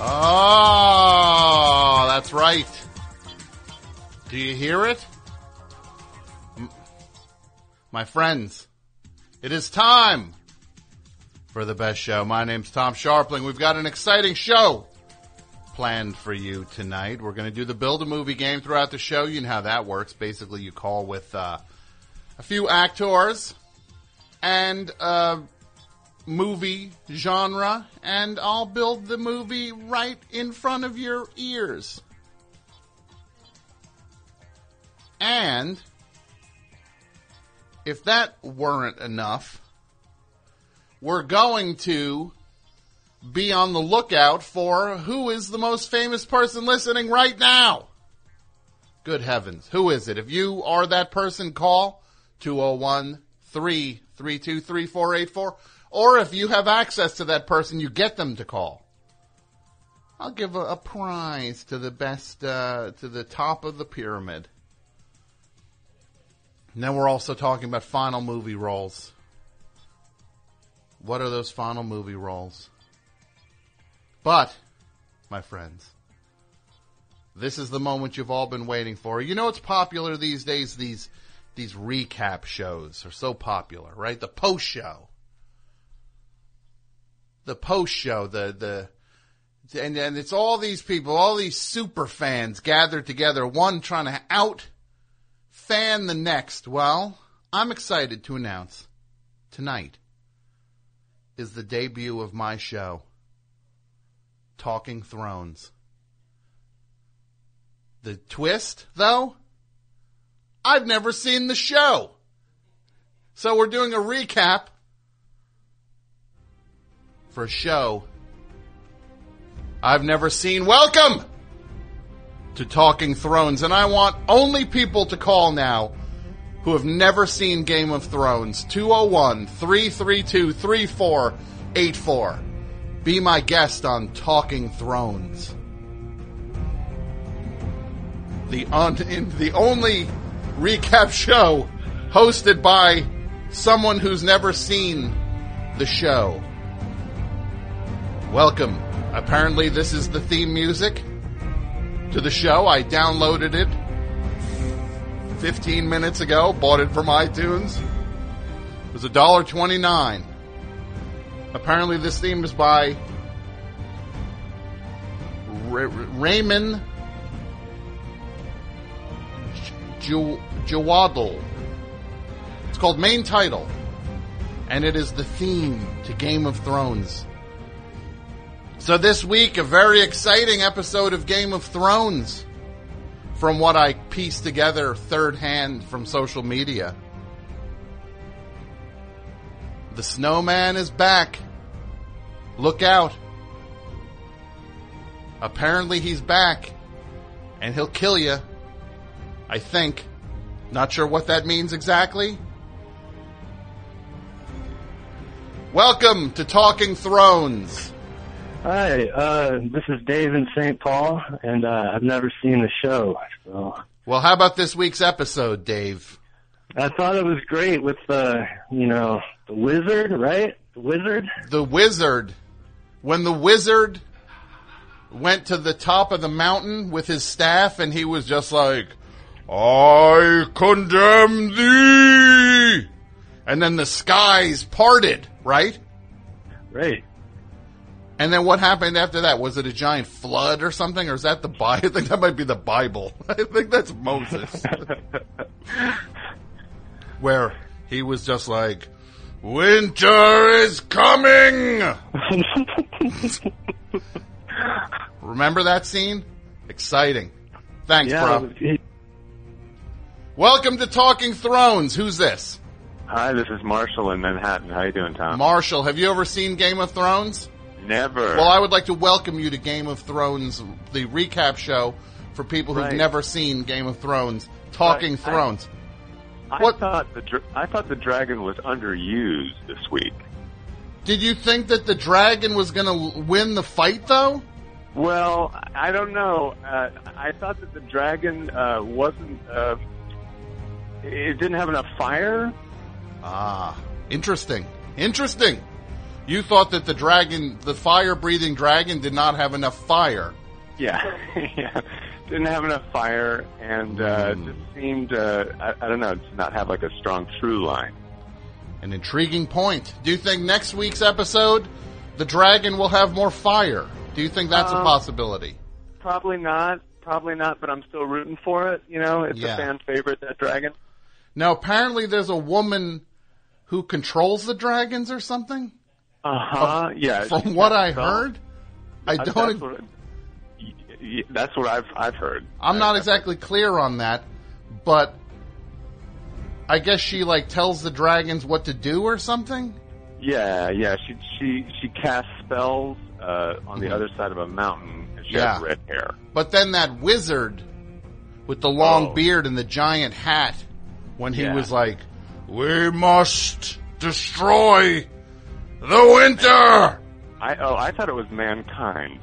Oh, that's right. Do you hear it? My friends, it is time for the best show. My name's Tom Scharpling. We've got an exciting show planned for you tonight. We're going to do the build a movie game throughout the show. You know how that works. Basically, you call with uh, a few actors and a movie genre, and I'll build the movie right in front of your ears. And if that weren't enough, we're going to be on the lookout for who is the most famous person listening right now. Good heavens. Who is it? If you are that person, call 201 332 3484. Or if you have access to that person, you get them to call. I'll give a, a prize to the best, uh, to the top of the pyramid. And then we're also talking about final movie roles. What are those final movie roles? But, my friends, this is the moment you've all been waiting for. You know it's popular these days, these these recap shows are so popular, right? The post show. The post show, the the and, and it's all these people, all these super fans gathered together, one trying to out fan the next. Well, I'm excited to announce tonight is the debut of my show, Talking Thrones. The twist, though, I've never seen the show. So we're doing a recap for a show I've never seen. Welcome to Talking Thrones, and I want only people to call now who have never seen Game of Thrones. 201 332 3484. Be my guest on Talking Thrones. The, un- the only recap show hosted by someone who's never seen the show. Welcome. Apparently, this is the theme music to the show. I downloaded it 15 minutes ago, bought it from iTunes. It was $1.29. Apparently, this theme is by Ra- Raymond Ju- Jawadal. It's called Main Title, and it is the theme to Game of Thrones. So this week, a very exciting episode of Game of Thrones from what I pieced together third hand from social media. The snowman is back. Look out. Apparently he's back. And he'll kill you. I think. Not sure what that means exactly. Welcome to Talking Thrones. Hi, uh, this is Dave in St. Paul, and uh, I've never seen the show. So Well, how about this week's episode, Dave? I thought it was great with the, you know, the wizard, right? The wizard. The wizard. When the wizard went to the top of the mountain with his staff and he was just like, I condemn thee! And then the skies parted, right? Right. And then what happened after that? Was it a giant flood or something? Or is that the Bible? I think that might be the Bible. I think that's Moses. Where he was just like, Winter is coming! Remember that scene? Exciting. Thanks, yeah. bro. was- he- Welcome to Talking Thrones. Who's this? Hi, this is Marshall in Manhattan. How you doing, Tom? Marshall. Have you ever seen Game of Thrones? Never. Well, I would like to welcome you to Game of Thrones, the recap show for people who've Right. never seen Game of Thrones. Talking Right. I- Thrones. I what- thought the dr- I thought the dragon was underused this week. Did you think that the dragon was going to win the fight, though? Well, I don't know. Uh, I thought that the dragon uh, wasn't. Uh, it didn't have enough fire. Ah, interesting. Interesting. You thought that the dragon, the fire-breathing dragon, did not have enough fire. Yeah, yeah. Didn't have enough fire, and uh, Mm. just seemed, uh, I, I don't know, to not have like a strong through line. An intriguing point. Do you think next week's episode, the dragon will have more fire? Do you think that's a Um, possibility? Probably not. Probably not. But I'm still rooting for it. You know, it's Yeah. a fan favorite. That dragon. Now, apparently, there's a woman who controls the dragons or something. Uh huh. Yeah. From what I heard, I don't. That's what, that's what I've I've heard. I'm not exactly clear on that, but I guess she like tells the dragons what to do or something. Yeah, yeah. She she she casts spells uh, on the other side of a mountain, and she Yeah. has red hair. But then that wizard with the long Oh. beard and the giant hat, when he Yeah. was like, "We must destroy the winter. I oh I thought it was mankind.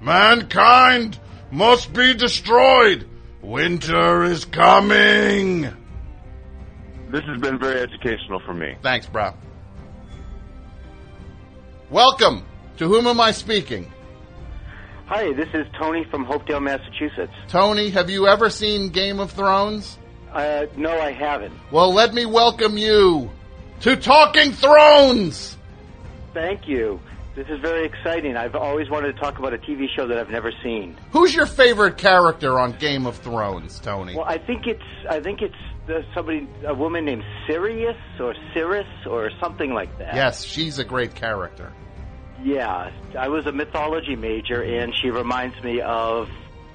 Mankind must be destroyed. Winter is coming." This has been very educational for me. Thanks, bro. Welcome. To whom am I speaking? Hi, this is Tony from Hopedale, Massachusetts. Tony, have you ever seen Game of Thrones? Uh, no, I haven't. Well, let me welcome you to Talking Thrones. Thank you. This is very exciting. I've always wanted to talk about a TV show that I've never seen. Who's your favorite character on Game of Thrones, Tony? Well, I think it's I think it's uh, somebody a woman named Sirius or Cirrus or something like that. yes, she's a great character. Yeah, I was a mythology major, and she reminds me of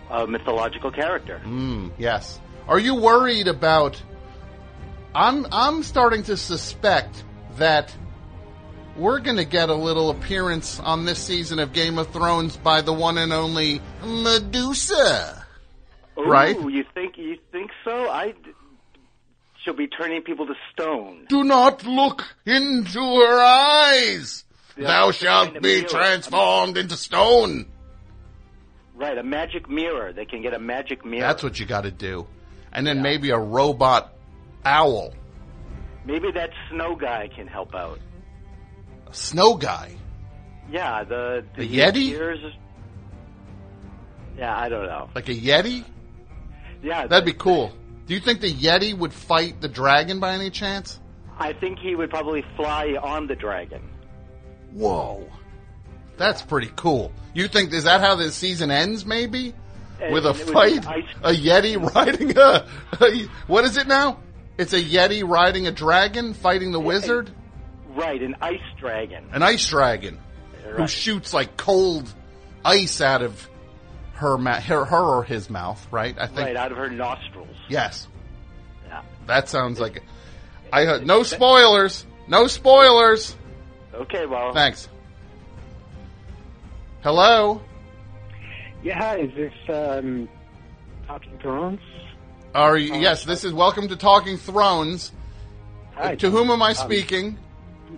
a mythological character. Mm, yes. Are you worried about? I'm I'm starting to suspect that we're going to get a little appearance on this season of Game of Thrones by the one and only Medusa. Ooh, Right. You think you think so? I. She'll be turning people to stone. Do not look into her eyes. Yeah, Thou shalt be mirror. transformed into stone. Right, a magic mirror. They can get a magic mirror. That's what you got to do. And then maybe a robot owl, Maybe that snow guy can help out. a snow guy. Yeah, the The he Yeti? appears- Yeah, I don't know. Like a Yeti? Yeah, That'd be cool. Do you think the Yeti would fight the dragon by any chance? I think he would probably fly on the dragon. Whoa. That's pretty cool. You think, is that how the season ends, maybe? And- With a and it would fight? ice- A Yeti riding a, a. What is it now? It's a Yeti riding a dragon fighting the wizard? Right, an ice dragon. An ice dragon who shoots like cold ice out of her, ma- her, her or his mouth, right? I think. Right out of her nostrils. Yes. Yeah. That sounds like. I heard no spoilers. No spoilers. Okay, well, Thanks. Hello. Yeah, is this um, Talking Thrones? Are you, yes, this is welcome to Talking Thrones. Hi. To whom am I speaking?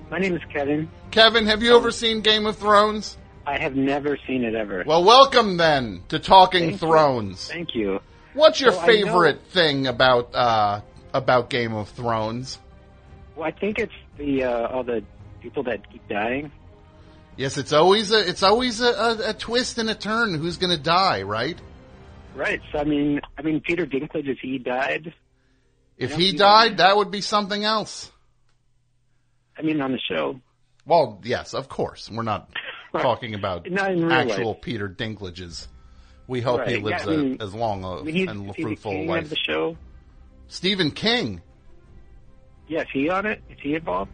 My name is Kevin. Kevin, have you ever seen Game of Thrones? I have never seen it ever. Well, welcome then to Talking Thank you. Thrones. Thank you. What's your Well, favorite thing about uh, about Game of Thrones? Well, I think it's the uh, all the people that keep dying. Yes, it's always a it's always a, a, a twist and a turn. Who's going to die, right? Right. So I mean, I mean, Peter Dinklage, if he died, If he died, that would be something else. I mean, on the show, Well, yes, of course. We're not talking about Not in real actual life. Peter Dinklages. We hope he Right, lives yeah, I mean- a, as long a, I mean, he's, and is he the fruitful a king life. of the show. Stephen King. Yeah, is he on it? Is he involved?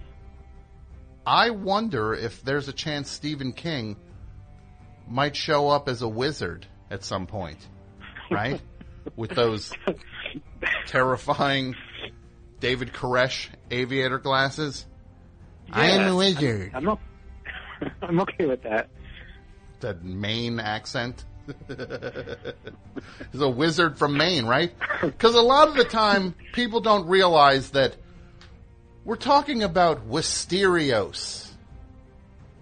I wonder if there's a chance Stephen King might show up as a wizard at some point, right? With those terrifying David Koresh aviator glasses. I am a wizard. I'm, o- I'm okay with that. that Maine accent. He's a wizard from Maine, right? Because a lot of the time, people don't realize that we're talking about Wisterios.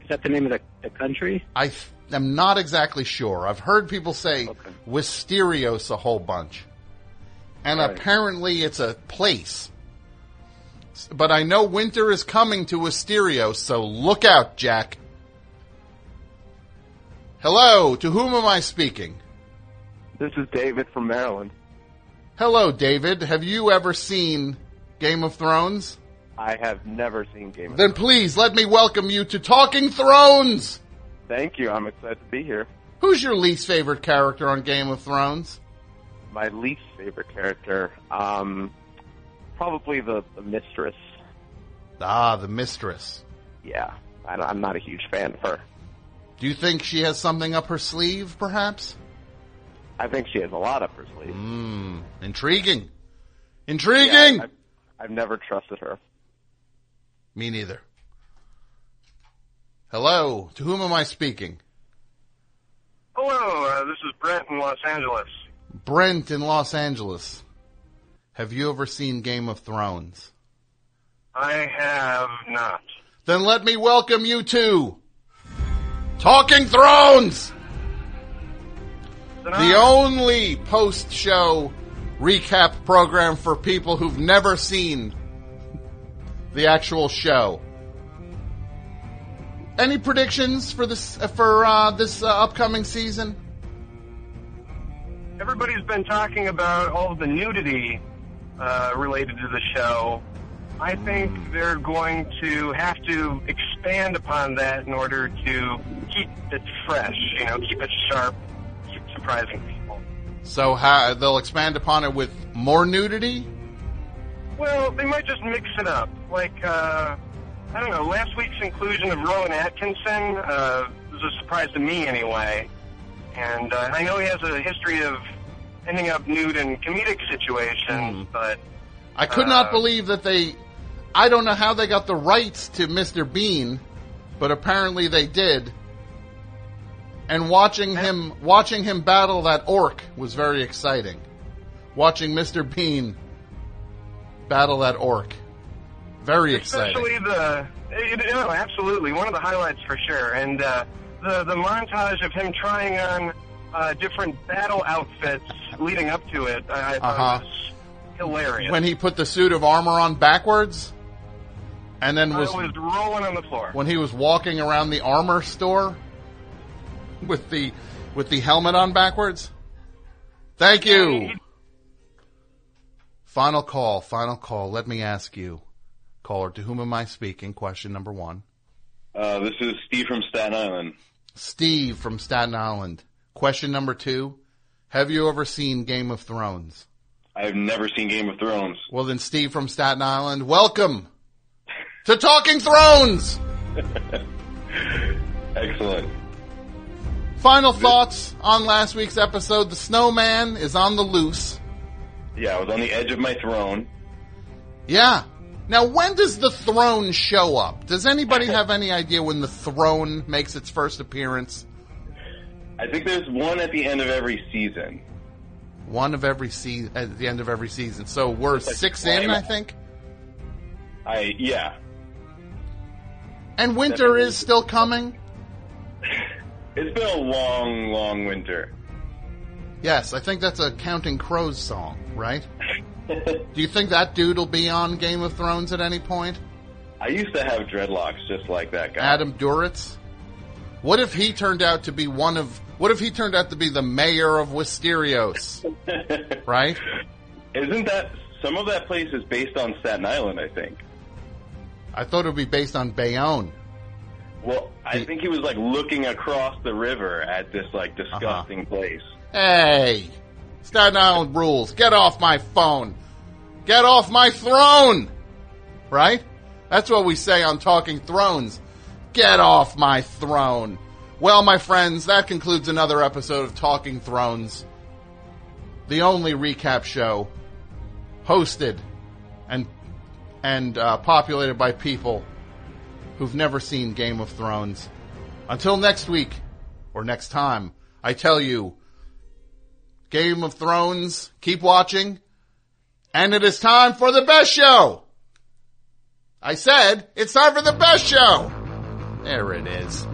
Is that the name of the, the country? I am not exactly sure. I've heard people say Okay. Wisterios a whole bunch. And Right. apparently it's a place. but I know winter is coming to Wisterios, so look out, Jack. Hello, to whom am I speaking? This is David from Maryland. Hello, David. Have you ever seen Game of Thrones? I have never seen Game of thrones Then please let me welcome you to Talking Thrones. Thank you. I'm excited to be here. Who's your least favorite character on Game of Thrones? My least favorite character, um, probably the, the mistress. Ah, the mistress. Yeah, I, I'm not a huge fan of her. Do you think she has something up her sleeve, perhaps? I think she has a lot up her sleeve. Hmm, intriguing. Intriguing! Yeah, I've, I've never trusted her. Me neither. Hello, to whom am I speaking? Hello, uh, this is Brent in Los Angeles. Brent in Los Angeles. Have you ever seen Game of Thrones? I have not. Then let me welcome you to Talking Thrones! The only post show recap program for people who've never seen the actual show. Any predictions for this for uh, this uh, upcoming season? Everybody's been talking about all of the nudity uh, related to the show. I think they're going to have to expand upon that in order to keep it fresh, you know, keep it sharp, keep surprising people. So how, they'll expand upon it with more nudity. Well, they might just mix it up. Like, uh, I don't know, last week's inclusion of Rowan Atkinson uh, was a surprise to me anyway. And uh, I know he has a history of ending up nude in comedic situations, but I could not Uh, believe that they. I don't know how they got the rights to Mr. Bean, but apparently they did. And watching him watching him battle that orc was very exciting. Watching Mr. Bean battle that orc, very exciting. especially the, you know, absolutely, one of the highlights for sure. And uh, the, the montage of him trying on uh, different battle outfits leading up to it, I, I Uh-huh. was hilarious. When he put the suit of armor on backwards, and then was was rolling on the floor. when he was walking around the armor store with the with the helmet on backwards. Thank you. Final call, final call. Let me ask you, caller, to whom am I speaking? Question number one. Uh, this is Steve from Staten Island. Steve from Staten Island. Question number two. Have you ever seen Game of Thrones? I've never seen Game of Thrones. Well then, Steve from Staten Island, welcome to Talking Thrones! Excellent. Final thoughts on last week's episode. The snowman is on the loose. Yeah, I was on the edge of my throne. Yeah. Now, when does the throne show up? Does anybody have any idea when the throne makes its first appearance? I think there's one at the end of every season. One of every season, at the end of every season. So we're like six in. I think. I yeah. And winter Definitely. is still coming. It's been a long, long winter. Yes, I think that's a Counting Crows song, right? Do you think that dude will be on Game of Thrones at any point? I used to have dreadlocks just like that guy. Adam Duritz? What if he turned out to be one of, what if he turned out to be the mayor of Wisterios, right? Isn't that some of that place is based on Staten Island? I think. I thought it would be based on Bayonne. Well, I The- think he was like looking across the river at this like Uh-huh. disgusting place. Hey, Staten Island rules. Get off my phone. Get off my throne. Right? That's what we say on Talking Thrones. Get off my throne. Well, my friends, that concludes another episode of Talking Thrones. The only recap show hosted and and uh, populated by people who've never seen Game of Thrones. Until next week or next time, I tell you, Game of Thrones, keep watching, and it is time for the best show. I said, it's time for the best show. There it is.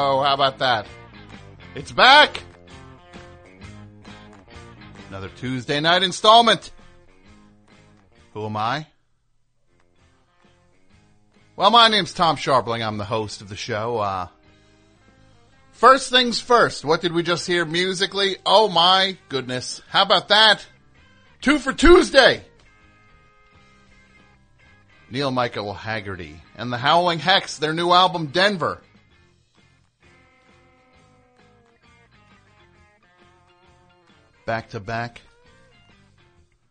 Show. How about that? It's back. Another Tuesday night installment. Who am I? Well, my name's Tom Scharpling. I'm the host of the show. Uh, first things first. What did we just hear musically? Oh my goodness. How about that? Two for Tuesday. Neil Michael Haggerty and the Howling Hex, their new album Denver. Back to back.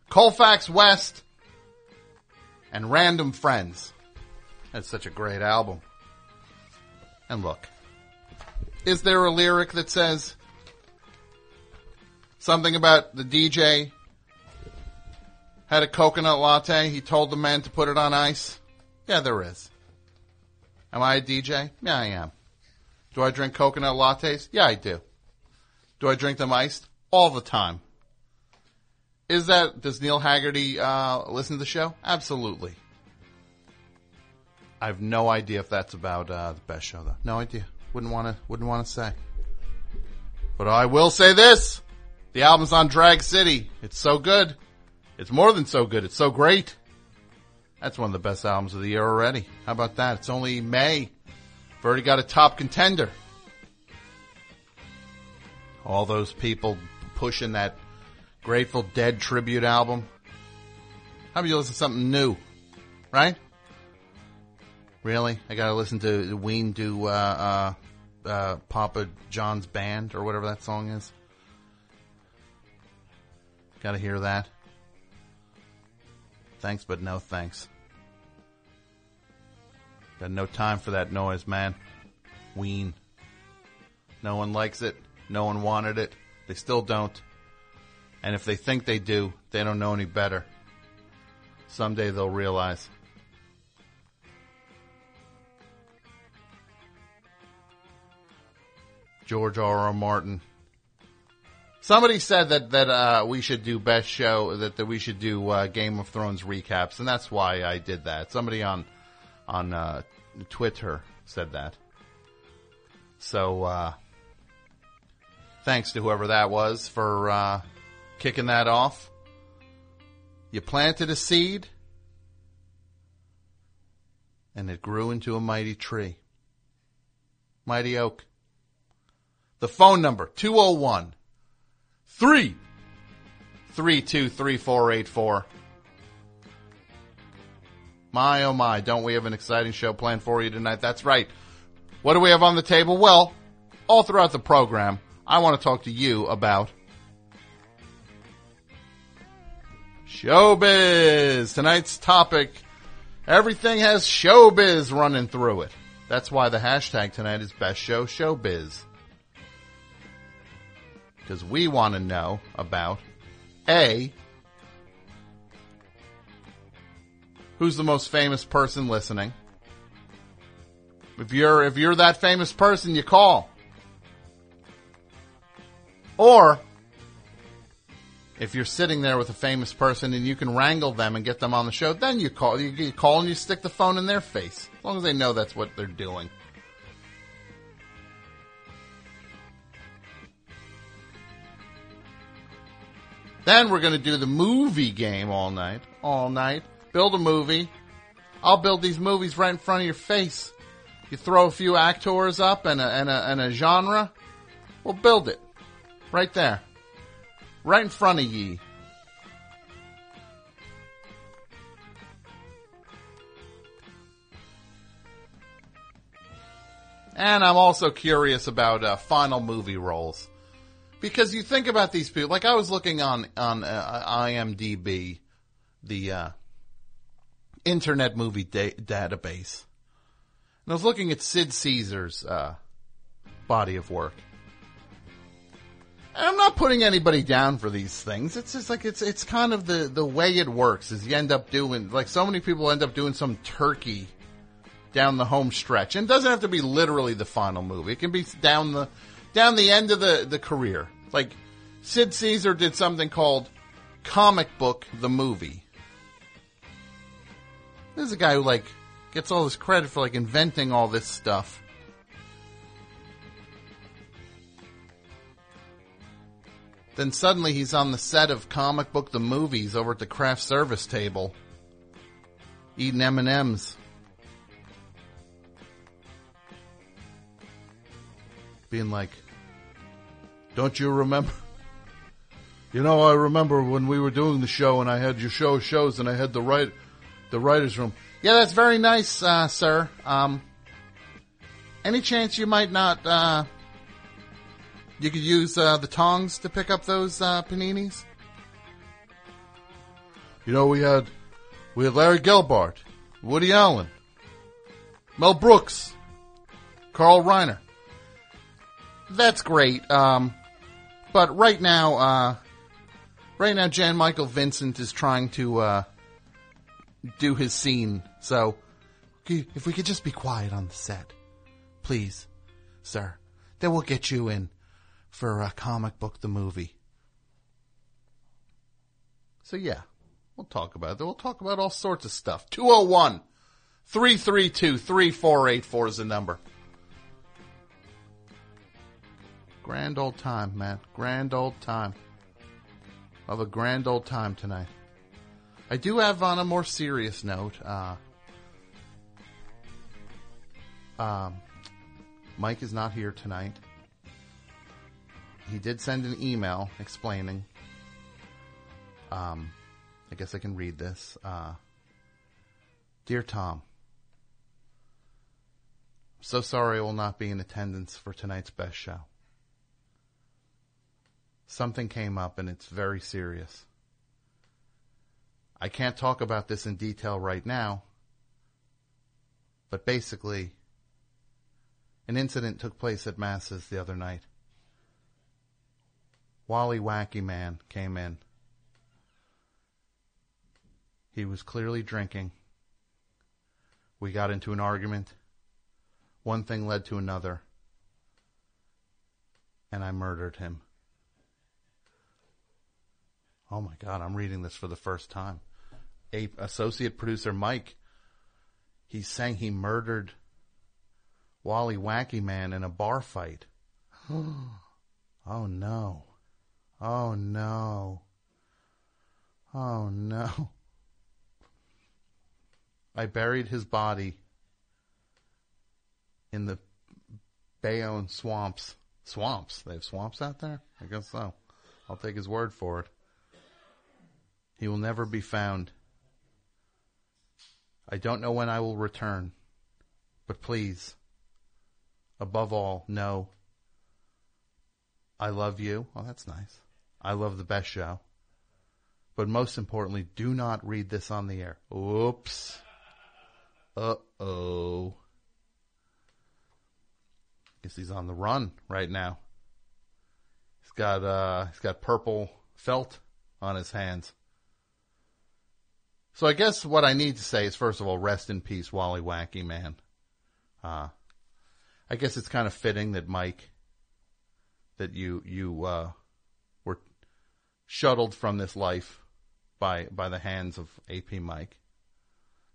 Colfax West and Random Friends. That's such a great album. And look, is there a lyric that says something about the DJ had a coconut latte. He told the man to put it on ice. Yeah, there is. Am I a DJ? Yeah, I am. Do I drink coconut lattes? Yeah, I do. Do I drink them iced? All the time. Is that, does Neil Haggerty, uh, listen to the show? Absolutely. I have no idea if that's about, uh, the best show though. No idea. Wouldn't want to, wouldn't want to say. But I will say this. The album's on Drag City. It's so good. It's more than so good. It's so great. That's one of the best albums of the year already. How about that? It's only May. We've already got a top contender. All those people pushing that Grateful Dead tribute album. How about you listen to something new? Right? Really? I gotta listen to Ween do, uh, uh, uh, Papa John's Band or whatever that song is. Gotta hear that. Thanks, but no thanks. Got no time for that noise, man. Ween. No one likes it. No one wanted it. They still don't. And if they think they do, they don't know any better. Someday they'll realize. George R. R. Martin. Somebody said that that uh, we should do best show that, that we should do uh, Game of Thrones recaps, and that's why I did that. Somebody on on uh, Twitter said that. So uh, thanks to whoever that was for uh, kicking that off. You planted a seed, and it grew into a mighty tree, mighty oak. The phone number 201- three three two three four eight four. My oh my, don't we have an exciting show planned for you tonight? That's right. What do we have on the table? Well, all throughout the program, I want to talk to you about showbiz. Tonight's topic, everything has showbiz running through it. That's why the hashtag tonight is best show showbiz because we want to know about A, who's the most famous person listening. If you're if you're that famous person, you call. Or if you're sitting there with a famous person and you can wrangle them and get them on the show, then you call. You, you call and you stick the phone in their face, as long as they know that's what they're doing. Then we're going to do the movie game all night. All night. Build a movie. I'll build these movies right in front of your face. You throw a few actors up and a, and a, and a genre. We'll build it. Right there. Right in front of ye. And I'm also curious about uh, final movie roles because you think about these people. Like I was looking on on uh, IMDb, the uh, Internet Movie da- Database, and I was looking at Sid Caesar's uh, body of work. I'm not putting anybody down for these things. It's just like it's it's kind of the the way it works. Is you end up doing like so many people end up doing some turkey down the home stretch, and it doesn't have to be literally the final movie. It can be down the down the end of the, the career. Like Sid Caesar did something called Comic Book the Movie. This is a guy who like gets all this credit for like inventing all this stuff. Then suddenly he's on the set of comic book the movies over at the craft service table, eating M and M's. Being like, don't you remember? You know, I remember when we were doing the show and I had your show shows and I had the right, the writer's room. Yeah, that's very nice, uh, sir. Um, any chance you might not, uh, you could use, uh, the tongs to pick up those, uh, paninis? You know, we had, we had Larry Gelbart, Woody Allen, Mel Brooks, Carl Reiner. That's great. Um, but right now, uh, right now, Jan Michael Vincent is trying to uh, do his scene. So, if we could just be quiet on the set, please, sir, then we'll get you in for a comic book the movie. So yeah, we'll talk about that. We'll talk about all sorts of stuff. 201 332 3484 is the number. Grand old time, man. Grand old time. Of a grand old time tonight. I do have on a more serious note, uh, um, Mike is not here tonight. He did send an email explaining. Um, I guess I can read this. Uh, Dear Tom, so sorry I will not be in attendance for tonight's best show something came up and it's very serious. I can't talk about this in detail right now, but basically, an incident took place at Masses the other night. Wally Wacky Man came in. He was clearly drinking. We got into an argument. One thing led to another. And I murdered him. Oh my God, I'm reading this for the first time. A associate producer Mike, he's saying he murdered Wally Wacky Man in a bar fight. oh no. Oh no. Oh no. I buried his body in the Bayonne swamps. Swamps? They have swamps out there? I guess so. I'll take his word for it. He will never be found. I don't know when I will return, but please, above all, know I love you. Oh, that's nice. I love the best show. But most importantly, do not read this on the air. Oops. Uh oh. Guess he's on the run right now. He's got uh he's got purple felt on his hands. So I guess what I need to say is, first of all, rest in peace, Wally Wacky Man. Uh, I guess it's kind of fitting that Mike, that you you uh, shuttled from this life by by the hands of AP Mike.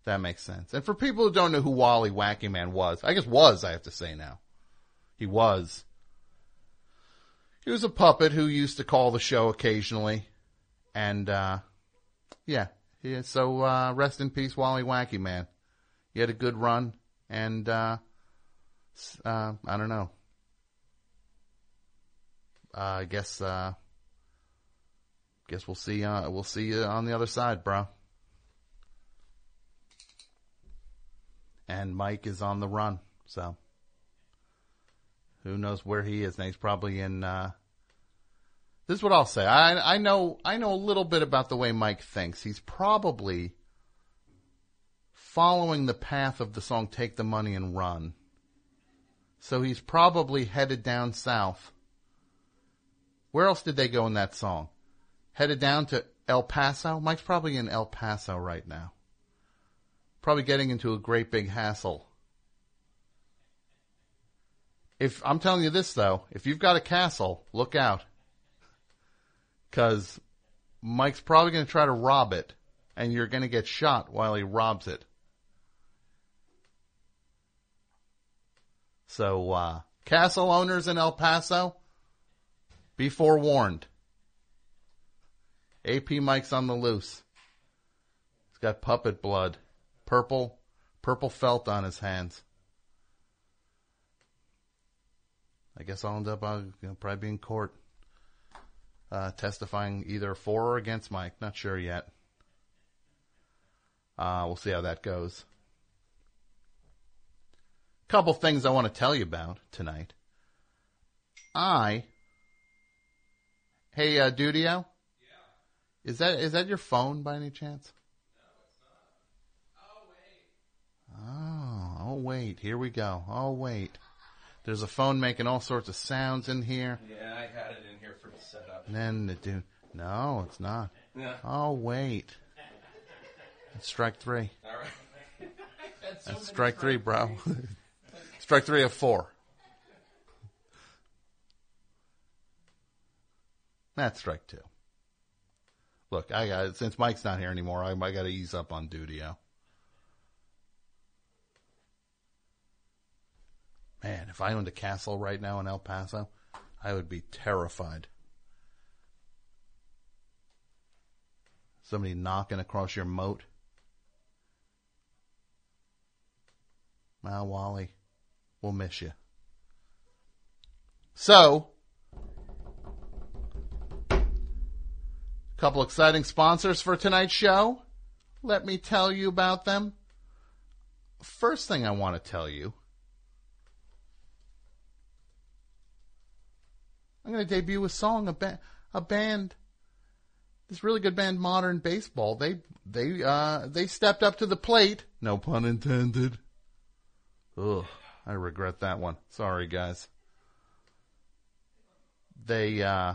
That makes sense. And for people who don't know who Wally Wacky Man was, I guess was I have to say now, he was. He was a puppet who used to call the show occasionally, and uh, yeah, yeah, so uh, rest in peace, Wally Wacky Man. You had a good run, and uh, uh, I don't know. Uh, I guess uh, guess we'll see. Uh, we'll see you on the other side, bro. And Mike is on the run, so who knows where he is? Now he's probably in this is what I'll say. I I know I know a little bit about the way Mike thinks. He's probably following the path of the song "Take the Money and Run." So he's probably headed down south. Where else did they go in that song? Headed down to El Paso. Mike's probably in El Paso right now. Probably getting into a great big hassle. If I'm telling you this though, if you've got a castle, look out because Mike's probably going to try to rob it, and you're going to get shot while he robs it. So, uh, castle owners in El Paso, be forewarned. AP Mike's on the loose. He's got puppet blood, purple, purple felt on his hands. I guess I'll end up uh, probably be in court, uh, testifying either for or against Mike. Not sure yet. Uh, we'll see how that goes. Couple things I want to tell you about tonight. I, hey, uh, Dudio. Yeah. Is that is that your phone by any chance? No, it's not. Oh wait. Oh, oh wait. Here we go. Oh wait. There's a phone making all sorts of sounds in here. Yeah, I had it in here for the setup. And then the dude. No, it's not. Yeah. Oh wait. That's strike three. All right. That's That's strike three, bro. strike three of four. That's strike two. Look, I got since Mike's not here anymore. I, I got to ease up on Dudio. Man, if I owned a castle right now in El Paso, I would be terrified. Somebody knocking across your moat. Well, Wally, we'll miss you. So, couple exciting sponsors for tonight's show. Let me tell you about them. First thing I want to tell you I'm going to debut a song, a, ba- a band, this really good band, Modern Baseball. They they uh, they stepped up to the plate. No pun intended. Ugh, I regret that one. Sorry, guys. They uh,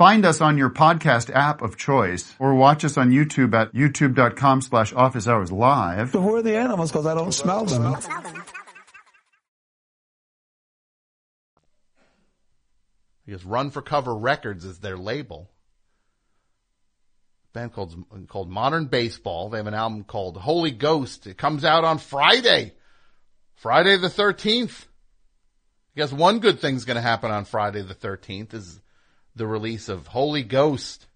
Find us on your podcast app of choice or watch us on YouTube at youtube.com slash office hours live. So who are the animals? Because I don't smell them. because Run for Cover Records is their label. band called called Modern Baseball. They have an album called Holy Ghost. It comes out on Friday, Friday the thirteenth. I guess one good thing's going to happen on Friday the thirteenth is the release of Holy Ghost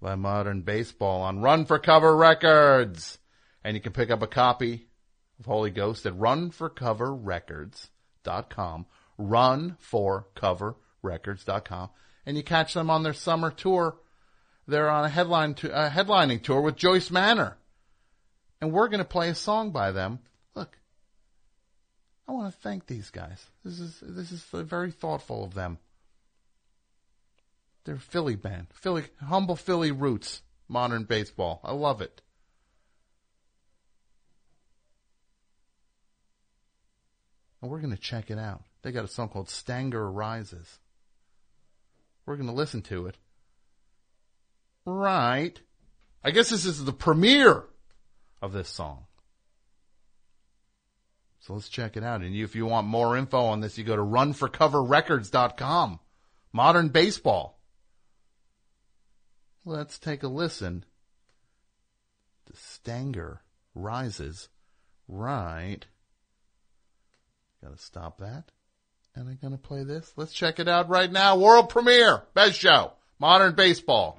by Modern Baseball on Run for Cover Records, and you can pick up a copy of Holy Ghost at runforcoverrecords.com. Run for cover records.com and you catch them on their summer tour. They're on a headline to, headlining tour with Joyce Manor. And we're going to play a song by them. Look, I want to thank these guys. This is this is very thoughtful of them. They're Philly band, Philly humble Philly roots, modern baseball. I love it. And we're going to check it out. They got a song called Stanger Rises. We're going to listen to it. Right. I guess this is the premiere of this song. So let's check it out. And if you want more info on this, you go to runforcoverrecords.com. Modern baseball. Let's take a listen The Stanger Rises. Right. Gotta stop that. And I'm gonna play this. Let's check it out right now. World premiere. Best show. Modern baseball.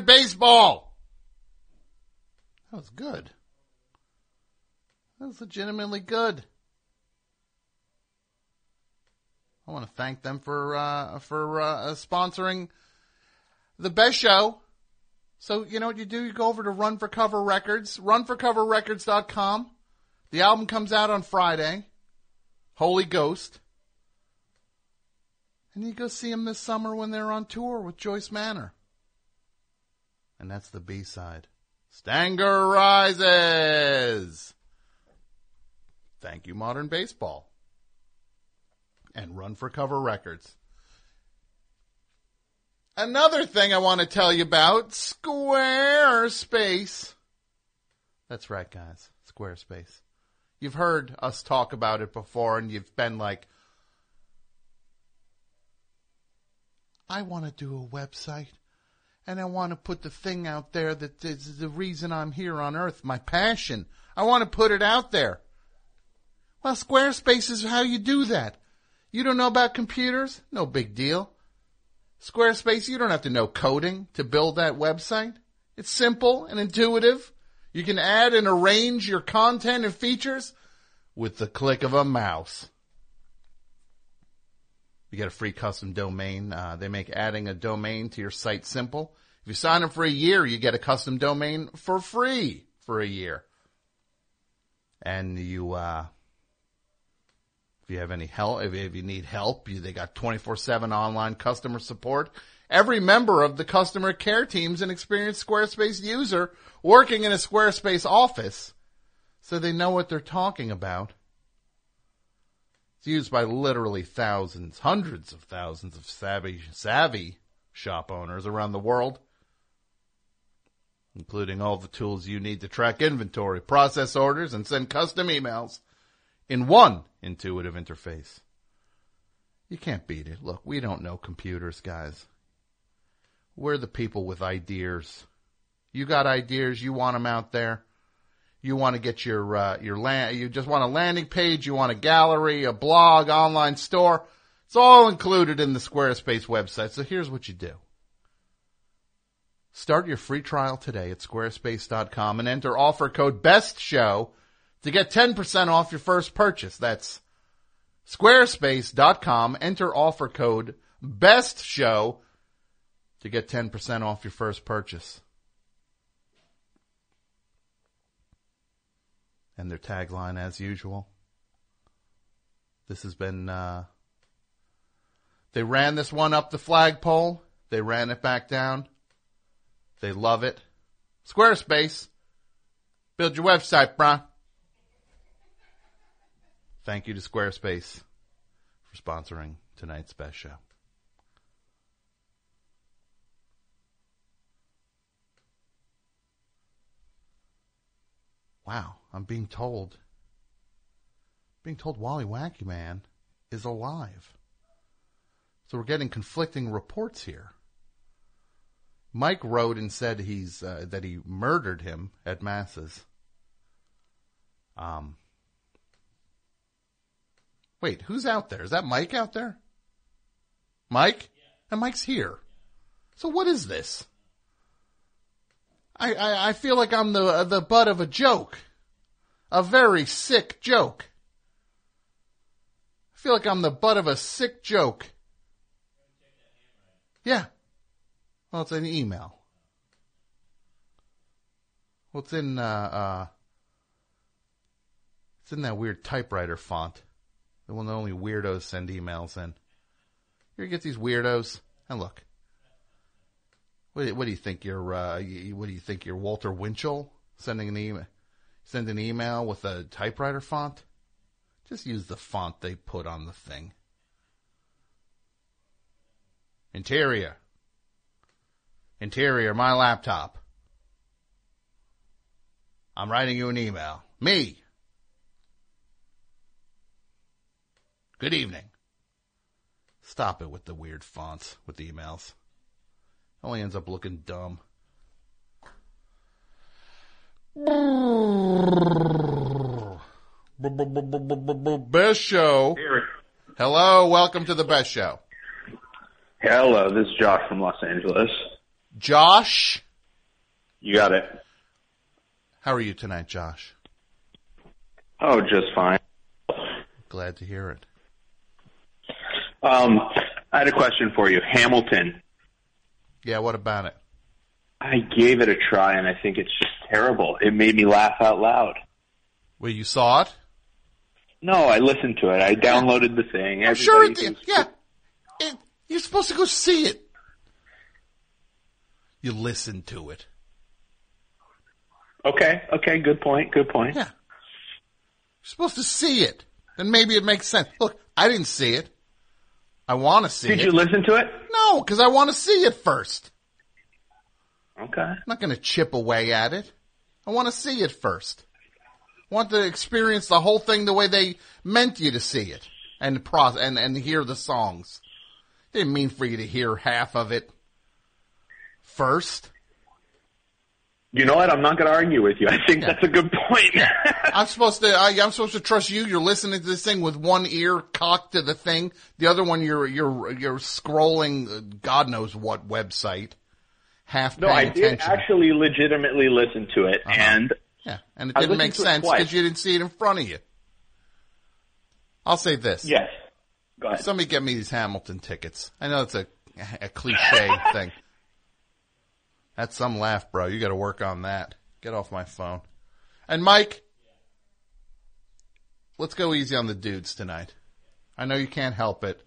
Baseball. That was good. That was legitimately good. I want to thank them for uh, for uh, sponsoring the best show. So you know what you do? You go over to Run for Cover Records, runforcoverrecords.com. The album comes out on Friday. Holy Ghost. And you go see them this summer when they're on tour with Joyce Manor. And that's the B side. Stanger Rises. Thank you, Modern Baseball. And Run for Cover Records. Another thing I want to tell you about Squarespace. That's right, guys. Squarespace. You've heard us talk about it before, and you've been like, I want to do a website, and I want to put the thing out there that is the reason I'm here on earth, my passion. I want to put it out there. Well, Squarespace is how you do that. You don't know about computers? No big deal. Squarespace, you don't have to know coding to build that website. It's simple and intuitive. You can add and arrange your content and features with the click of a mouse. You get a free custom domain. Uh, they make adding a domain to your site simple. If you sign up for a year, you get a custom domain for free for a year. And you, uh, if you have any help, if, if you need help, you, they got 24-7 online customer support. Every member of the customer care team is an experienced Squarespace user working in a Squarespace office, so they know what they're talking about. It's used by literally thousands, hundreds of thousands of savvy, savvy shop owners around the world, including all the tools you need to track inventory, process orders, and send custom emails in one intuitive interface. You can't beat it. Look, we don't know computers, guys. We're the people with ideas. You got ideas, you want them out there. You want to get your uh, your land. You just want a landing page. You want a gallery, a blog, online store. It's all included in the Squarespace website. So here's what you do. Start your free trial today at squarespace.com and enter offer code best show to get 10% off your first purchase. That's squarespace.com. Enter offer code best show to get 10% off your first purchase. And their tagline, as usual. This has been, uh, they ran this one up the flagpole. They ran it back down. They love it. Squarespace. Build your website, bruh. Thank you to Squarespace for sponsoring tonight's best show. Wow, I'm being told. Being told Wally Wacky Man is alive. So we're getting conflicting reports here. Mike wrote and said he's uh, that he murdered him at masses. Um. Wait, who's out there? Is that Mike out there? Mike? And Mike's here. So what is this? I, I, I feel like I'm the the butt of a joke, a very sick joke. I feel like I'm the butt of a sick joke. Yeah. Well, it's an email. Well, it's in uh, uh, it's in that weird typewriter font. The one that only weirdos send emails in. Here You get these weirdos, and look. What, what do you think? You're uh, you, what do you think? You're Walter Winchell sending an email, send an email with a typewriter font. Just use the font they put on the thing. Interior. Interior, my laptop. I'm writing you an email. Me. Good evening. Stop it with the weird fonts with the emails. Only ends up looking dumb. Best show. Hello, welcome to the best show. Hello, this is Josh from Los Angeles. Josh? You got it. How are you tonight, Josh? Oh, just fine. Glad to hear it. Um, I had a question for you. Hamilton. Yeah, what about it? I gave it a try, and I think it's just terrible. It made me laugh out loud. Well, you saw it? No, I listened to it. I downloaded the thing. I'm sure it did. Yeah. It, you're supposed to go see it. You listen to it. Okay, okay, good point, good point. Yeah. You're supposed to see it. Then maybe it makes sense. Look, I didn't see it. I want to see it. Did it. you listen to it? No, because I want to see it first. Okay. I'm not going to chip away at it. I want to see it first. I want to experience the whole thing the way they meant you to see it and pro- and and hear the songs. Didn't mean for you to hear half of it first. You know what? I'm not going to argue with you. I think that's a good point. I'm supposed to. I, I'm supposed to trust you. You're listening to this thing with one ear cocked to the thing, the other one you're you're you're scrolling. uh, God knows what website. Half no, I did attention. Uh-huh. actually legitimately listen to it, and Yeah, and it didn't make sense because you didn't see it in front of you. I'll say this. yes. Go ahead. Somebody get me these Hamilton tickets. I know it's a a cliche thing. That's some laugh, bro. You got to work on that. Get off my phone. And Mike, let's go easy on the dudes tonight. I know you can't help it.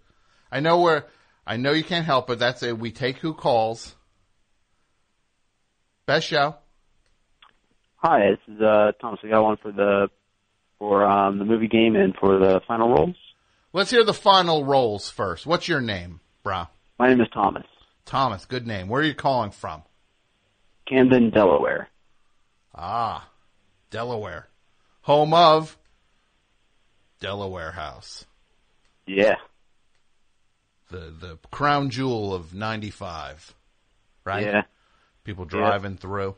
I know where. I know you can't help it. That's it. We take who calls. Best show. Hi, this is uh, Thomas. I got one for the for um, the movie game and for the final rolls. Let's hear the final rolls first. What's your name, bro? My name is Thomas. Thomas, good name. Where are you calling from? Camden, Delaware. Ah, Delaware. Home of Delaware House. Yeah. The the crown jewel of 95. Right? Yeah. People driving through.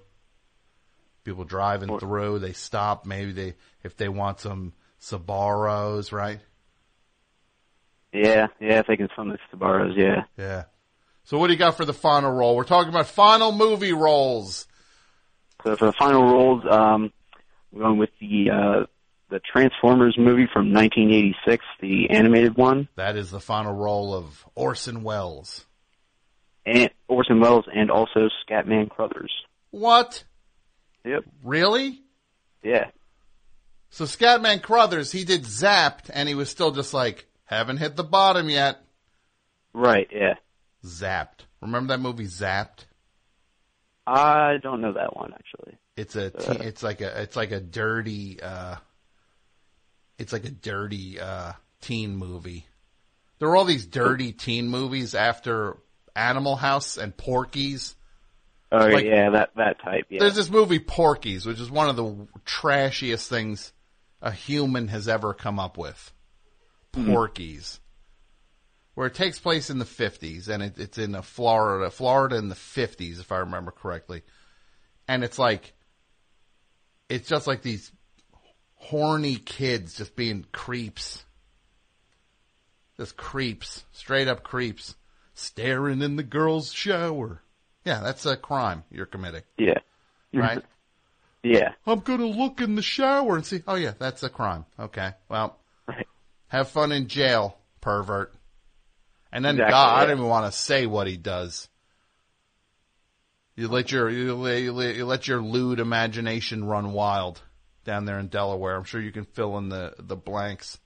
People driving through, they stop maybe they if they want some Sbarro's, right? Yeah, yeah. If they can swim the Sbarro's, yeah. Yeah. So what do you got for the final role? We're talking about final movie roles. So for the final roles, um, we're going with the uh, the Transformers movie from 1986, the animated one, That is the final role of Orson Welles. and Orson Welles, and also Scatman Crothers. What? Yep. Really? Yeah. So Scatman Crothers, he did Zapped, and he was still just like, haven't hit the bottom yet. Right. Yeah. Zapped. Remember that movie Zapped? I don't know that one actually. It's a, te- it's like a, it's like a dirty, uh, it's like a dirty, uh, teen movie. There were all these dirty teen movies after Animal House and Porky's. Oh Like- yeah, that that type. Yeah. There's this movie Porky's, which is one of the trashiest things a human has ever come up with. Mhm. Porky's, where it takes place in the 50s, and it, it's in a Florida, Florida in the 50s, if I remember correctly. And it's like, it's just like these horny kids just being creeps. Just creeps, straight up creeps, staring in the girl's shower. Yeah, that's a crime you're committing. Yeah. Right? Yeah. I'm gonna look in the shower and see. Oh yeah, that's a crime. Okay. Well, have fun in jail, pervert. And then Exactly, God, I don't even want to say what he does. You let your you let, you let- you let your lewd imagination run wild down there in Delaware. I'm sure you can fill in the the blanks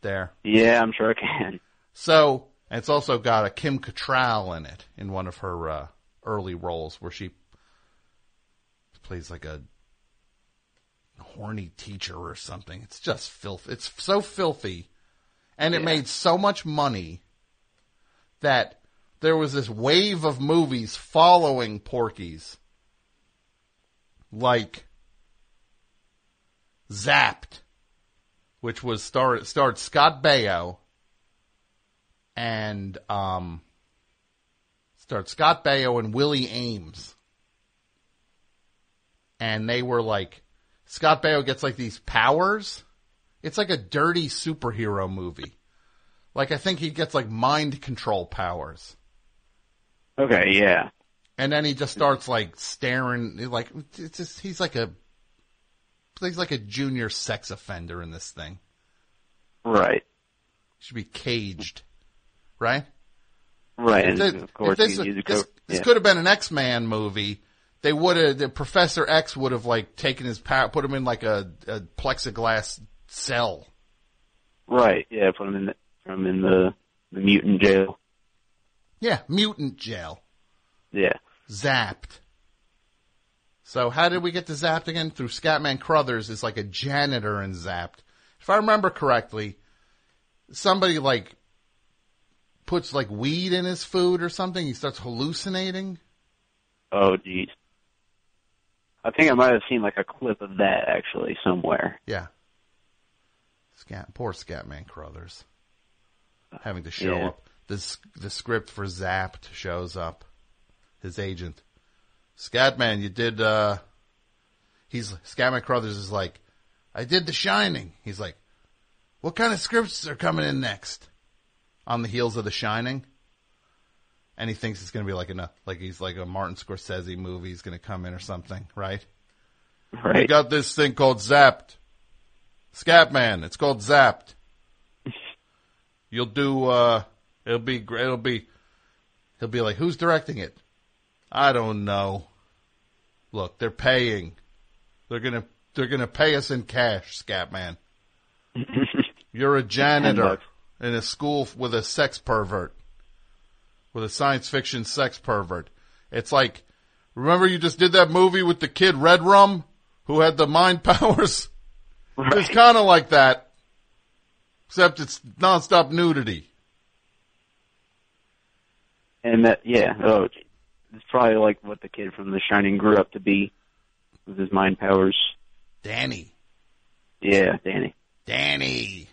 there. Yeah, I'm sure I can. So it's also got a Kim Cattrall in it in one of her uh, early roles where she plays like a horny teacher or something. It's just filth. It's so filthy, and it Yeah. made so much money that there was this wave of movies following Porky's, like Zapped, which was starred starred Scott Baio and um starred Scott Baio and Willie Aames. And they were like Scott Baio gets like these powers. It's like a dirty superhero movie. Like I think he gets like mind control powers. Okay. Yeah. And then he just starts like staring, like it's just he's like a he's like a junior sex offender in this thing. Right. Should be caged, right? Right. If And this- of course, this, he used a this, co- this yeah. could have been an X Man movie. They would have the Professor X would have like taken his power, put him in like a, a plexiglass cell. Right. Yeah. Put him in him in the the mutant jail. Yeah, mutant jail. Yeah. Zapped. So how did we get to Zapped again? Through Scatman Crothers is like a janitor in Zapped. If I remember correctly, somebody like puts like weed in his food or something. He starts hallucinating. Oh, geez. I think I might have seen like a clip of that actually somewhere. Yeah. Scat, poor Scatman Crothers. Having to show Yeah. up. The, the script for Zapped shows up. His agent. Scatman, you did, uh, he's, Scatman Crothers is like, I did The Shining. He's like, what kind of scripts are coming in next? On the heels of The Shining. And he thinks it's going to be like a, like he's like a Martin Scorsese movie. He's going to come in or something, right? We Right. got this thing called Zapped. Scatman. It's called Zapped. You'll do, uh, it'll be great. It'll be, he'll be like, who's directing it? I don't know. Look, they're paying. They're gonna, they're gonna pay us in cash, Scatman. You're a janitor in a school with a sex pervert. With a science fiction sex pervert. It's like, remember you just did that movie with the kid Red Rum who had the mind powers? It's kind of like that. Except it's nonstop nudity. And that, yeah, oh, it's probably like what the kid from The Shining grew up to be with his mind powers. Danny. Yeah, Danny. Danny.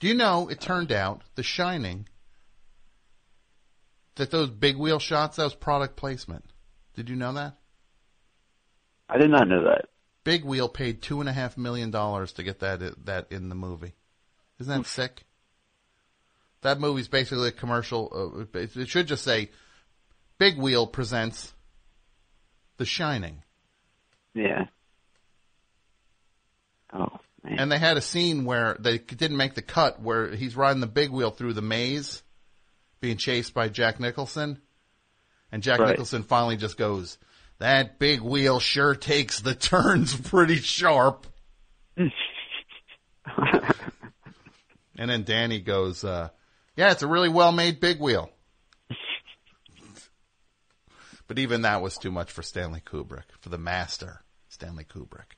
Do you know it turned out The Shining that those big wheel shots that was product placement. Did you know that? I did not know that. Big Wheel paid two and a half million dollars to get that that in the movie. Isn't that sick? That movie's basically a commercial. Uh, it it should just say, "Big Wheel presents The Shining," Yeah. Oh, man. and they had a scene where they didn't make the cut where he's riding the big wheel through the maze, being chased by Jack Nicholson, and Jack Right. Nicholson finally just goes, "That big wheel sure takes the turns pretty sharp." And then Danny goes, uh, yeah, it's a really well made big wheel. but even that was too much for Stanley Kubrick, for the master, Stanley Kubrick.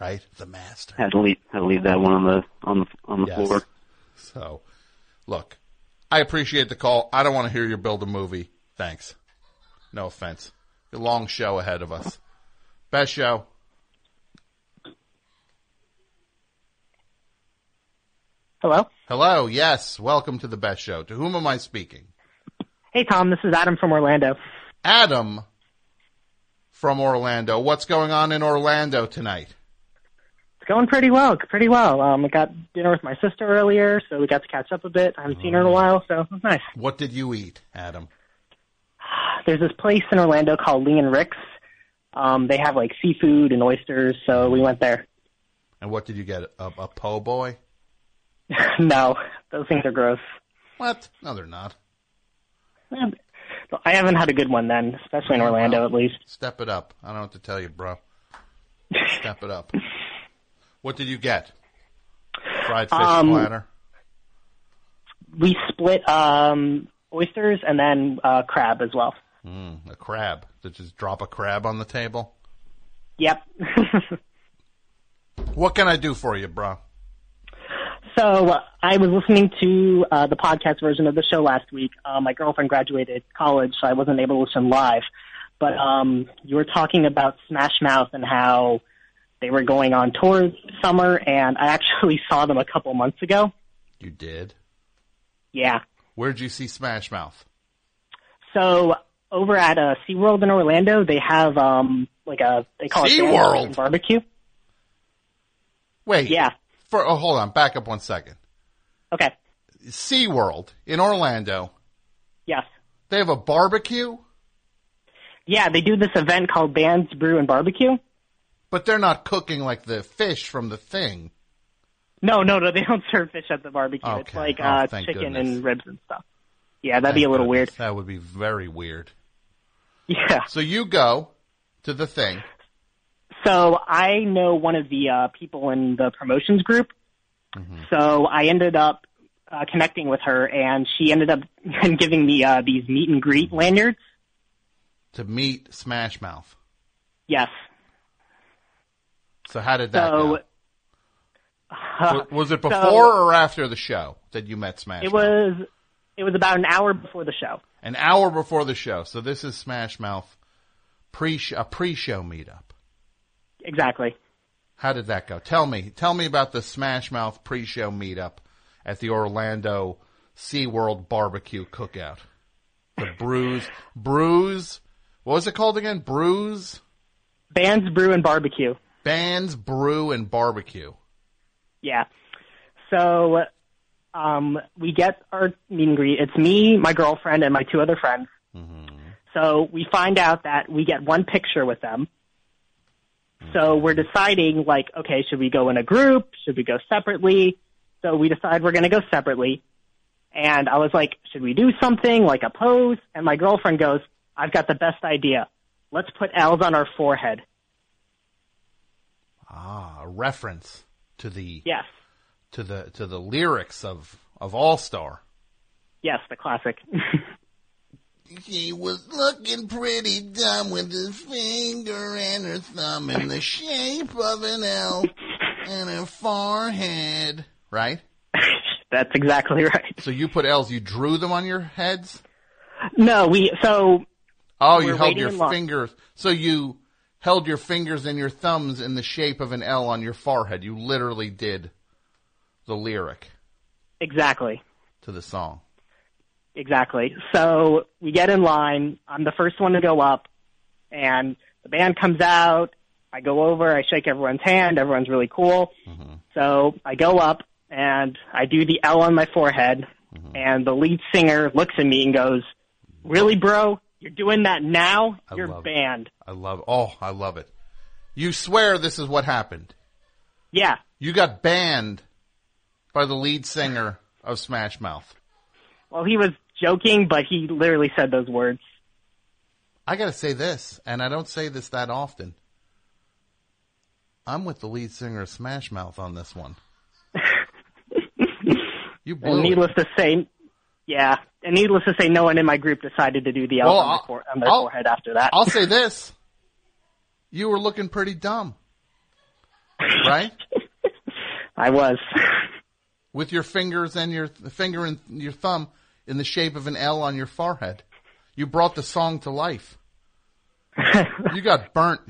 Right? The master. had to leave had to leave that one on the on the on the Yes. floor. So, look, I appreciate the call. I don't want to hear you build a movie. Thanks. No offense. A long show ahead of us. Best show. Hello? Hello. Yes. Welcome to the best show. To whom am I speaking? Hey, Tom, this is Adam from Orlando. Adam from Orlando. What's going on in Orlando tonight? It's going pretty well, pretty well. Um, I got dinner with my sister earlier, so we got to catch up a bit. I haven't seen her in a while, so it was nice. What did you eat, Adam? There's this place in Orlando called Lee and Rick's. Um, they have like seafood and oysters, so we went there. And what did you get? A, a po' boy? no, those things are gross. What? No, they're not. I haven't had a good one then, especially in Orlando at least. Step it up. I don't know what to tell you, bro. Step it up. What did you get? Fried fish Um, platter. We split um, oysters and then uh, crab as well. Mm, a crab. Did you just drop a crab on the table? Yep. What can I do for you, bro? So uh, I was listening to uh, the podcast version of the show last week. Uh, my girlfriend graduated college, so I wasn't able to listen live. But um, you were talking about Smash Mouth and how they were going on tour this summer, and I actually saw them a couple months ago. You did. Yeah. Where'd you see Smash Mouth? So over at uh, SeaWorld in Orlando, they have um, like a they call it SeaWorld? Barbecue. Wait. Yeah. For oh, hold on. Back up one second. Okay. SeaWorld in Orlando. Yes. They have a barbecue. Yeah, they do this event called Bands Brew and Barbecue. But they're not cooking like the fish from the thing. No, no, no, they don't serve fish at the barbecue. It's like Oh, uh, chicken goodness. and ribs and stuff. Yeah, that'd be a little goodness. That would be very weird. weird. Yeah. So you go to the thing. So I know one of the uh, people in the promotions group. Mm-hmm. So I ended up uh, connecting with her, and she ended up giving me uh, these meet and greet lanyards. to meet Smash Mouth. Yes. So how did that So, go? Was, was it so- before or after the show that you met Smash It Mouth? was it was about an hour before the show. An hour before the show. So this is Smash Mouth pre a pre-show meetup. Exactly. How did that go? Tell me. Tell me about the Smash Mouth pre-show meetup at the Orlando SeaWorld barbecue cookout. The Bruise Bruise what was it called again? Bruise Bands Brew and Barbecue. Bands Brew and Barbecue. Yeah. So um, we get our meet and greet. It's me, my girlfriend, and my two other friends. So we find out that we get one picture with them. So we're deciding, like, okay, should we go in a group? Should we go separately? So we decide we're going to go separately. And I was like, should we do something like a pose? And my girlfriend goes, I've got the best idea. Let's put L's on our forehead. Ah, reference to the Yes. to the to the lyrics of of All Star. Yes, the classic. He was looking pretty dumb with his finger and her thumb in the shape of an L and her forehead. Right? That's exactly right. So you put L's, you drew them on your heads? No, we, so Oh, you held your fingers. So you held your fingers and your thumbs in the shape of an L on your forehead. You literally did the lyric exactly. to the song. Exactly. So we get in line. I'm the first one to go up, and the band comes out. I go over. I shake everyone's hand. Everyone's really cool. Mm-hmm. So I go up and I do the L on my forehead, mm-hmm. and the lead singer looks at me and goes, "Really, bro? You're doing that now? I You're love it. banned." I love Oh, I love it. You swear this is what happened. Yeah. You got banned by the lead singer of Smash Mouth. Well, he was joking, but he literally said those words. I gotta say this, and I don't say this that often. I'm with the lead singer of Smash Mouth on this one. you blew And it. needless to say, yeah, and needless to say, no one in my group decided to do the L Well, on, their I'll- on their forehead after that. I'll say this. You were looking pretty dumb. Right? I was. With your fingers and your finger and your thumb in the shape of an L on your forehead. You brought the song to life. you got burnt.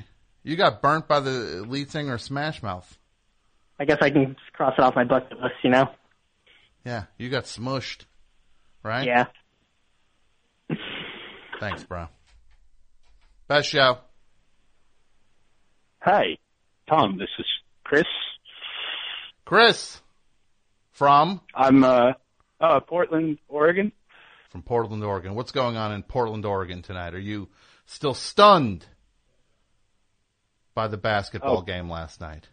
You got burnt by the lead singer Smash Mouth. I guess I can cross it off my bucket list, you know? Yeah, you got smushed. Right? Yeah. Thanks, bro. Best show. Hi, Tom. This is Chris. Chris. From? I'm uh, uh Portland, Oregon. From Portland, Oregon. What's going on in Portland, Oregon tonight? Are you still stunned by the basketball Oh. game last night?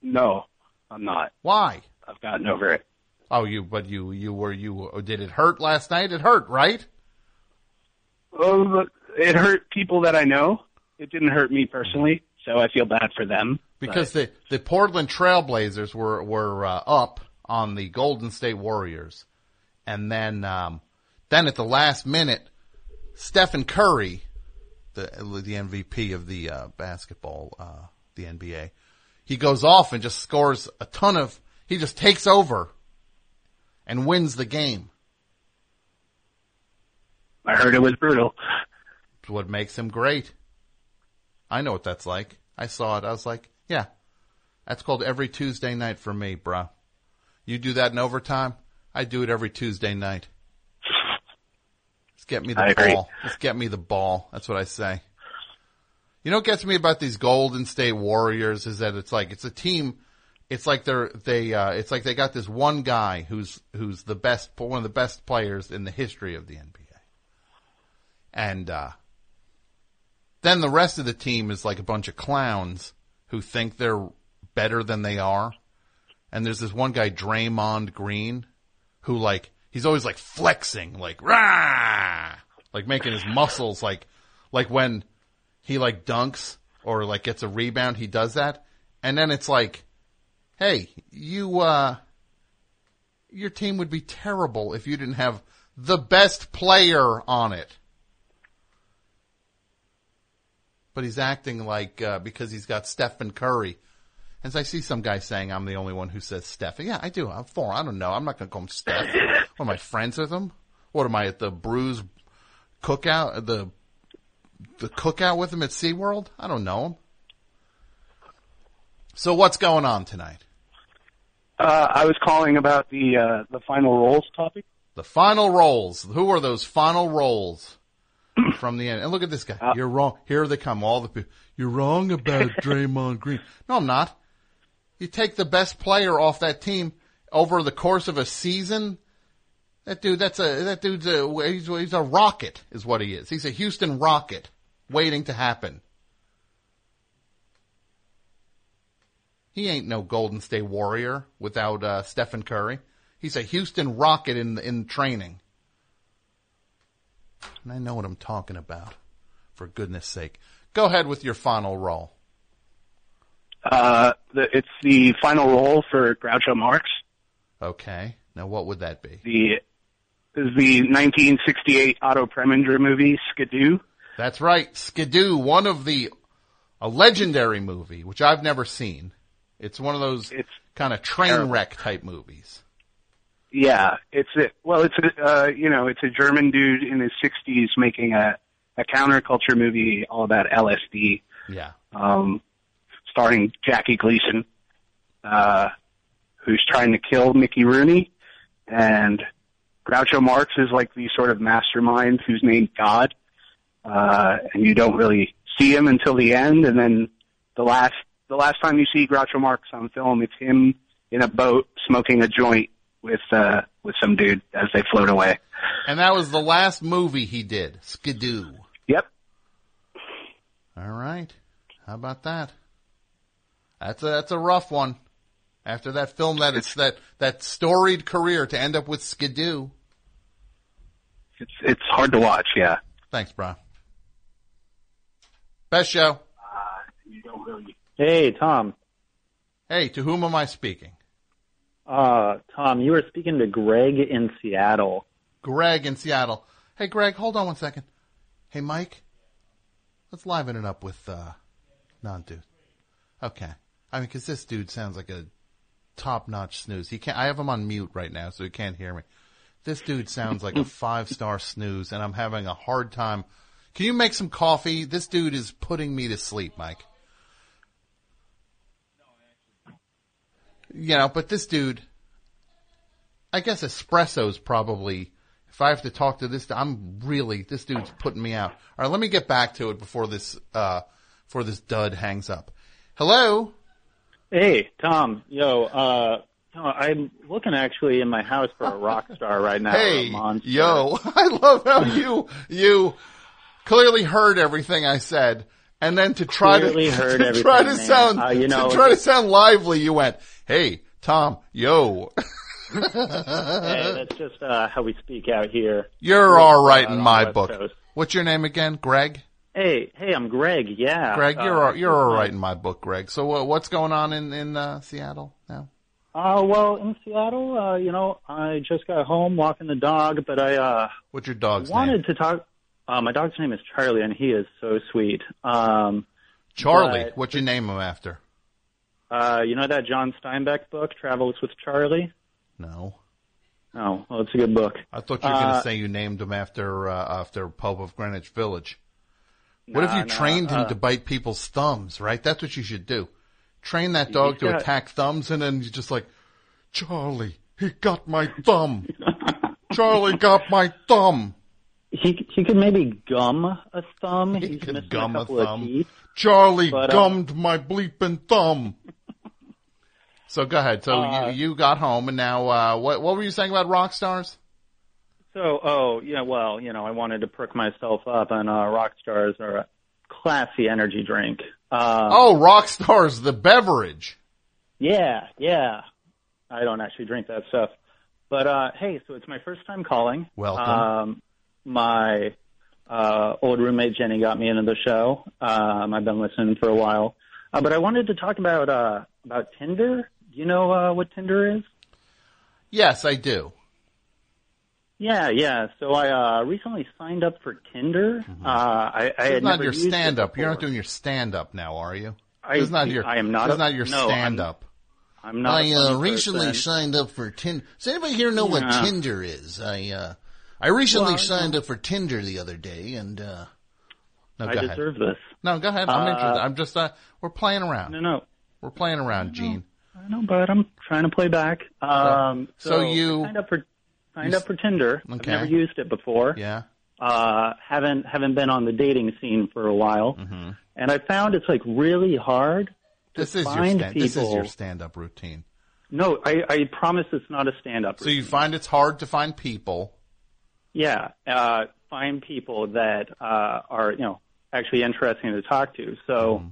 No, I'm not. Why? I've gotten over it. Oh, you, but you, you were, you, did it hurt last night? It hurt, right? Oh, it hurt people that I know. It didn't hurt me personally, so I feel bad for them. Because the, the Portland Trailblazers were, were, uh, up on the Golden State Warriors. And then, um, then at the last minute, Stephen Curry, the, the MVP of the, uh, basketball, uh, the NBA, he goes off and just scores a ton of, he just takes over and wins the game. I heard it was brutal. It's what makes him great. I know what that's like. I saw it. I was like, yeah, that's called every Tuesday night for me, bruh. You do that in overtime? I do it every Tuesday night. Let's get me the I ball. Let's get me the ball. That's what I say. You know what gets me about these Golden State Warriors is that it's like, it's a team, it's like they're, they, uh, it's like they got this one guy who's, who's the best, one of the best players in the history of the NBA. And, uh, Then the rest of the team is like a bunch of clowns who think they're better than they are. And there's this one guy, Draymond Green, who like, he's always like flexing, like, rah! Like making his muscles like, like when he like dunks or like gets a rebound, he does that. And then it's like, hey, you, uh, your team would be terrible if you didn't have the best player on it. But he's acting like, uh, because he's got Stephen Curry. As I see some guy saying I'm the only one who says Steph. Yeah, I do. I'm four. I don't know. I'm not going to call him Steph. what am I friends with him? What am I at the Bruise cookout? The the cookout with him at SeaWorld? I don't know him. So what's going on tonight? Uh, I was calling about the uh, the final roles topic. The final rolls. Who are those final rolls from the end? And look at this guy. You're wrong. Here they come. All the people. You're wrong about Draymond Green. No, I'm not. You take the best player off that team over the course of a season. That dude, that's a, that dude's a, he's, he's a rocket is what he is. He's a Houston rocket waiting to happen. He ain't no Golden State Warrior without, uh, Stephen Curry. He's a Houston rocket in, in training. And I know what I'm talking about. For goodness sake. Go ahead with your final roll. Uh, the, it's the final roll for Groucho Marx. Okay. Now what would that be? The is the 1968 Otto Preminger movie Skidoo. That's right. Skidoo, one of the, a legendary movie, which I've never seen. It's one of those kind of train terrible. wreck type movies. Yeah, it's a, well, it's a uh, you know, it's a German dude in his 60s making a a counterculture movie all about LSD. Yeah. um, starring Jackie Gleason, uh, who's trying to kill Mickey Rooney, and Groucho Marx is like the sort of mastermind who's named God, uh, and you don't really see him until the end, and then the last the last time you see Groucho Marx on film, it's him in a boat smoking a joint with uh, with some dude as they float away. And that was the last movie he did, Skidoo. Yep. All right. How about that? That's a, that's a rough one. After that film, that it's that, that storied career to end up with Skidoo. It's it's hard to watch. Yeah. Thanks, bro. Best show. You don't really. Hey, Tom. Hey, to whom am I speaking? Uh, Tom, you were speaking to Greg in Seattle. Greg in Seattle. Hey, Greg, hold on one second. Hey, Mike, let's liven it up with uh, non-dude. Okay. I mean, because this dude sounds like a top-notch snooze. He can't. I have him on mute right now, so he can't hear me. This dude sounds like a five-star snooze, and I'm having a hard time. Can you make some coffee? This dude is putting me to sleep, Mike. You know, but this dude, I guess espresso's probably, if I have to talk to this, I'm really, this dude's putting me out. Alright, let me get back to it before this, uh, before this dud hangs up. Hello? Hey, Tom. Yo, uh, no, I'm looking actually in my house for a rock star right now. Hey, yo, I love how you, you clearly heard everything I said. And then to try Clearly to, heard to try to man. sound, Uh, you know- to try to sound lively, you went, hey, Tom, yo. hey, that's just uh, how we speak out here. You're Uh, alright in my book. Coast. What's your name again? Greg? Hey, hey, I'm Greg. Yeah, Greg, you're, uh, you're alright in my book, Greg. So uh, what's going on in, in, uh, Seattle now? Uh, well, in Seattle, uh, you know, I just got home walking the dog, but I uh What's your dog's wanted to talk. Uh, my dog's name is Charlie, and he is so sweet. Um, Charlie. but- What's your name him after? Uh, you know that John Steinbeck book, Travels with Charley? No. Oh, well, it's a good book. I thought you were going Uh, to say you named him after uh, after Pope of Greenwich Village. What if you nah, trained him uh, to bite people's thumbs? Right, that's what you should do. Train that dog to got- attack thumbs, and then you just like, Charlie, he got my thumb. Charlie got my thumb. He he could maybe gum a thumb. He's missing Gum a a couple of thumb. teeth. Charlie But, uh, gummed my bleeping thumb. So go ahead. So Uh, you you got home, and now uh, what what were you saying about rock stars? So, oh, yeah, well, you know, I wanted to perk myself up, and uh, rock stars are a classy energy drink. Uh, oh, Rockstar's the beverage. Yeah, yeah. I don't actually drink that stuff. But uh hey, so it's my first time calling. Welcome. Um my uh old roommate Jenny got me into the show. Um I've been listening for a while. Uh, but I wanted to talk about uh about Tinder. Do you know uh what Tinder is? Yes, I do. Yeah, yeah. So I uh recently signed up for Tinder. Uh I, I had not your stand up. You're not doing your stand up now, are you? I- this is not your. I am not This a- not your no, I'm- stand up. I'm not. I uh, recently person. signed up for Tinder. Does anybody here know what Tinder is? I uh, I recently Well, signed up for Tinder the other day, and uh, No, I go ahead. deserve this. No, go ahead. I'm Uh, interested. I'm just. Uh, we're playing around. No, no. We're playing around, Gene. I know, but I'm trying to play back. Um, So so, you- I signed up for signed you up for Tinder. I've never used it before. Yeah. Uh, haven't haven't been on the dating scene for a while, Mm-hmm. and I found it's like really hard to This is your find stand. people. This is your stand up routine. No, I, I promise it's not a stand up. So you find it's hard to find people. Yeah, uh, find people that uh, are you know actually interesting to talk to. So Mm-hmm.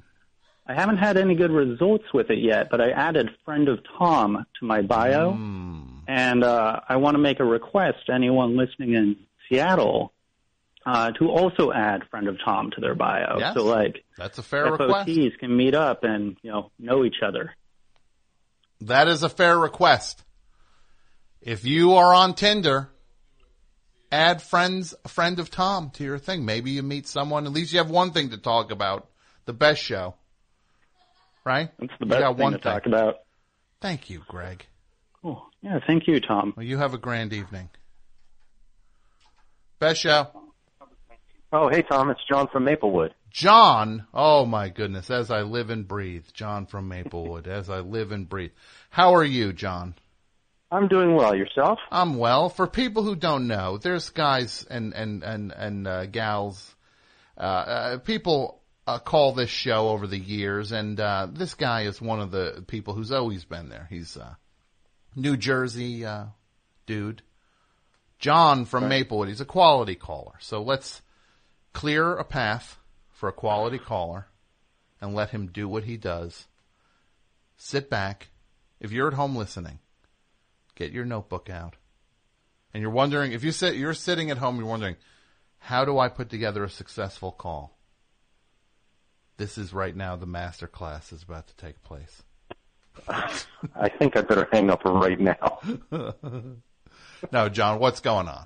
I haven't had any good results with it yet, but I added friend of Tom to my bio, Mm. and uh, I want to make a request to anyone listening in Seattle uh, to also add friend of Tom to their bio. Yes. So like That's a fair request. can meet up and you know know each other. That is a fair request. If you are on Tinder, add friends, friend of Tom to your thing. Maybe you meet someone. At least you have one thing to talk about. The best show. Right? That's the You best got thing one to talk about. Thank you, Greg. Cool. Yeah, thank you, Tom. Well, you have a grand evening. Best show. Oh, hey Tom, it's John from Maplewood. John, oh my goodness, as I live and breathe. John from Maplewood, as I live and breathe. How are you, John? I'm doing well. Yourself? I'm well. For people who don't know, there's guys and and and and uh, gals, uh, uh, people uh, call this show over the years, and uh, this guy is one of the people who's always been there. He's a New Jersey uh, dude, John from Maplewood. He's a quality caller. So let's clear a path for a quality caller, and let him do what he does. Sit back. If you're at home listening get your notebook out. And you're wondering if you sit you're sitting at home you're wondering how do I put together a successful call? This is right now the master class is about to take place. I think I better hang up right now. no, John, what's going on?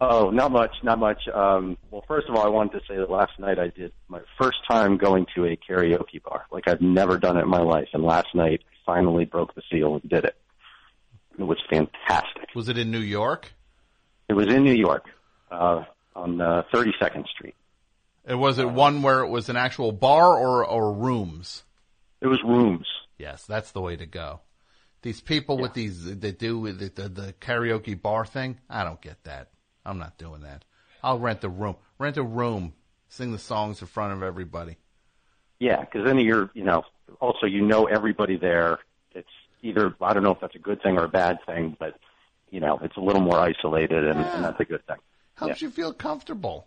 Oh, not much, not much. Um, well, first of all, I wanted to say that last night I did my first time going to a karaoke bar. Like I've never done it in my life, and last night I finally broke the seal and did it. It was fantastic. Was it in New York? It was in New York, uh, on uh, 32nd Street. And was it one where it was an actual bar or or rooms? It was rooms. Yes, that's the way to go. These people with these that do the, the, the karaoke bar thing, I don't get that. I'm not doing that. I'll rent a room. Rent a room. Sing the songs in front of everybody. Yeah, because then you're, you know, also you know everybody there. It's either I don't know if that's a good thing or a bad thing, but you know, it's a little more isolated, and, and that's a good thing. Helps you feel comfortable.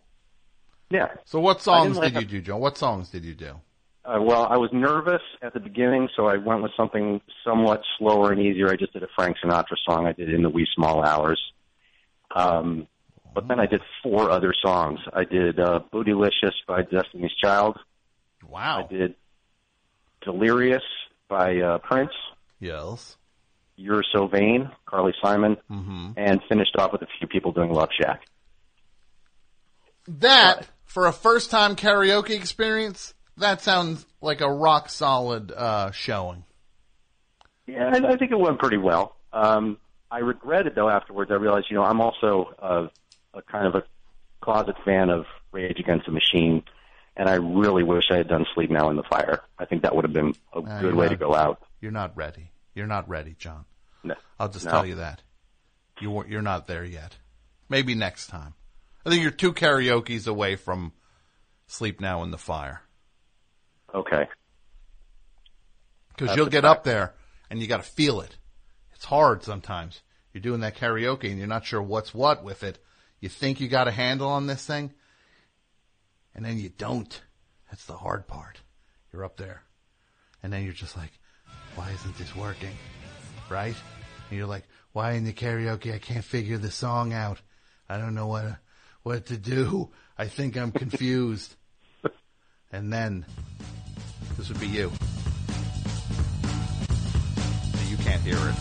Yeah. So what songs did you do, John? What songs did you do? Uh, well, I was nervous at the beginning, so I went with something somewhat slower and easier. I just did a Frank Sinatra song. I did in the wee small hours. Um, but then I did four other songs. I did uh, Bootylicious by Destiny's Child. Wow. I did Delirious by uh, Prince. Yes. You're So Vain, Carly Simon, Mm-hmm. and finished off with a few people doing Love Shack. That for a first time karaoke experience, that sounds like a rock solid uh, showing. Yeah, I, I think it went pretty well. Um, I regretted it though afterwards. I realized, you know, I'm also a, a kind of a closet fan of Rage Against the Machine, and I really wish I had done Sleep Now in the Fire. I think that would have been a Uh, good way not- to go out. You're not ready. You're not ready, John. No. I'll just No. tell you that. You you're not there yet. Maybe next time. I think you're two karaoke's away from Sleep Now in the Fire. Okay. Because you'll get up there and you got to feel it. It's hard sometimes. You're doing that karaoke and you're not sure what's what with it. You think you got a handle on this thing. and then you don't. That's the hard part. You're up there, and then you're just like, why isn't this working? Right? And you're like, why in the karaoke I can't figure the song out? I don't know what what to do. I think I'm confused. and then this would be you. You can't hear it.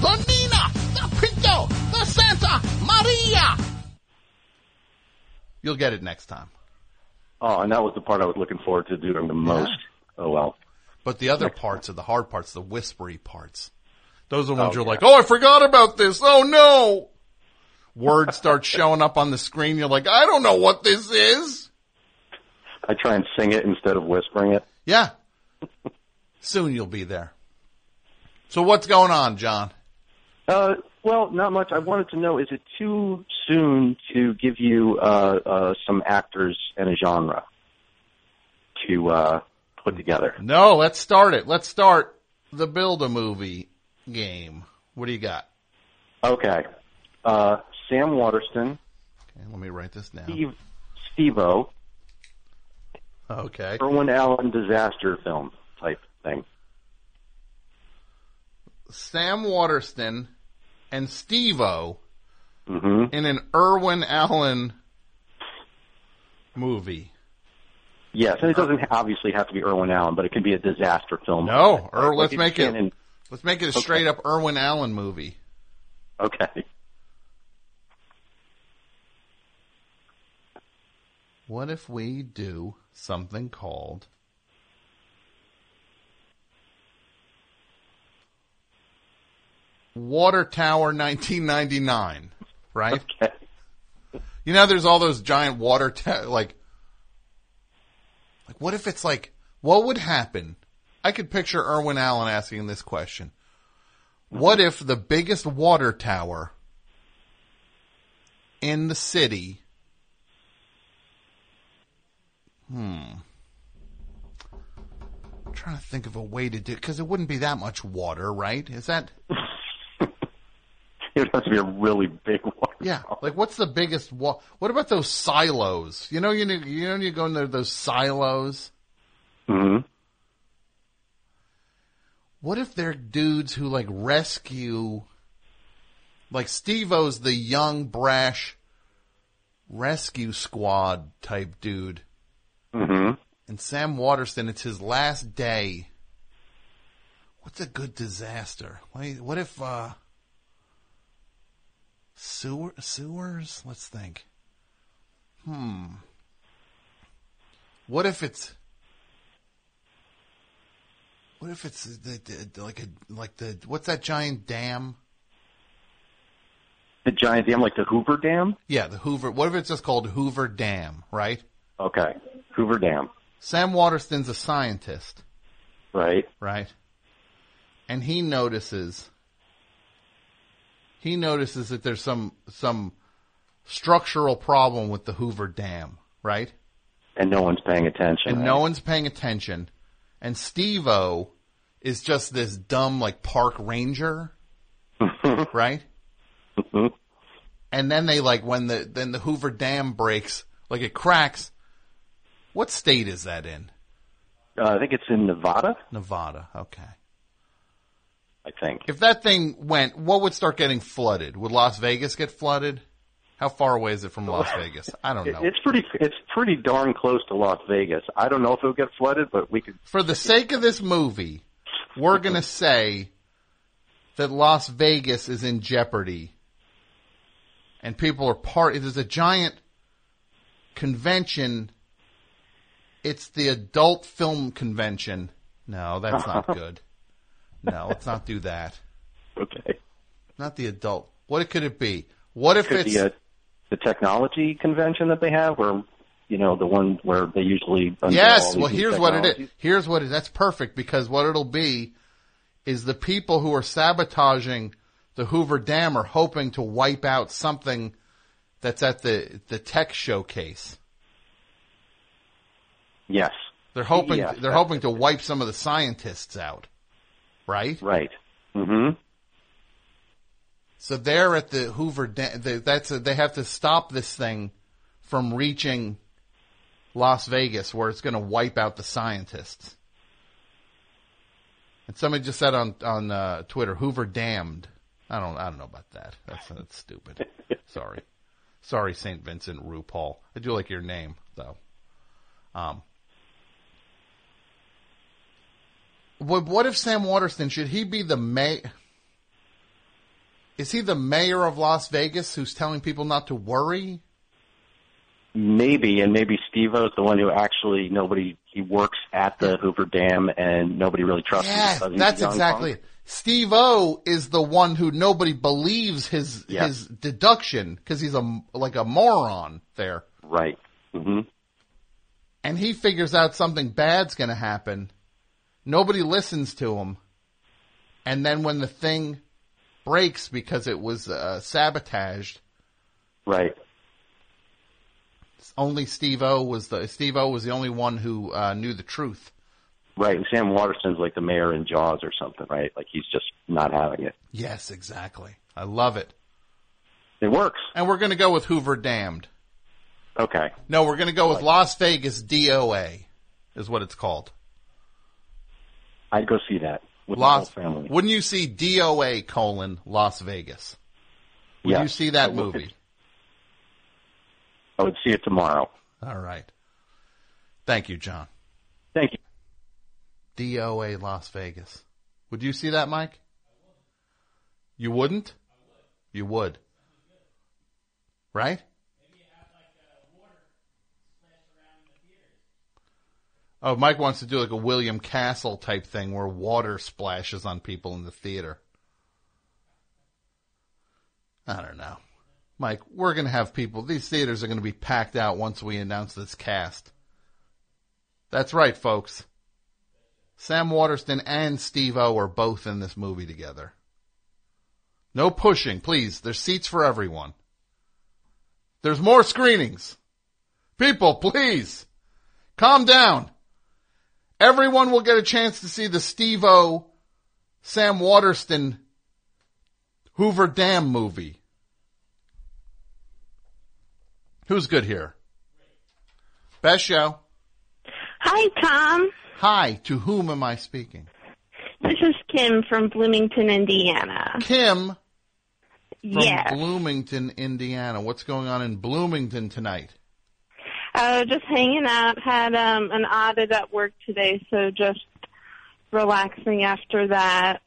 The Nina, the Pinta, the Santa Maria. You'll get it next time. Oh, and that was the part I was looking forward to doing the most. Oh well. But the other parts are the hard parts, the whispery parts. Those are the ones Oh, you're yeah. like, oh, I forgot about this. Oh no. Words start showing up on the screen. You're like, I don't know what this is. I try and sing it instead of whispering it. Yeah. Soon you'll be there. So what's going on, John? Uh, well, not much. I wanted to know: is it too soon to give you uh, uh, some actors and a genre to uh, put together? No, let's start it. Let's start the build a movie game. What do you got? Okay. Uh, Sam Waterston, Okay, let me write this down. Steve, Steve-O, Okay. Irwin Allen disaster film type thing. Sam Waterston and Steve-O hmm in an Irwin Allen movie. Yes, and it doesn't obviously have to be Irwin Allen, but it could be a disaster film. No, or let's make it let's make it a Okay. straight up Irwin Allen movie. Okay. What if we do something called Water Tower 1999, right? Okay. You know, there's all those giant water ta- like, like what if it's like, what would happen? I could picture Irwin Allen asking this question. What if the biggest water tower in the city Hmm. I'm trying to think of a way to do because it wouldn't be that much water, right? Is that It would have to be a really big one. yeah? Like, what's the biggest? Wa- what about those silos? You know, you know, you know, you go in there, those silos. hmm What if they're dudes who like rescue, like Steve-O's the young brash rescue squad type dude, hmm and Sam Waterston, it's his last day. What's a good disaster? What if uh sewer sewers? Let's think. Hmm. What if it's what if it's the, the, like a like the what's that giant dam? The giant dam, like the Hoover Dam. Yeah, the Hoover. What if it's just called Hoover Dam, right? Okay, Hoover Dam. Sam Waterston's a scientist, Right. right? And he notices he notices that there's some some structural problem with the Hoover Dam, right? And no one's paying attention. And right? no one's paying attention. And Steve-O is just this dumb like park ranger, right? Mhm. And then they like when the then the Hoover Dam breaks, like it cracks. What state is that in? Uh, I think it's in Nevada. Nevada. Okay. I think. If that thing went, what would start getting flooded? Would Las Vegas get flooded? How far away is it from Las Vegas? I don't know. It's pretty. It's pretty darn close to Las Vegas. I don't know if it'll get flooded, but we could. For the sake of this movie, we're going to say that Las Vegas is in jeopardy. And people are part, there's a giant convention. It's the adult film convention. No, that's not good. No, let's not do that. Okay. Not the adult. What could it be? What if could it's a, the technology convention that they have, where you know the one where they usually. Yes, well here's what it is. Here's what it that's perfect because what it'll be is the people who are sabotaging the Hoover Dam are hoping to wipe out something that's at the the tech showcase. Yes. They're hoping Yes, they're hoping to wipe some of the scientists out. Right? Right. hmm So they're at the Hoover Dam. They, that's a, they have to stop this thing from reaching Las Vegas where it's going to wipe out the scientists. And somebody just said on on uh, Twitter, Hoover damned. I don't I don't know about that. That's that's stupid. Sorry, sorry, Saint Vincent RuPaul. I do like your name though. Um, what what if Sam Waterston should he be the may? Is he the mayor of Las Vegas who's telling people not to worry? Maybe, and maybe Steve O is the one who actually nobody he works at the Hoover Dam and nobody really trusts. Yeah, he's that's exactly it. Steve O is the one who nobody believes his Yeah. his deduction because he's a like a moron there, Right. hmm and he figures out something bad's going to happen. Nobody listens to him, and then when the thing breaks because it was uh, sabotaged, Right. only Steve O was the Steve O was the only one who uh, knew the truth. Right. And Sam Waterston's like the mayor in Jaws or something, right? Like he's just not having it. Yes, exactly. I love it. It works. And we're going to go with Hoover Damned. Okay. No, we're going to go with Las Vegas DOA, is what it's called. I'd go see that with Las, my whole family. wouldn't you see DOA colon Las Vegas? Would Yes, you see that I would. movie? I would see it tomorrow. All right. Thank you, John. Thank you. DOA Las Vegas. Would you see that, Mike? You wouldn't? You would. Right? Oh, Mike wants to do like a William Castle type thing where water splashes on people in the theater. I don't know. Mike, we're going to have people, these theaters are going to be packed out once we announce this cast. That's right, folks. Sam Waterston and Steve O are both in this movie together. No pushing, please. There's seats for everyone. There's more screenings. People, please. Calm down. Everyone will get a chance to see the Steve O, Sam Waterston, Hoover Dam movie. Who's good here? Best show. Hi, Tom. Hi, to whom am I speaking? This is Kim from Bloomington, Indiana. Kim from yes. Bloomington, Indiana. What's going on in Bloomington tonight? Uh, just hanging out. Had um, an audit at work today, so just relaxing after that.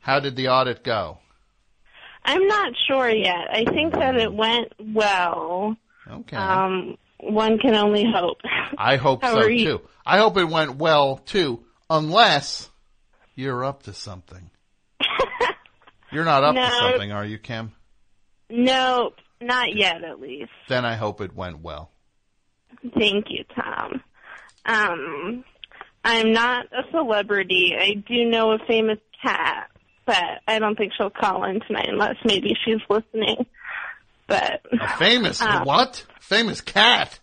How did the audit go? I'm not sure yet. I think that it went well. Okay. Um, one can only hope. I hope so too. I hope it went well too, unless you're up to something. you're not up to something, are you, Kim? Nope, not yet at least. Then I hope it went well. Thank you, Tom. Um, I'm not a celebrity. I do know a famous cat, but I don't think she'll call in tonight unless maybe she's listening. But A famous Um, what? Famous cat.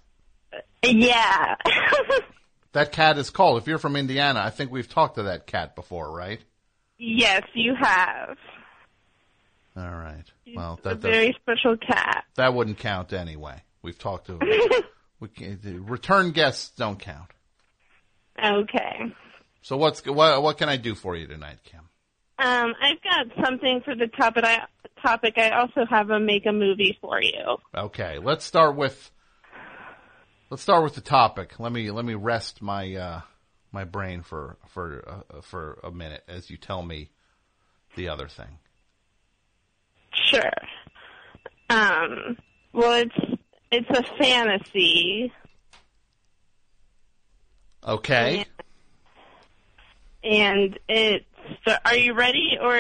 yeah, That cat is called. If you're from Indiana, I think we've talked to that cat before, right? yes, you have All right. Well, that's a very special cat. that wouldn't count anyway. We've talked to. we can't, the return guests don't count. Okay. So what's what? What can I do for you tonight, Kim? Um, I've got something for the topic. I topic. I also have a make a movie for you. Okay, let's start with let's start with the topic. Let me let me rest my uh, my brain for for uh, for a minute as you tell me the other thing. Sure. Um, well, it's it's a fantasy. Okay. And it's. Are you ready? Or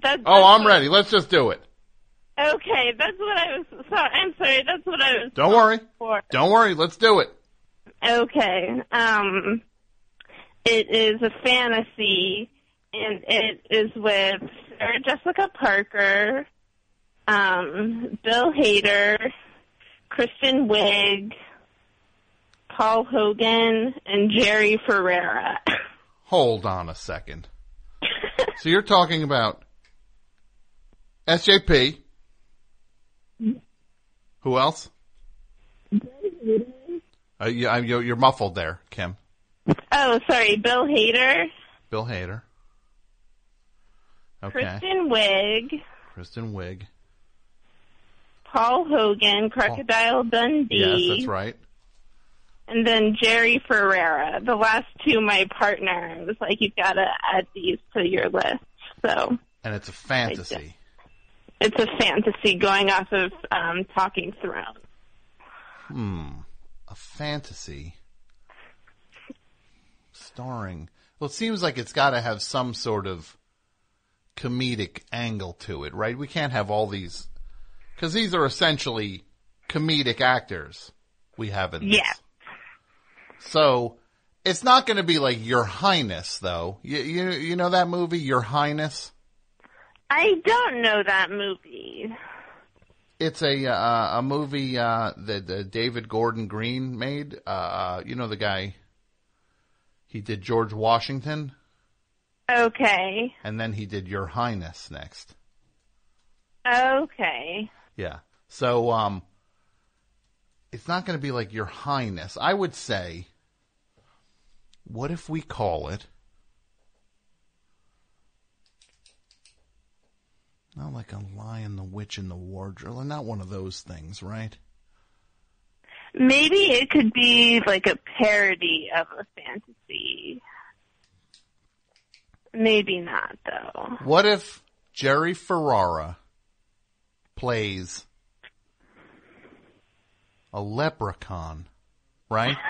that's. Oh, I'm ready. Let's just do it. Okay, that's what I was. Sorry, I'm sorry. That's what I was. Don't worry. For. Don't worry. Let's do it. Okay. Um, it is a fantasy, and it is with Sarah Jessica Parker, um, Bill Hader, Kristen Wiig, Paul Hogan, and Jerry Ferrara. Hold on a second. so you're talking about SJP. Who else? Uh, you're, you're muffled there, Kim. Oh, sorry, Bill Hader, Bill Hader. Okay. Kristen Wiig, Kristen Wiig. Paul Hogan, Crocodile Dundee. Yes, that's right. And then Jerry Ferrara. The last two, my partner was like, "You've got to add these to your list." So And it's a fantasy. it's a fantasy going off of um, Talking Thrones. Hmm. A fantasy starring. Well, it seems like it's got to have some sort of comedic angle to it, right? We can't have all these because these are essentially comedic actors we have in this. Yeah. So it's not going to be like Your Highness, though. You, you you know that movie, Your Highness. I don't know that movie. It's a uh, a movie uh, that uh, David Gordon Green made. Uh, you know the guy. He did George Washington, Okay. and then he did Your Highness next. Okay. Yeah. So um, it's not going to be like Your Highness. I would say. What if we call it? Not like a lion, the witch, and the wardrobe. Not one of those things, right? Maybe it could be like a parody of a fantasy. Maybe not though. What if Jerry Ferrara plays a leprechaun, right?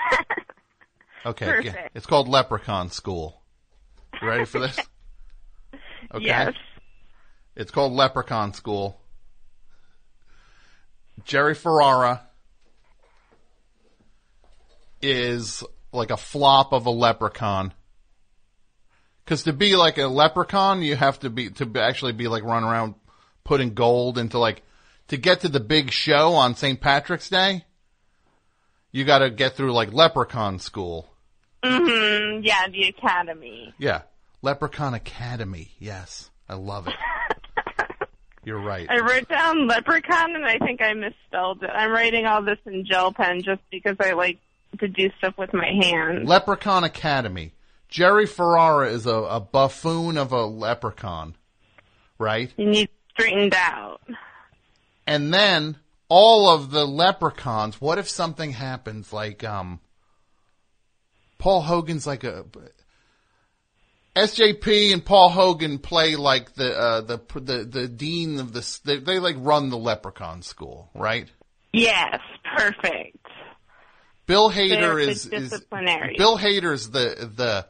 Okay, yeah. It's called Leprechaun School. You ready for this? Okay. Yes. It's called Leprechaun School. Jerry Ferrara is like a flop of a leprechaun. Because to be like a leprechaun, you have to be to actually be like run around putting gold into like to get to the big show on St. Patrick's Day. You got to get through like leprechaun school. Mm-hmm. Yeah, the Academy. Yeah, Leprechaun Academy. Yes, I love it. You're right. I wrote down leprechaun and I think I misspelled it. I'm writing all this in gel pen just because I like to do stuff with my hands. Leprechaun Academy. Jerry Ferrara is a, a buffoon of a leprechaun, right? You need straightened out. And then all of the leprechauns. What if something happens like um, Paul Hogan's like a SJP and Paul Hogan play like the uh, the the the dean of the they, they like run the leprechaun school, right? Yes, perfect. Bill Hader is, is. Bill Hader's the the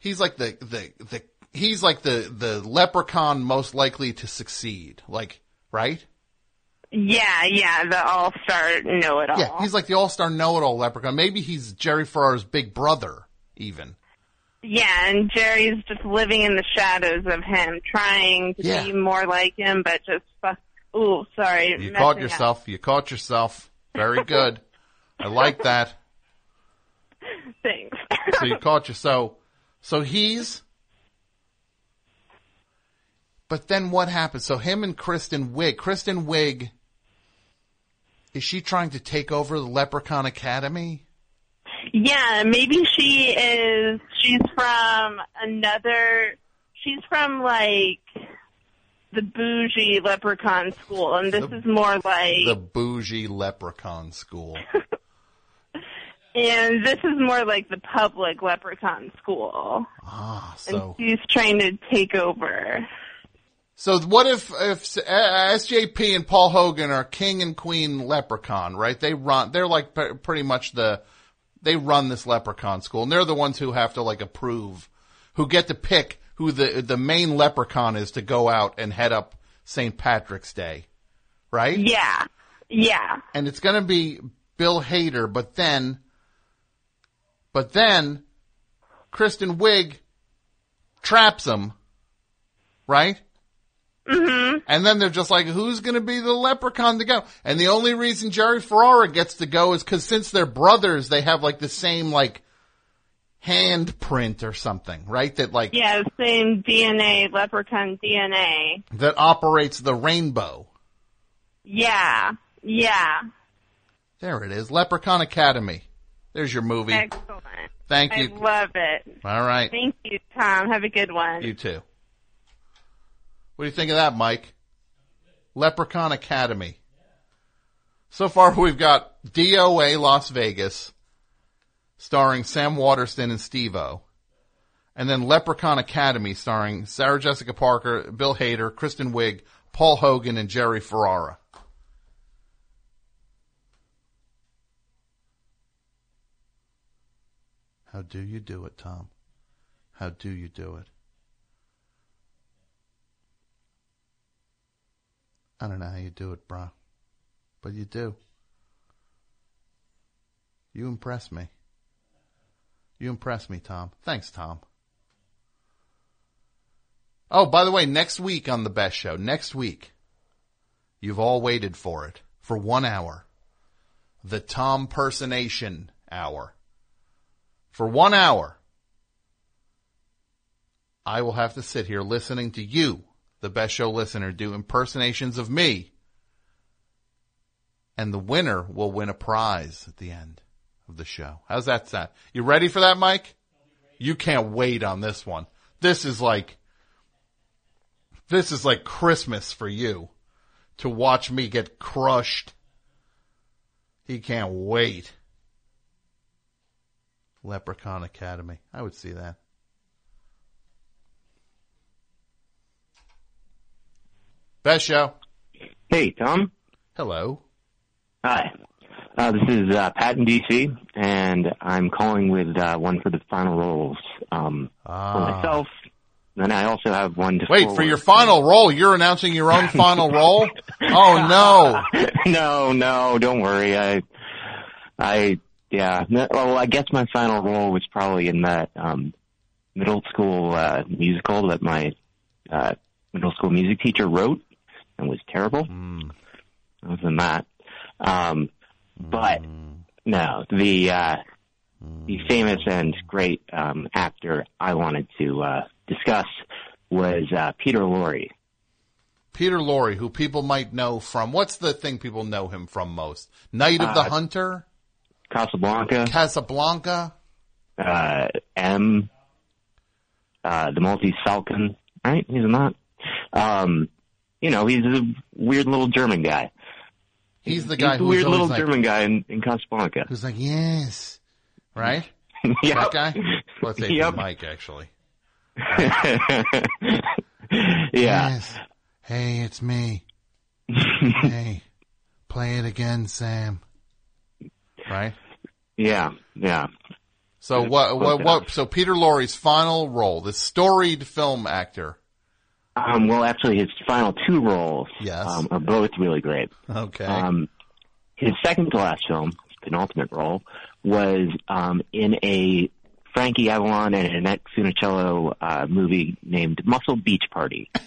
he's like the the the he's like the the leprechaun most likely to succeed, like right? Yeah, yeah, the all star know it all. Yeah, he's like the all star know it all leprechaun. Maybe he's Jerry Ferrara's big brother, even. Yeah, and Jerry's just living in the shadows of him, trying to Yeah. be more like him, but just fuck. Ooh, sorry. You caught up. yourself. You caught yourself. Very good. I like that. Thanks. So you caught you. So, so he's. But then what happens? So him and Kristen Wiig. Kristen Wiig. Is she trying to take over the Leprechaun Academy? Yeah, maybe she is. She's from another. She's from like the bougie leprechaun school, and this is more like. The bougie Leprechaun School. And this is more like the public leprechaun school. Ah, And so she's trying to take over. So what if if SJP and Paul Hogan are king and queen Leprechaun, right? They run. They're like pretty much the. They run this Leprechaun school, and they're the ones who have to like approve, who get to pick who the the main Leprechaun is to go out and head up St. Patrick's Day, right? Yeah. Yeah. and it's going to be Bill Hader, but then, but then, Kristen Wiig traps him, right? Mm-hmm. And then they're just like, who's going to be the leprechaun to go? And the only reason Jerry Ferrara gets to go is because since they're brothers, they have like the same like handprint or something, right? That like Yeah, same DNA, leprechaun DNA. that operates the rainbow. Yeah. Yeah. There it is. Leprechaun Academy. There's your movie. Excellent. Thank you. I love it. All right. Thank you, Tom. Have a good one. You too. What do you think of that, Mike? Leprechaun Academy. So far, we've got DOA Las Vegas, starring Sam Waterston and Steve-O. And then Leprechaun Academy, starring Sarah Jessica Parker, Bill Hader, Kristen Wiig, Paul Hogan, and Jerry Ferrara. How do you do it, Tom? How do you do it? I don't know how you do it, bro. But you do. You impress me. You impress me, Tom. Thanks, Tom. Oh, by the way, next week on the best show, next week, you've all waited for it for one hour. The Tom personation hour. For one hour, I will have to sit here listening to you, the best show listener, do impersonations of me. And the winner will win a prize at the end of the show. How's that sound? You ready for that, Mike? You can't wait on this one. This is like, this is like Christmas for you to watch me get crushed. He can't wait. Leprechaun Academy. I would see that. Best show. Hey, Tom. Hello. Hi. Uh, this is uh, Pat in DC, and I'm calling with uh, one for the final roles um, for myself. And I also have one to Ah. Wait, for your final role, you're announcing your own final role? Oh no. no, no, don't worry. I, I, yeah. No, Well, I guess my final role was probably in that um, middle school uh, musical that my uh, middle school music teacher wrote and was terrible. Other than that, um, but no, the uh, the famous and great um, actor I wanted to uh, discuss was uh, Peter Lorre. Peter Lorre, who people might know from, what's the thing people know him from most? Night of the Uh, Hunter? Casablanca, Casablanca? uh, M, uh, the Maltese Falcon, right? He's not. Um, you know, he's a weird little German guy. He's the guy he's who's weird little like- German guy in, in Casablanca. Who's like, yes. Right? Yep. That guy? Let's say Yep. Mike, actually. yeah. Yes. Hey, it's me. hey, play it again, Sam. Right? Yeah, yeah. So what, what, what, so Peter Lorre's final role, the storied film actor. Um, well, actually, his final two roles Yes. um, are both really great. Okay. Um, his second to last film, his penultimate role, was um, in a Frankie Avalon and Annette Funicello uh, movie named Muscle Beach Party.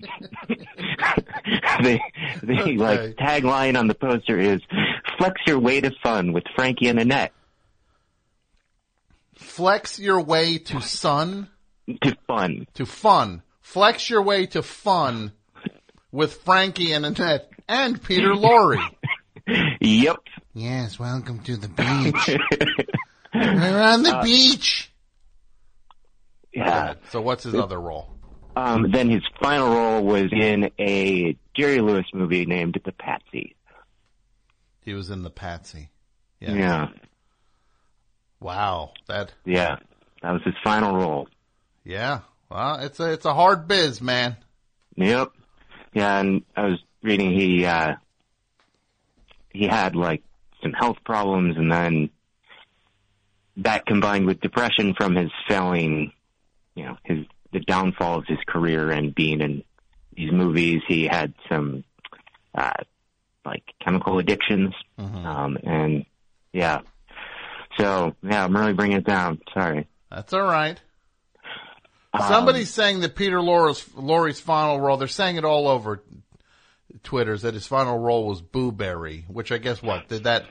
the the Okay. like tagline on the poster is "Flex your way to fun with Frankie and Annette." Flex your way to sun. To fun. To fun. Flex your way to fun with Frankie and Annette and Peter Lorre. Yep. Yes, welcome to the beach. We're on the Uh, beach. Yeah. So what's his other role? Um, then his final role was in a Jerry Lewis movie named The Patsy. He was in the Patsy. Yeah. Wow. That Yeah. That was his final role. yeah. Well, it's a it's a hard biz, man. Yep. Yeah, and I was reading he uh he had like some health problems and then that combined with depression from his failing you know, his the downfall of his career and being in these movies, he had some uh like chemical addictions. Um and yeah. So yeah, I'm really bringing it down. Sorry. That's all right. Um, Somebody's saying that Peter Lorre's, Lorre's final role, they're saying it all over Twitters that his final role was Boo Berry, which I guess what, did that,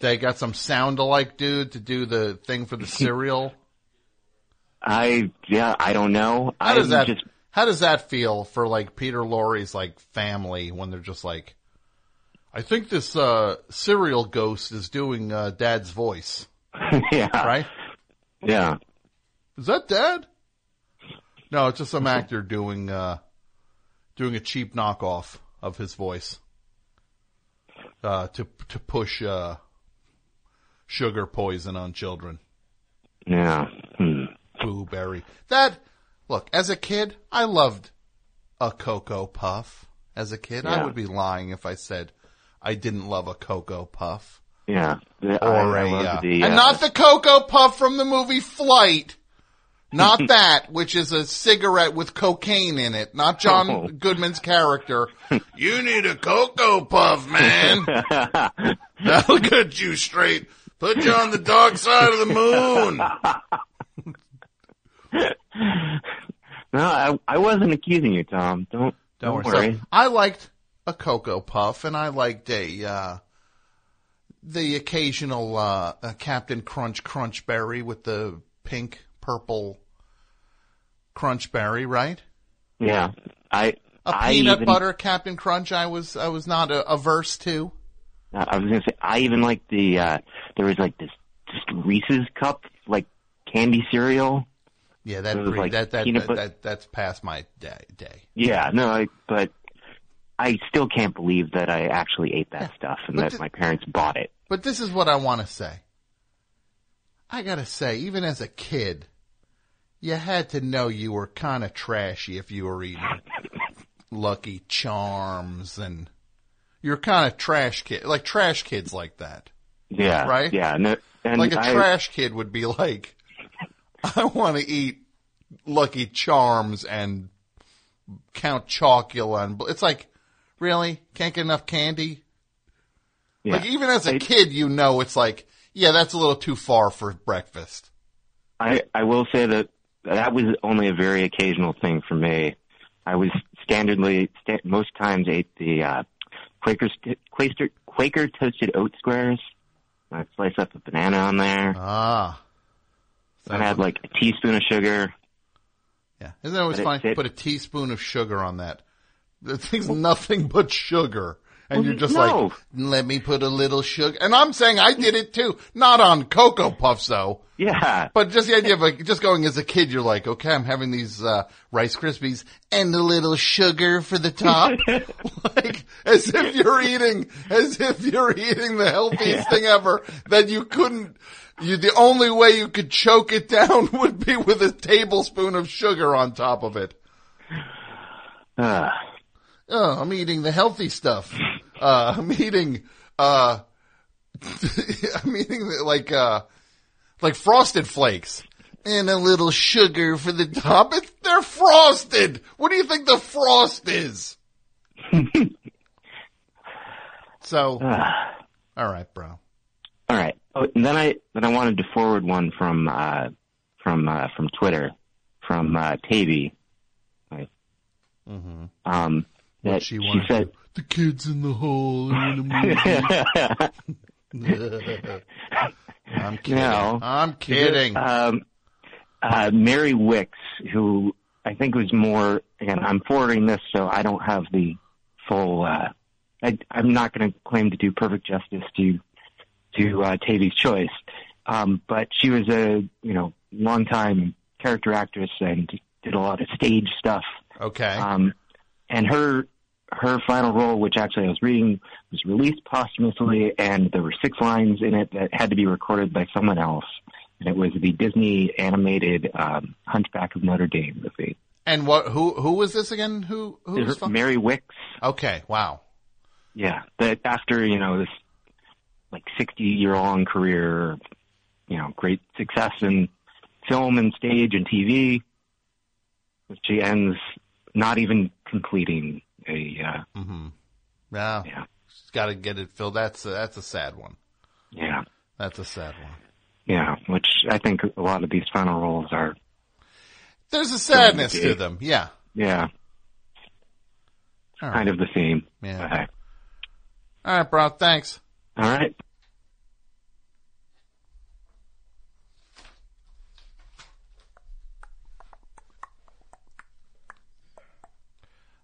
they got some sound alike dude to do the thing for the cereal? I yeah, I don't know. How does I'm that, just how does that feel for like Peter Lorre's like family when they're just like, I think this uh, cereal ghost is doing uh, Dad's voice. yeah. Right? Yeah. Is that Dad? No, it's just some actor doing uh, doing a cheap knockoff of his voice uh, to to push uh, sugar poison on children. Yeah. Hmm. Boo berry. That look as a kid, I loved a cocoa puff. As a kid, I would be lying if I said I didn't love a cocoa puff Yeah. The- or I, I a love uh, the, and uh, not the cocoa puff from the movie Flight. Not that, which is a cigarette with cocaine in it. Not John Oh. Goodman's character. you need a cocoa puff, man. That'll get you straight. Put you on the dark side of the moon. No, I, I wasn't accusing you, Tom. Don't don't, worry. So, I liked a cocoa puff, and I liked a uh, the occasional uh, uh, Captain Crunch Crunch Berry with the pink purple crunch berry, right? Yeah, I A I peanut even, butter Captain Crunch. I was I was not a, averse to. I was gonna say I even like the uh there was like this just Reese's cup like candy cereal. Yeah, that was like that that, that, but- that that's past my day. day. Yeah, no, I, but I still can't believe that I actually ate that stuff and that th- my parents bought it. But this is what I want to say. I gotta say, even as a kid, you had to know you were kind of trashy if you were eating Lucky Charms and you're kind of trash kid, like trash kids like that. Yeah, Right? Yeah, no, and like a I- trash kid would be like, I want to eat Lucky Charms and Count Chocula, and it's like, really can't get enough candy. Yeah. Like even as a kid, you know it's like, yeah, that's a little too far for breakfast. I I will say that that was only a very occasional thing for me. I was standardly sta- most times ate the uh, Quaker st- Quaker Quaker toasted oat squares. I slice up a banana on there. Ah. I had like a teaspoon of sugar. Yeah, isn't that always But it- it- Put a teaspoon of sugar on that. The thing's nothing but sugar. And you're just no. like, let me put a little sugar. And I'm saying I did it too. Not on Cocoa Puffs though. Yeah. But just the idea of like, just going as a kid, you're like, okay, I'm having these, uh, Rice Krispies and a little sugar for the top. like, as if you're eating, as if you're eating the healthiest thing ever, that you couldn't, you, the only way you could choke it down would be with a tablespoon of sugar on top of it. Oh, I'm eating the healthy stuff. Uh, I'm eating, uh, I'm eating the- like, uh, like frosted flakes and a little sugar for the top. It's, they're frosted. What do you think the frost is? so, all right, bro. All right. Oh, and then I then I wanted to forward one from uh, from uh, from Twitter from uh, Tavy. Right. Mm-hmm. Um, What she she, said. The Kids in the Hall are in a movie. I'm kidding. No. I'm kidding. Um, uh, Mary Wickes, who I think was more, and I'm forwarding this so I don't have the full, uh, I, I'm not going to claim to do perfect justice to, to, uh, Tavy's choice. Um, but she was a, you know, longtime character actress and did a lot of stage stuff. Okay. Um, and her her final role, which actually I was reading, was released posthumously, and there were six lines in it that had to be recorded by someone else. And it was the Disney animated um, Hunchback of Notre Dame movie. And what? Who? Who was this again? Who? Who was? Mary Wickes. Okay. Wow. Yeah, that after you know this like sixty year long career, you know, great success in film and stage and TV, she ends not even completing a uh, Mm-hmm. Yeah. Yeah. She's got to get it filled. That's a, that's a sad one. yeah. That's a sad one. Yeah, which I think a lot of these final roles are. There's a sadness to them. Yeah. Yeah, right. kind of the theme. Yeah. All right, bro. Thanks. All right.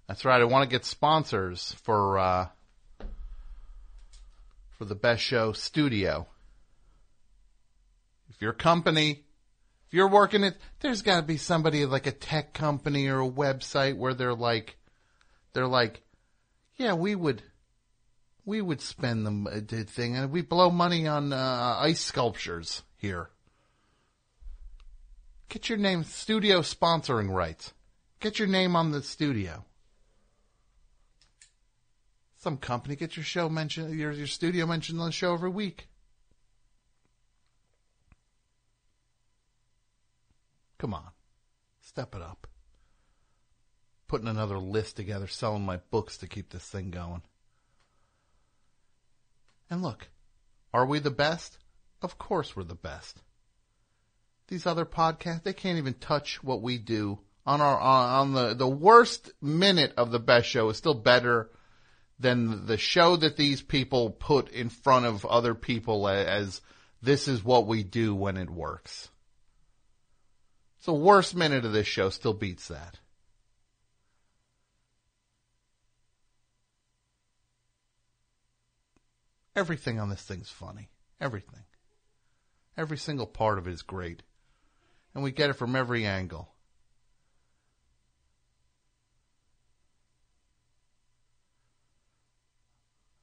That's right. I want to get sponsors for uh, for the best show studio. If your company, if you're working it, there's got to be somebody like a tech company or a website where they're like, they're like, yeah, we would, we would spend the uh, thing and we blow money on uh, ice sculptures here. Get your name, studio sponsoring rights. Get your name on the studio. Some company get your show mentioned, your your studio mentioned on the show every week. Come on, step it up. Putting another list together, selling my books to keep this thing going. And look, are we the best? Of course we're the best. These other podcasts, they can't even touch what we do on our on, on the the worst minute of the best show is still better than the show that these people put in front of other people as this is what we do when it works. So worst minute of this show still beats that. Everything on this thing's funny. Everything. Every single part of it is great. And we get it from every angle.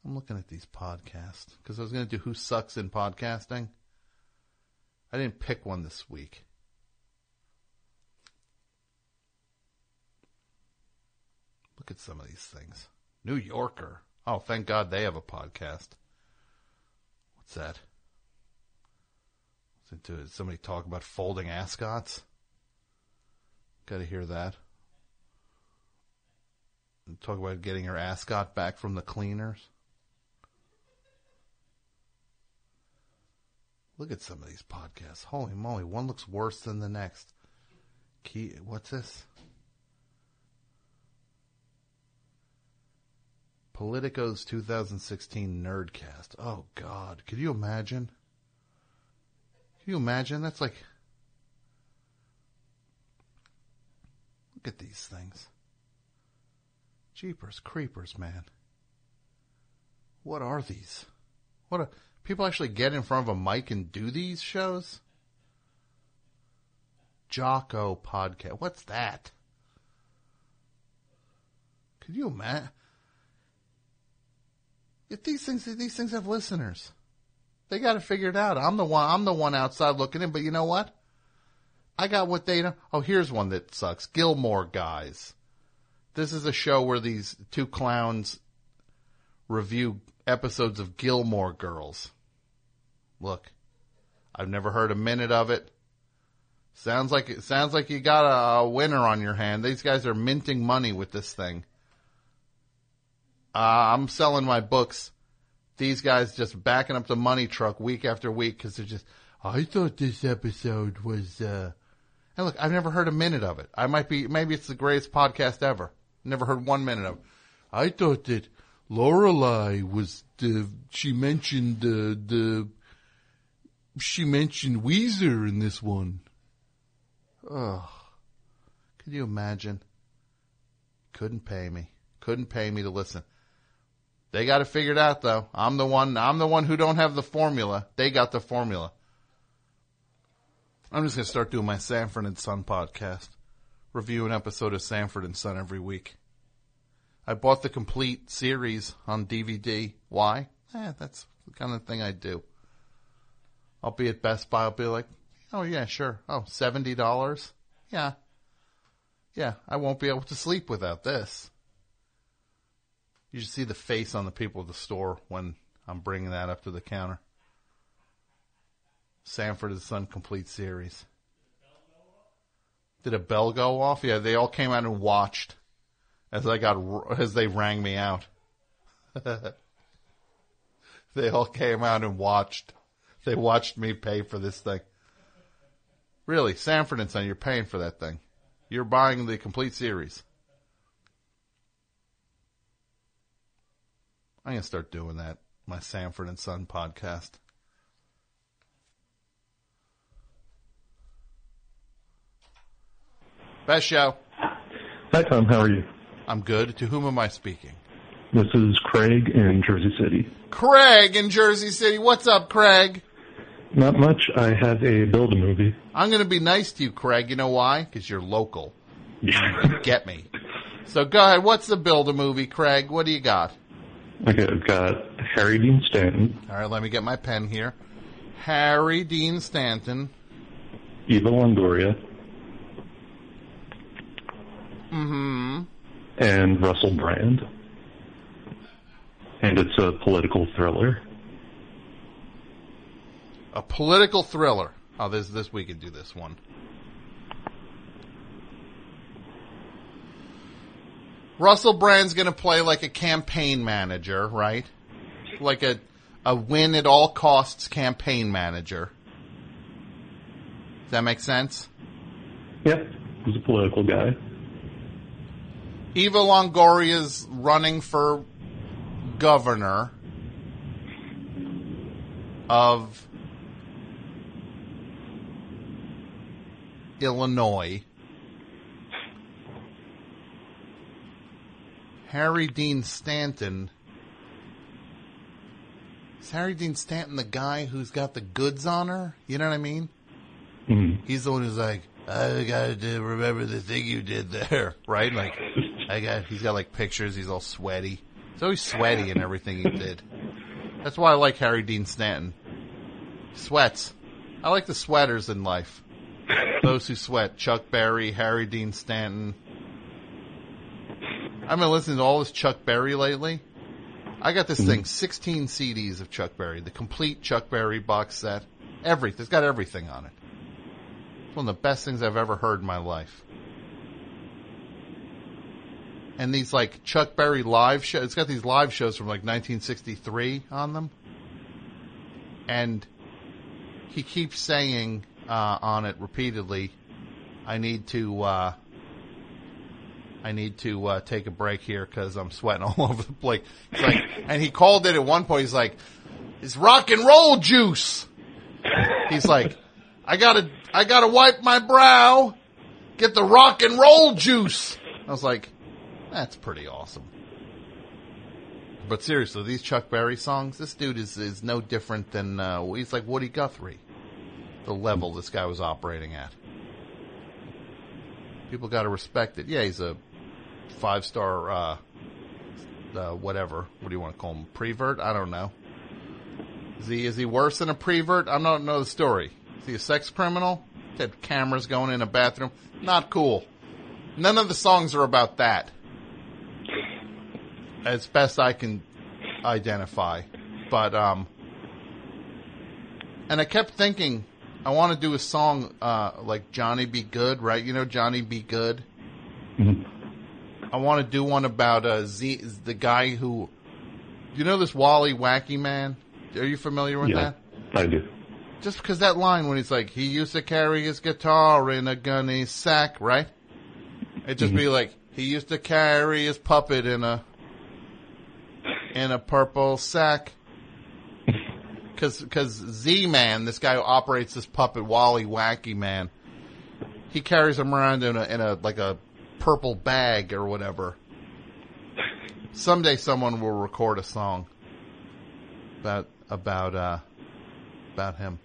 I'm looking at these podcasts because I was going to do Who Sucks in Podcasting. I didn't pick one this week. Look at some of these things. New Yorker. Oh, thank God they have a podcast. What's that? Did somebody talk about folding ascots? Got to hear that. Talk about getting your ascot back from the cleaners. Look at some of these podcasts. Holy moly, one looks worse than the next. Key, what's this? Politico's 2016 Nerdcast. Oh God, could you imagine? Can you imagine? That's like, look at these things. Jeepers creepers, man. What are these? What a, people actually get in front of a mic and do these shows? Jocko podcast. What's that? Could you imagine? If these things, these things have listeners, they got to figure it out. I'm the one. I'm the one outside looking in. But you know what? I got what they know. Oh, here's one that sucks. Gilmore Guys. This is a show where these two clowns review episodes of Gilmore Girls. Look, I've never heard a minute of it. Sounds like it sounds like you got a, a winner on your hand. These guys are minting money with this thing. Uh, I'm selling my books. These guys just backing up the money truck week after week because they're just. I thought this episode was. Uh... And look, I've never heard a minute of it. I might be. Maybe it's the greatest podcast ever. Never heard one minute of. it. I thought that Lorelai was the. She mentioned the the. She mentioned Weezer in this one. Oh, could you imagine? Couldn't pay me. Couldn't pay me to listen. They got it figured out though. I'm the one, I'm the one who don't have the formula. They got the formula. I'm just going to start doing my Sanford and Son podcast. Review an episode of Sanford and Son every week. I bought the complete series on DVD. Why? Eh, that's the kind of thing I do. I'll be at Best Buy. I'll be like, oh yeah, sure. Oh, $70? Yeah. Yeah, I won't be able to sleep without this. You should see the face on the people at the store when I'm bringing that up to the counter. Sanford and Son complete series. Did a bell go off? Yeah, they all came out and watched as I got as they rang me out. they all came out and watched. They watched me pay for this thing. Really, Sanford and Son, you're paying for that thing. You're buying the complete series. I'm gonna start doing that. My Sanford and Son podcast. Best show. Hi, Tom. How are you? I'm good. To whom am I speaking? This is Craig in Jersey City. Craig in Jersey City. What's up, Craig? Not much. I have a build a movie. I'm going to be nice to you, Craig. You know why? Because you're local. Get me. So go ahead. What's the build a movie, Craig? What do you got? Okay, I've got Harry Dean Stanton, All right, let me get my pen here. Harry Dean Stanton. Eva Longoria, Mm-hmm. and Russell Brand. And it's a political thriller. A political thriller. Oh, this this we could do this one. Russell Brand's going to play like a campaign manager, right? Like a a win at all costs campaign manager. Does that make sense? Yep, he's a political guy. Eva Longoria's running for governor of Illinois. Harry Dean Stanton. Is Harry Dean Stanton the guy who's got the goods on her? You know what I mean? Mhm. He's the one who's like, I got to remember the thing you did there, right? Like, I got. He's got like pictures. He's all sweaty. He's always sweaty in everything he did. That's why I like Harry Dean Stanton. Sweats. I like the sweaters in life. Those who sweat. Chuck Berry, Harry Dean Stanton. I've been listening to all this Chuck Berry lately. I got this mm-hmm. thing, 16 CDs of Chuck Berry, the complete Chuck Berry box set. Everything. It's got everything on it. It's one of the best things I've ever heard in my life. And these like Chuck Berry live shows, it's got these live shows from like 1963 on them. And he keeps saying uh, on it repeatedly, I need to, uh, I need to uh, take a break here because I'm sweating all over the place. Like, and he called it at one point. He's like, "It's rock and roll juice." He's like, "I gotta, I gotta wipe my brow, get the rock and roll juice." I was like, "That's pretty awesome." But seriously, these Chuck Berry songs, this dude is is no different than uh, he's like Woody Guthrie. The level this guy was operating at. People got to respect it. Yeah, he's a five star, uh, uh, whatever. What do you want to call him? Prevert? I don't know. Is he is he worse than a prevert? I don't know the story. Is he a sex criminal? Had cameras going in a bathroom. Not cool. None of the songs are about that. As best I can identify. But um and I kept thinking I want to do a song uh like Johnny B. Goode, right? You know Johnny B. Goode? I want to do one about uh, Z, the guy who, you know, this Wally Wacky man. Are you familiar with Yeah, that? I do. Just because that line when he's like, he used to carry his guitar in a gunny sack, right? It'd just be like, he used to carry his puppet in a in a purple sack. Because because Z Man, this guy who operates this puppet, Wally Wacky man, he carries him around in a in a like a purple bag or whatever. Someday someone will record a song about about uh about him.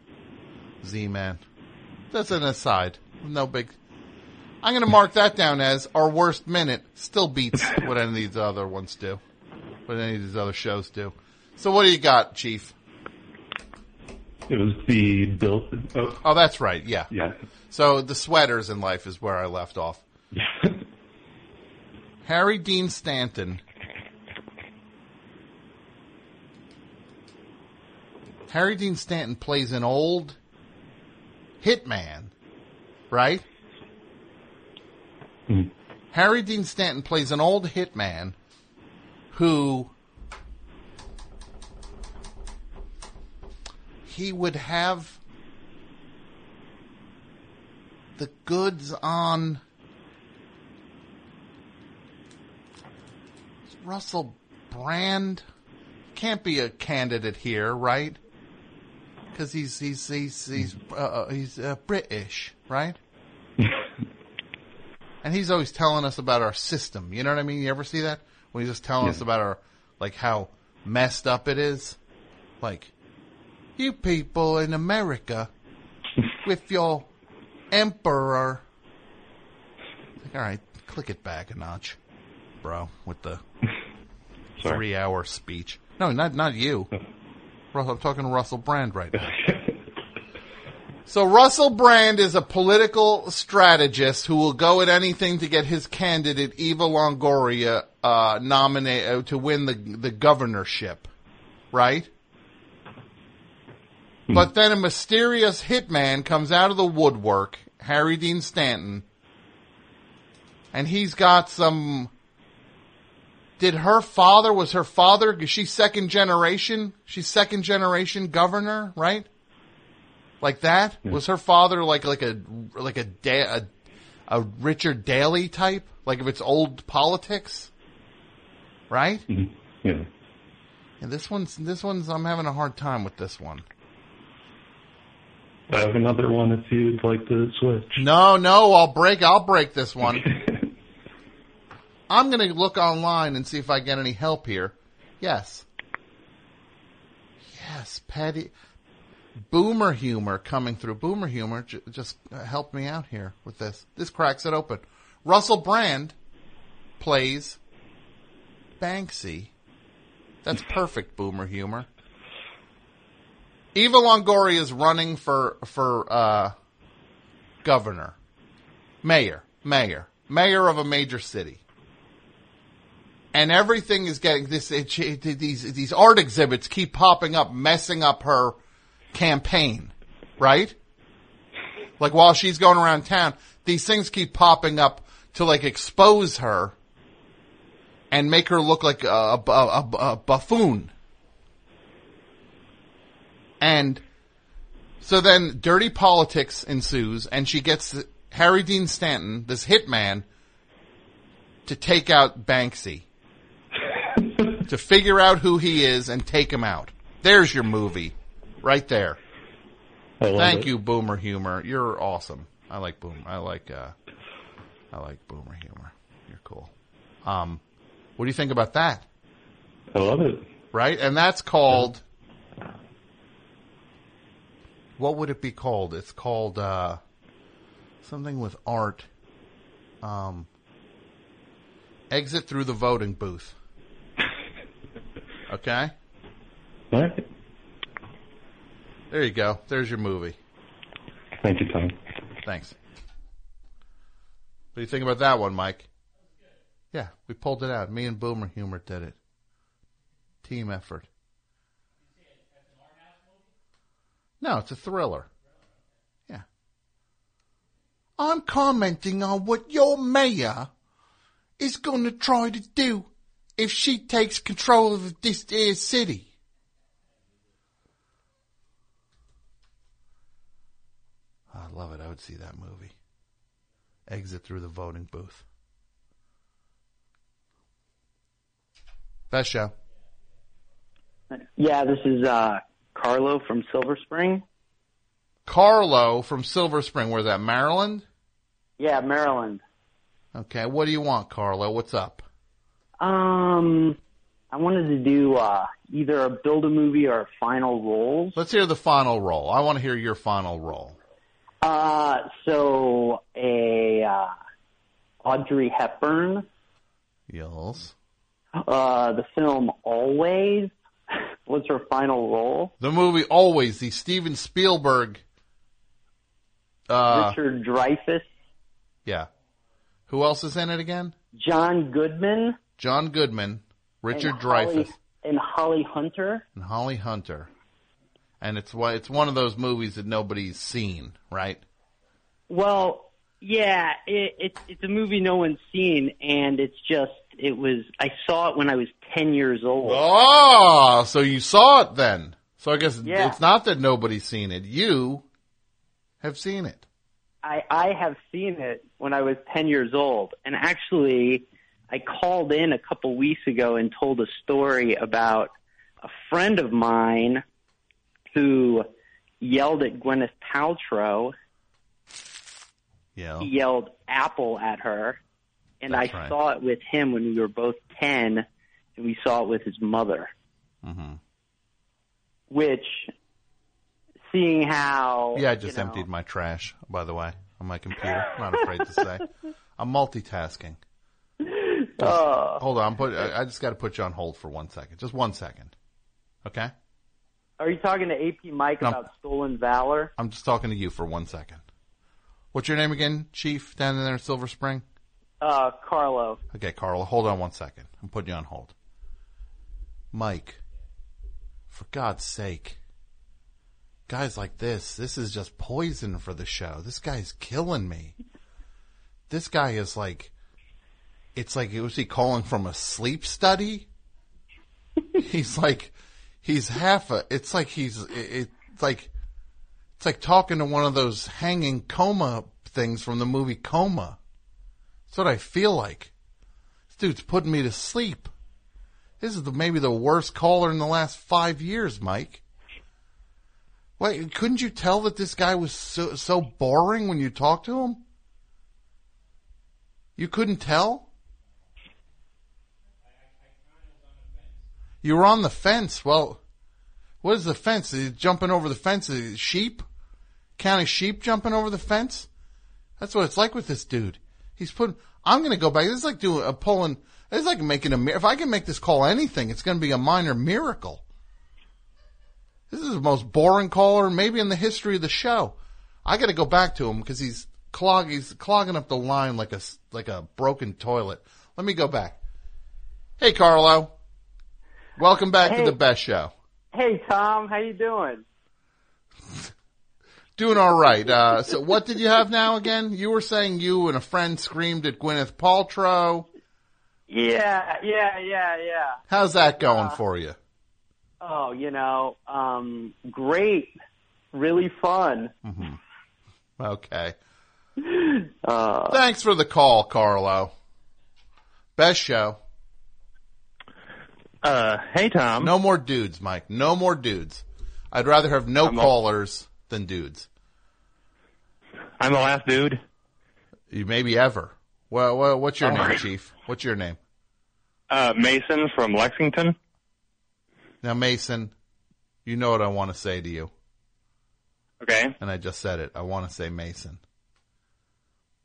Z Man. That's an aside. No big I'm gonna mark that down as our worst minute. Still beats what any of these other ones do. What any of these other shows do. So what do you got, Chief? It was the built. Oh, Oh, that's right. Yeah. Yeah. So the sweaters in life is where I left off. Harry Dean Stanton. Harry Dean Stanton plays an old hitman, right? Mm-hmm. Harry Dean Stanton plays an old hitman who he would have the goods on Russell Brand can't be a candidate here, right? Because he's he's he's he's uh, he's uh, British, right? and he's always telling us about our system. You know what I mean? You ever see that when he's just telling us about our like how messed up it is. Like, you people in America with your emperor. Like, all right, click it back a notch, bro, with the three hour speech. No, not not you. Russell, I'm talking to Russell Brand right now. So Russell Brand is a political strategist who will go at anything to get his candidate Eva Longoria uh, nominate uh, to win the the governorship, right? But then a mysterious hitman comes out of the woodwork, Harry Dean Stanton, and he's got some. Did her father was her father? Is she second generation? She's second generation governor, right? Like that was her father like like a like a da- a, a Richard Daley type, like if it's old politics, right? Mm-hmm. Yeah. And this one's this one's I'm having a hard time with this one. I have another one if you'd like to switch. No, no, I'll break I'll break this one. I'm going to look online and see if I get any help here. Yes. Yes, Patty Boomer humor coming through. Boomer humor j- just uh, helped me out here with this. This cracks it open. Russell Brand plays Banksy. That's perfect boomer humor. Eva Longoria is running for for uh, governor, mayor, mayor, mayor of a major city, and everything is getting this. It, it, these these art exhibits keep popping up, messing up her campaign, right? Like while she's going around town, these things keep popping up to like expose her and make her look like a, a, a, a buffoon. And so then dirty politics ensues and she gets Harry Dean Stanton, this hitman, to take out Banksy. to figure out who he is and take him out. There's your movie. Right there. Thank it. you, Boomer Humor. You're awesome. I like Boom. I like uh, I like Boomer Humor. You're cool. Um, what do you think about that? I love it. Right, and that's called. What would it be called? It's called uh, something with art. Um, exit through the voting booth. Okay. All right. There you go. There's your movie. Thank you, Tom. Thanks. What do you think about that one, Mike? Yeah, we pulled it out. Me and Boomer Humor did it. Team effort. No, it's a thriller. Yeah. I'm commenting on what your mayor is going to try to do if she takes control of this here city. I love it. I would see that movie. Exit through the voting booth. Best show. Yeah, this is uh, Carlo from Silver Spring. Carlo from Silver Spring. Where's that? Maryland? Yeah, Maryland. Okay. What do you want, Carlo? What's up? Um, I wanted to do uh, either a build a movie or a final roles. Let's hear the final roll. I want to hear your final roll. Uh, so a uh, Audrey Hepburn. Yes. Uh, the film Always was her final role. The movie Always, the Steven Spielberg. Uh, Richard Dreyfuss, yeah. Who else is in it again? John Goodman, John Goodman, Richard and Holly, Dreyfuss, and Holly Hunter. and Holly Hunter. And it's one- it's one of those movies that nobody's seen, right? Well, yeah, it, it's it's a movie no one's seen, and it's just it was. I saw it when I was ten years old. Oh, so you saw it then. So I guess Yeah. it's not that nobody's seen it. You have seen it. I I have seen it when I was ten years old, and actually, I called in a couple weeks ago and told a story about a friend of mine who yelled at Gwyneth Paltrow. Yeah. He yelled apple at her, and That's I right. saw it with him when we were both ten, and we saw it with his mother. Mm-hmm. Which, seeing how Yeah, I just you know, emptied my trash, by the way, on my computer. I'm not afraid to say. I'm multitasking. Uh, Hold on, I'm put, I I just got to put you on hold for one second. Just one second. Okay? Are you talking to AP Mike No. about stolen valor? I'm just talking to you for one second. What's your name again, Chief, down there in Silver Spring? Uh, Carlo. Okay, Carlo, hold on one second. I'm putting you on hold. Mike, for God's sake. Guys like this, this is just poison for the show. This guy's killing me. This guy is like, it's like, was he calling from a sleep study? he's like, he's half a, it's like he's, it, it's like, it's like talking to one of those hanging coma things from the movie Coma. That's what I feel like. This dude's putting me to sleep. This is the, maybe the worst caller in the last five years, Mike. Wait, couldn't you tell that this guy was so, so boring when you talked to him? You couldn't tell? You were on the fence. Well, what is the fence? Is jumping over the fence? Is sheep? Counting sheep jumping over the fence? That's what it's like with this dude. He's putting. I'm going to go back. This is like doing a pulling. It's like making a. If I can make this call anything, it's going to be a minor miracle. This is the most boring caller maybe in the history of the show. I got to go back to him because he's clog. He's clogging up the line like a like a broken toilet. Let me go back. Hey, Carlo. Welcome back Hey. to the best show. Hey Tom, how you doing? Doing all right. Uh, so what did you have now again? You were saying you and a friend screamed at Gwyneth Paltrow. Yeah, yeah, yeah, yeah. How's that going for you? Oh, you know, um, great, really fun. Mm-hmm. Okay. Uh, Thanks for the call, Carlo. Best show. Uh, hey Tom. No more dudes, Mike. No more dudes. I'd rather have no I'm a- callers than dudes. I'm the last dude. You maybe ever. Well, well what's your Oh. name, Chief? What's your name? Uh, Mason from Lexington. Now, Mason, you know what I want to say to you. Okay. And I just said it. I want to say Mason.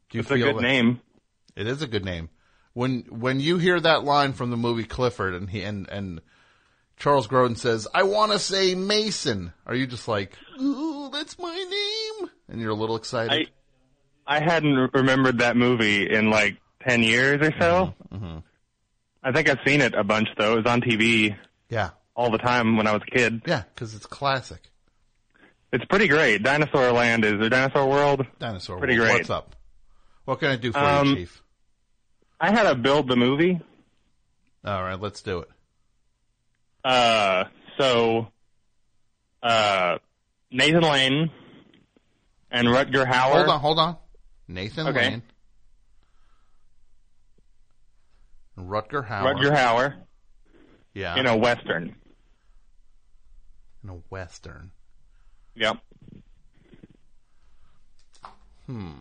Do you It's a good that- name. It is a good name. When when you hear that line from the movie Clifford and he and and Charles Grodin says, "I want to say Mason," are you just like, "Ooh, that's my name," and you're a little excited? I hadn't remembered that movie in like ten years or so. Mm-hmm. I think I've seen it a bunch though. It was on TV. Yeah. All the time when I was a kid. Yeah, because it's classic. It's pretty great. Dinosaur Land is or Dinosaur World. Dinosaur Pretty World. great. What's up? What can I do for Um, you, Chief? I had to build the movie. All right, let's do it. Uh, so, uh, Nathan Lane and Rutger Hauer. Hold on, hold on. Nathan Okay. Lane, Rutger Hauer. Rutger Hauer Yeah. in a western. in a western. Yep. Hmm.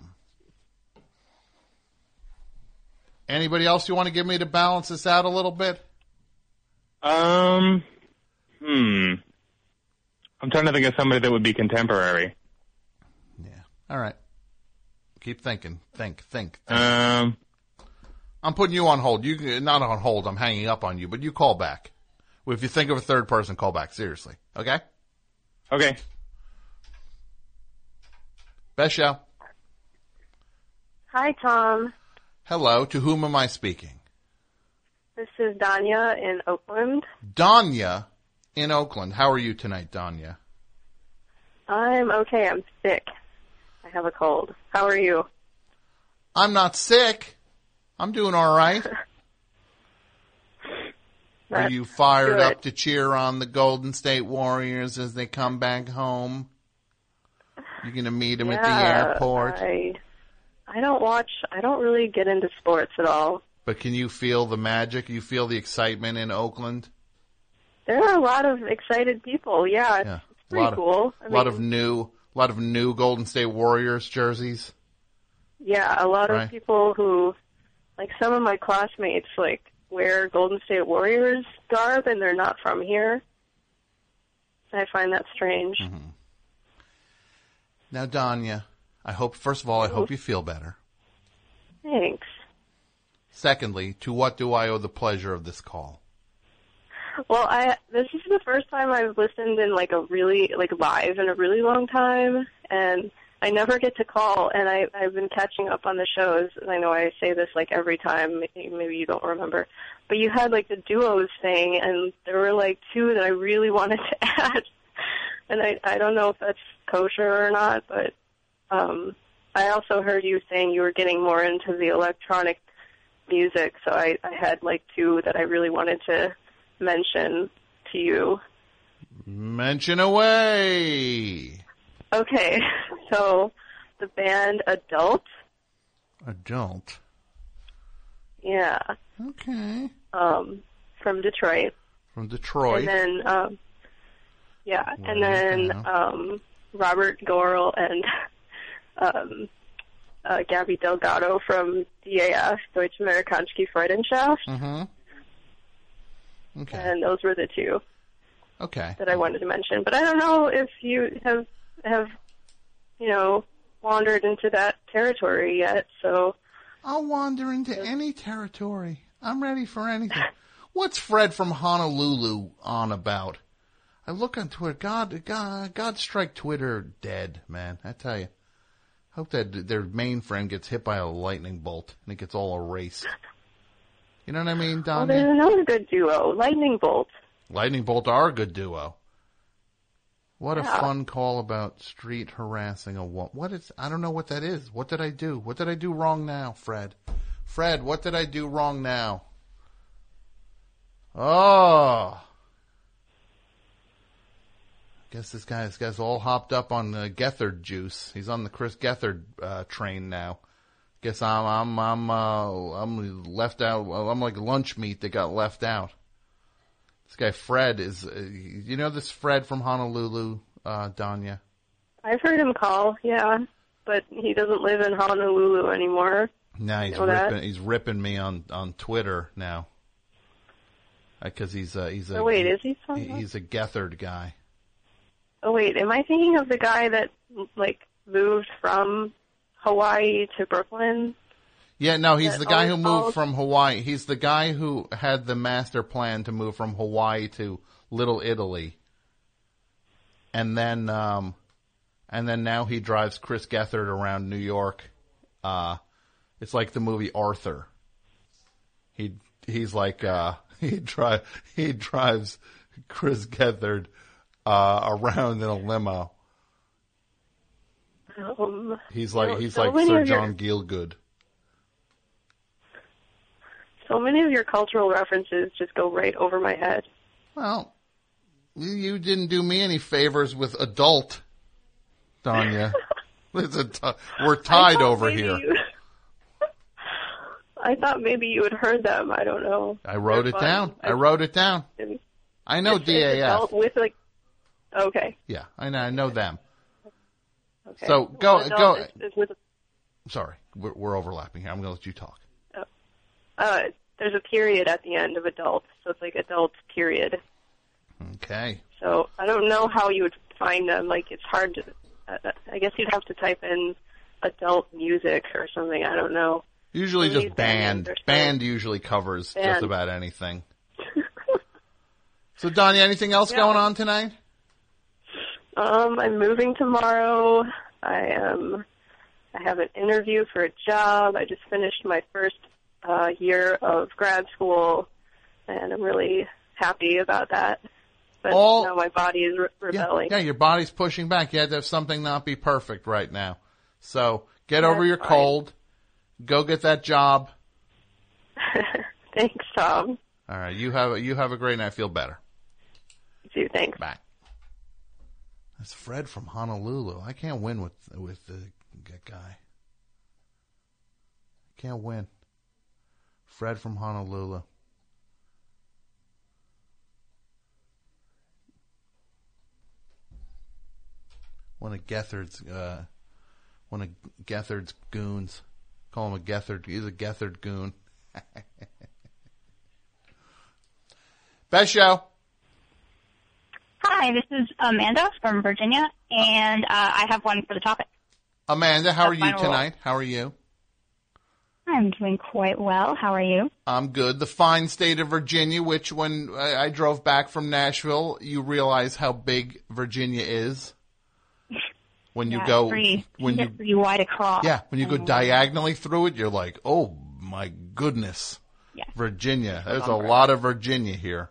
Anybody else you want to give me to balance this out a little bit? Um, hmm. I'm trying to think of somebody that would be contemporary. Yeah. All right. Keep thinking. Think, think. think. Um, I'm putting you on hold. You can- not on hold. I'm hanging up on you, but you call back. If you think of a third person, call back. Seriously. Okay? Okay. Best show. Hi, Tom. Hello. To whom am I speaking? This is Danya in Oakland. Danya in Oakland. How are you tonight, Danya? I'm okay. I'm sick. I have a cold. How are you? I'm not sick. I'm doing all right. Are you fired up to cheer on the Golden State Warriors as they come back home? You're gonna meet them at the airport? I, I don't watch. I don't really get into sports at all. But can you feel the magic? You feel the excitement in Oakland? There are a lot of excited people. Yeah, it's, Yeah. it's pretty a lot cool. Of, I a lot mean, of new, a lot of new Golden State Warriors jerseys. yeah, a lot Right. of people who, like some of my classmates, like wear Golden State Warriors garb and they're not from here. I find that strange. Mm-hmm. Now, Danya, I hope, first of all, I hope you feel better. Thanks. Secondly, to what do I owe the pleasure of this call? Well, I this is the first time I've listened in like a really like live in a really long time, and I never get to call. And I I've been catching up on the shows. And I know I say this like every time. Maybe you don't remember, but you had like the duos thing, and there were like two that I really wanted to add. And I I don't know if that's kosher or not, but um I also heard you saying you were getting more into the electronic music, so I I had like two that I really wanted to mention to you. Mention away. Okay, so the band Adult, Adult. yeah, Okay. um, from Detroit, From Detroit. and then um, yeah, and then um, Robert Görl and um, uh, Gabi Delgado from DAF, Deutsche Amerikanische Freundschaft, Mm-hmm. Okay. and those were the two Okay. that I wanted to mention. But I don't know if you have have you know wandered into that territory yet. So I'll wander into any territory. I'm ready for anything. What's Fred from Honolulu on about? I look on Twitter. God, God, God strike Twitter dead, man. I tell you. Hope that their mainframe gets hit by a lightning bolt and it gets all erased. You know what I mean, well, Don? there's another good duo, Lightning Bolt. Lightning Bolt are a good duo. What a fun call about street harassing a woman. What is, I don't know what that is. What did I do? What did I do wrong now, Fred? Fred, what did I do wrong now? Oh. Guess this guy, this guy's all hopped up on the Gethard juice. He's on the Chris Gethard uh, train now. Guess I'm I'm I'm uh, I'm left out. I'm like lunch meat that got left out. This guy Fred is, uh, you know, this Fred from Honolulu, uh, Danya. I've heard him call, yeah, but he doesn't live in Honolulu anymore. Now he's Know that? ripping. He's ripping me on on Twitter now. Because he's a he's a Oh, wait, is he he's a Gethard guy. Oh wait, am I thinking of the guy that like moved from Hawaii to Brooklyn? Yeah, no, he's the guy who moved from Hawaii. He's the guy who had the master plan to move from Hawaii to Little Italy. And then um and then now he drives Chris Gethard around New York. Uh it's like the movie Arthur. He he's like uh he drive he drives Chris Gethard uh around in a limo. Um, He's like he's so like Sir of your- John Gielgud. So many of your cultural references just go right over my head. Well, you didn't do me any favors with adult, Danya. It's t- we're tied over here. you- I thought maybe you had heard them. I don't know. I wrote They're it fun. down. I wrote it down. I know it's- it's DAF. adult with like. Okay. Yeah, I know. I know them. Okay. So go Well, go. adult is- is with Sorry, we're, we're overlapping here. I'm going to let you talk. uh, there's a period at the end of adult, so it's like adult period. Okay. So I don't know how you would find them. Like it's hard to. Uh, I guess you'd have to type in adult music or something. I don't know. Usually of just band. Band usually covers just about anything. so Donnie, anything else Yeah. going on tonight? Um, I'm moving tomorrow. I am. I have an interview for a job. I just finished my first uh, year of grad school, and I'm really happy about that. But All- now my body is re- rebelling. yeah, your body's pushing back. You had to have something not be perfect right now. So get over your fine. cold. Go get that job. Thanks, Tom. All right, you have a, you have a great night. Feel better. You too. Thanks. Bye. That's Fred from Honolulu. I can't win with with the guy. I can't win. Fred from Honolulu. One of Gethard's uh, one of Gethard's goons. Call him a Gethard. He's a Gethard goon. Best show. Hi, this is Amanda from Virginia, and uh, I have one for the topic. Amanda, how are you my role. tonight? How are you? I'm doing quite well. How are you? I'm good. The fine state of Virginia, which when I, I drove back from Nashville, you realize how big Virginia is. When you Yeah, go, pretty, when you pretty wide across. Yeah, when you go diagonally through it, you're like, oh my goodness. Yeah. Virginia. There's a lot of Virginia here.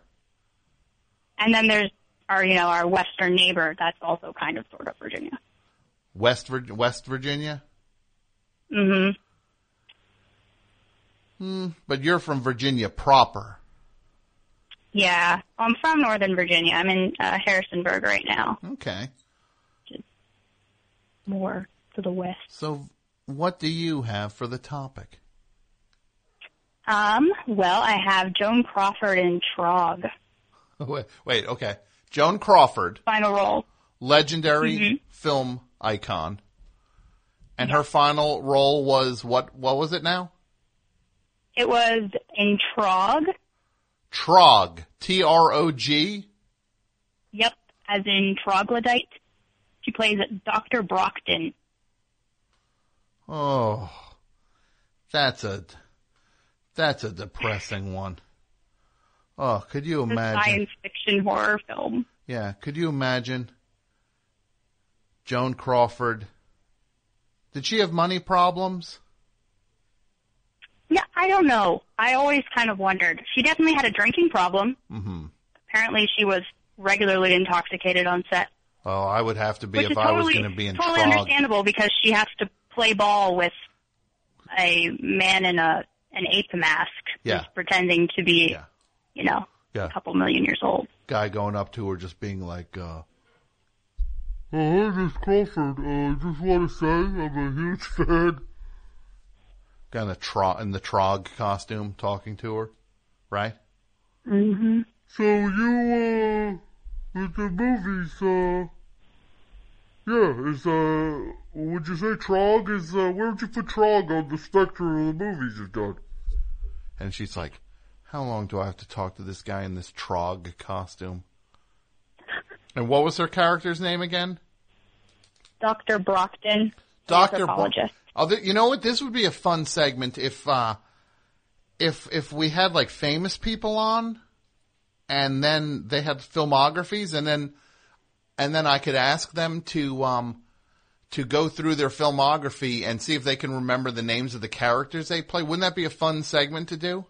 And then there's our, you know, our western neighbor. That's also kind of sort of Virginia. West Vir- West Virginia? Mm hmm but you're from Virginia proper. Yeah, I'm from Northern Virginia. I'm in uh, Harrisonburg right now, Okay. more to the west. So what do you have for the topic? Um, well, I have Joan Crawford in Trog. wait, wait, okay. Joan Crawford, Final role. legendary Mhm. film icon. And her final role was what what was it now? It was in Trog. Trog. T R O G. Yep, as in troglodyte. She plays Dr. Brockton. Oh. That's a that's a depressing one. Oh, could you imagine? science fiction horror film. Yeah, could you imagine Joan Crawford? Did she have money problems? Yeah, I don't know. I always kind of wondered. She definitely had a drinking problem. hmm Apparently, she was regularly intoxicated on set, Oh, I would have to be which if I was going to be in totally Trog. understandable because she has to play ball with a man in a an ape mask Yeah. pretending to be, you know, Yeah. a couple million years old. Guy going up to her just being like, uh, Oh, hey, Miss Crawford. Uh, just want to say I'm a huge fan. Kind of the, tro- in the Trog costume talking to her, right? Mm-hmm. So you, uh, with the movies, uh, yeah, is, uh, would you say Trog is, uh, where would you put Trog on the spectrum of the movies you've done? And she's like, how long do I have to talk to this guy in this Trog costume? And what was her character's name again? Dr. Brockton, anthropologist. Oh, you know what? This would be a fun segment if uh, if if we had like famous people on, and then they had filmographies, and then and then I could ask them to um to go through their filmography and see if they can remember the names of the characters they play. Wouldn't that be a fun segment to do?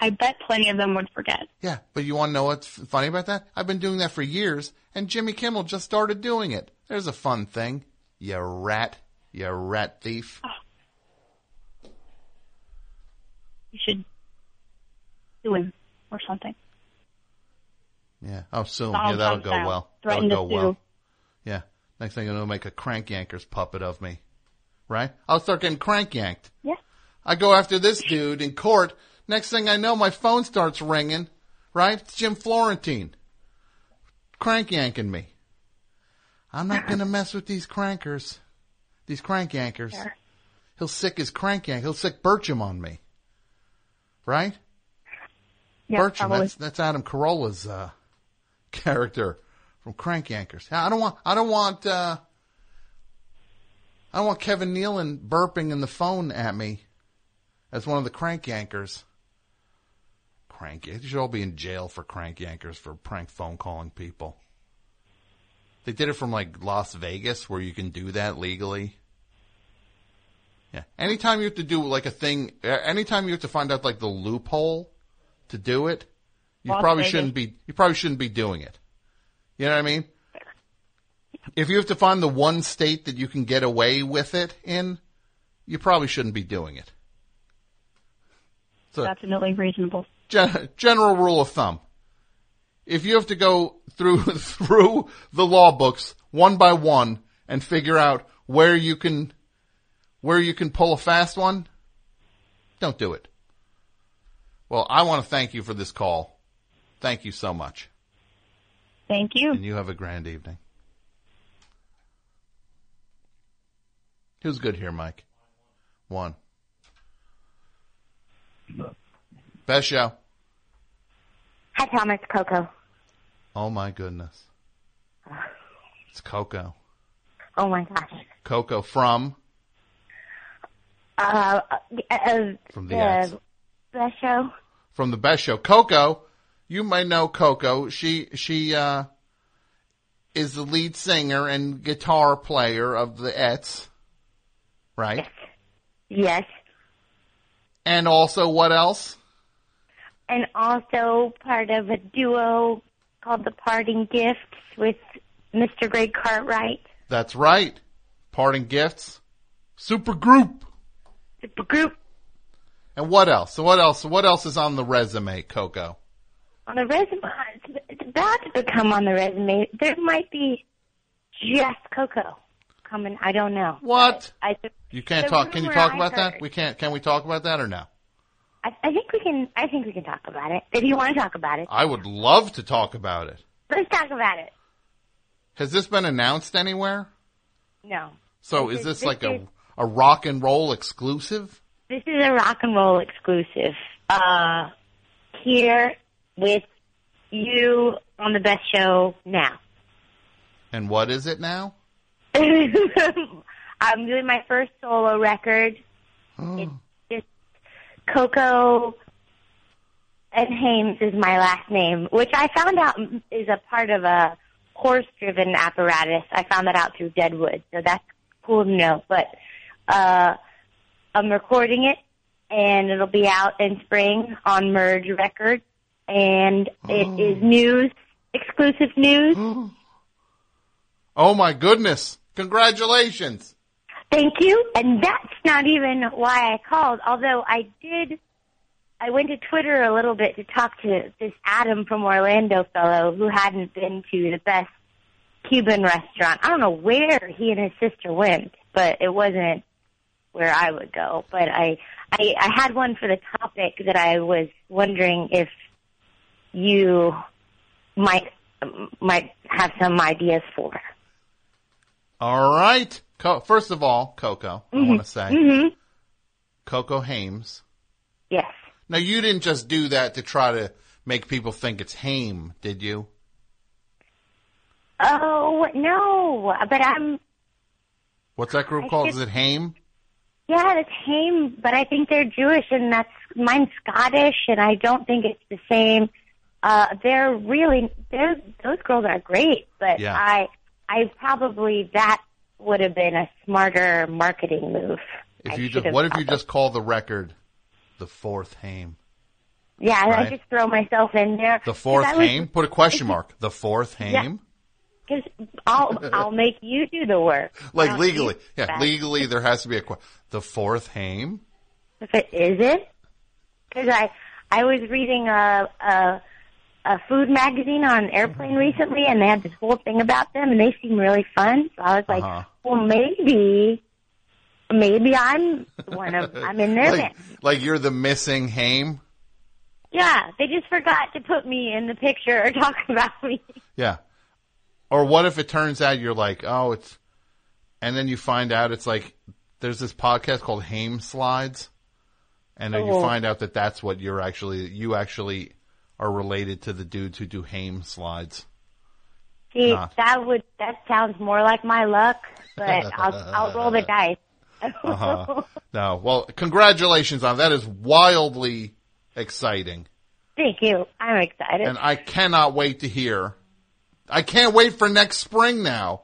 I bet plenty of them would forget. Yeah, but you want to know what's funny about that? I've been doing that for years, and Jimmy Kimmel just started doing it. There's a fun thing. You rat. You rat thief. Oh. You should sue him or something. Yeah. Oh, soon. Donald yeah, that'll go style. well. Threaten that'll go well. Yeah. Next thing you know, make a crank yankers puppet of me. Right? I'll start getting crank yanked. Yeah. I go after this dude in court. Next thing I know, my phone starts ringing. Right? It's Jim Florentine. Crank yanking me. I'm not gonna mess with these crankers. These crank yankers. He'll sick his crank yank. He'll sick Birchum on me. Right? Yeah, Birchum. probably. That's that's Adam Carolla's uh, character from Crank Yankers. I don't want. I don't want. Uh, I don't want Kevin Nealon burping in the phone at me as one of the Crank Yankers. Crank. You should all be in jail for Crank Yankers for prank phone calling people. They did it from like Las Vegas, where you can do that legally. Yeah. Anytime you have to do like a thing, anytime you have to find out like the loophole to do it, you Las probably Vegas. shouldn't be. You probably shouldn't be doing it. You know what I mean? If you have to find the one state that you can get away with it in, you probably shouldn't be doing it. So, Definitely reasonable. Gen- general rule of thumb. If you have to go through through the law books one by one and figure out where you can where you can pull a fast one, don't do it. Well, I want to thank you for this call. Thank you so much. Thank you. And you have a grand evening. Who's good here, Mike? One. Best show. Hi, Tom. It's Coco. Oh my goodness. It's Coco. Oh my gosh. Coco from Uh, uh, uh From the the show. from the best show. Coco, you might know Coco. She she uh is the lead singer and guitar player of the Ettes. Right? Yes. And also what else? And also part of a duo called the Parting Gifts with Mr. Greg Cartwright. That's right. Parting gifts. Super group. Super group. And what else? So what else? What else is on the resume, Coco? On the resume, it's- about to become on the resume. There might be just Coco coming. I don't know. What? I, You can't talk. Can you talk I about that? We can't. Can we talk about that or no? I, I think we can. I think we can talk about it. If you want to talk about it, I would love to talk about it. let's talk about it. Has this been announced anywhere? No, So This is is- this this like a is- a rock and roll exclusive? this is a rock and roll exclusive. Uh, here with you on the best show now. And what is it now? I'm doing my first solo record. it's just Coco and Hames is my last name, which I found out is a part of a horse-driven apparatus. I found that out through Deadwood, so that's cool to know. But uh, I'm recording it, and it'll be out in spring on Merge Records, and it is news, exclusive news. Oh my goodness! Congratulations! Thank you. And that's not even why I called, although I did, I went to Twitter a little bit to talk to this Adam from Orlando fellow who hadn't been to the best Cuban restaurant. I don't know where he and his sister went, but it wasn't where I would go. But I, I, I had one for the topic that I was wondering if you might, might have some ideas for. All right. Co- First of all, Coco, I want to say hmm Coco Hames. Yes. Now you didn't just do that to try to make people think it's Haim, did you? Oh no, but I'm What's that group I called? Is it Haim? yeah, it's Haim, but I think they're Jewish, and that's mine's Scottish, and I don't think it's the same. Uh, they're really they're those girls are great, but Yeah. I I probably that would have been a smarter marketing move. If you just, what if you just call the record the fourth Haim? yeah, right? I just throw myself in there. The fourth I was- Put a question mark. The fourth Yeah. Haim? Because I'll I'll make you do the work. Like I'll- legally. Yeah, Back. legally there has to be a que- the fourth Haim? If it is it, because I I was reading a a a food magazine on airplane recently, and they had this whole thing about them, and they seem really fun. So I was like, Uh-huh. well, maybe maybe I'm one of I'm in their like, band. like you're the missing Haim? Yeah, they just forgot to put me in the picture or talk about me. Yeah. Or what if it turns out you're like, oh, it's, and then you find out it's like, there's this podcast called Haim Slides, and then you Oh. find out that that's what you're actually, you actually are related to the dudes who do Haim Slides. See, that would that sounds more like my luck, but I'll I'll roll the dice. Uh-huh. no, well, congratulations on that. Is wildly exciting, Thank you. I'm excited. and I cannot wait to hear. I can't wait for next spring now.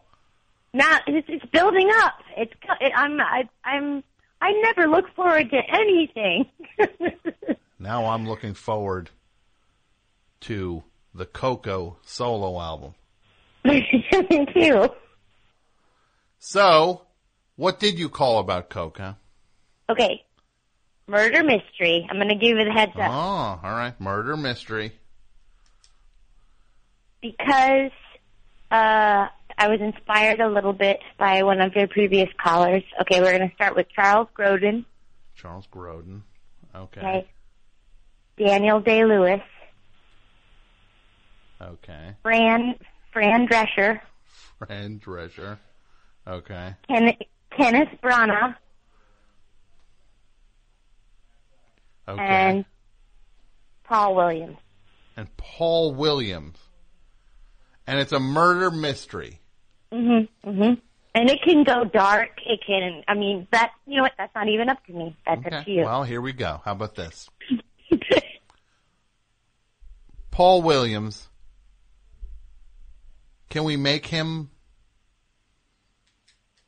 Now it's, it's building up. It's it, I'm I, I'm I never look forward to anything. Now I'm looking forward to the Coco solo album. Me too. So, what did you call about Coco? Okay, murder mystery. I'm going to give you the heads up. Oh, all right. Murder mystery. because uh, I was inspired a little bit by one of your previous callers. Okay, we're going to start with Charles Grodin. Charles Grodin. Okay. Okay, Daniel Day Lewis, Okay. Fran Fran Drescher, Fran Drescher. Okay. Ken, Kenneth Branagh, Okay. and Paul Williams. and Paul Williams, and it's a murder mystery. Mhm. Mhm. And it can go dark. It can. I mean, that. You know what? That's not even up to me. That's up to you. Well, here we go. How about this? Paul Williams. Can we make him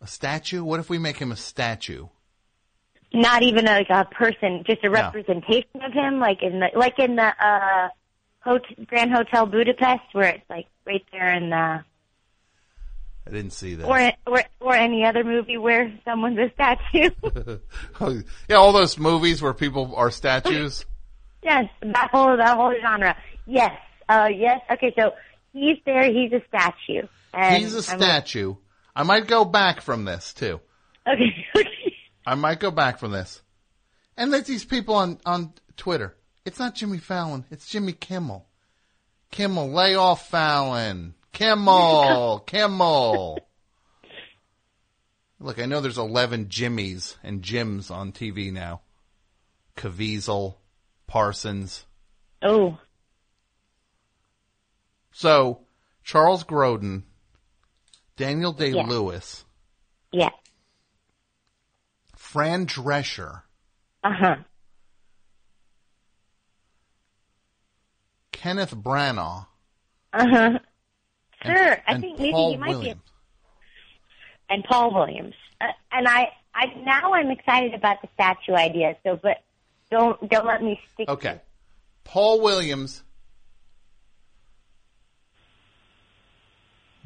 a statue? What if we make him a statue? not even like a person, just a No. representation of him, like in the like in the uh Hot- Grand Hotel Budapest, where it's like right there in the I didn't see that. or or or any other movie where someone's a statue. yeah, all those movies where people are statues. yes, that whole that whole genre. Yes, uh, yes. Okay, so he's there. He's a statue. And He's a statue. I might go back from this too. Okay. I might go back from this. And there's these people on, on Twitter. It's not Jimmy Fallon. It's Jimmy Kimmel. Kimmel, lay off Fallon. Kimmel, Kimmel. Look, I know there's 11 Jimmys and Jims on TV now. Caviezel, Parsons. Oh. So, Charles Grodin, Daniel Day Lewis, Yeah. Fran Drescher, Uh huh. Kenneth Branagh, Uh huh. and- Sure. I think maybe Paul you might Williams. be. And Paul Williams. Uh, and I, I now I'm excited about the statue idea. So, but don't don't let me stick. Okay. Paul Williams.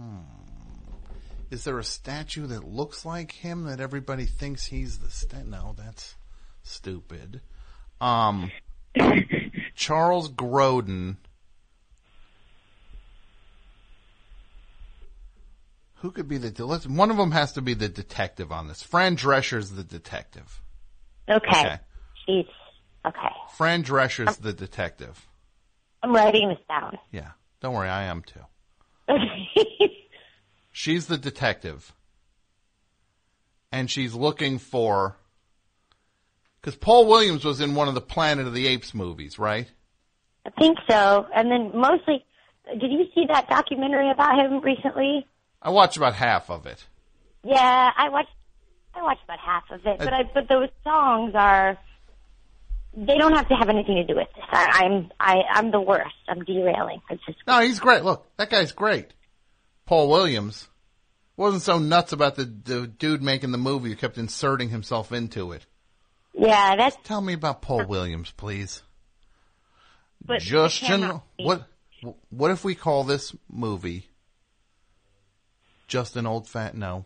Hmm. Is there a statue that looks like him that everybody thinks he's the sta- No, that's stupid. Um, Charles Grodin. Who could be the let's, one of them has to be the detective on this. Fran Drescher's the detective. Okay. Okay. Jeez. Okay. Fran Drescher's the detective. I'm writing this down. Yeah. Don't worry, I am too. She's the detective. And she's looking for. Because Paul Williams was in one of the Planet of the Apes movies, right? I think so. And then mostly, did you see that documentary about him recently? I watched about half of it. Yeah, I watched. I watched about half of it, but I but those songs are. They don't have to have anything to do with this. I, I'm I I'm the worst. I'm derailing. It's just No, he's great. Look, that guy's great. Paul Williams wasn't so nuts about the, the dude making the movie who kept inserting himself into it. yeah. That's Tell me about Paul Williams, please. But Justin, what what if we call this movie just an old fat? No,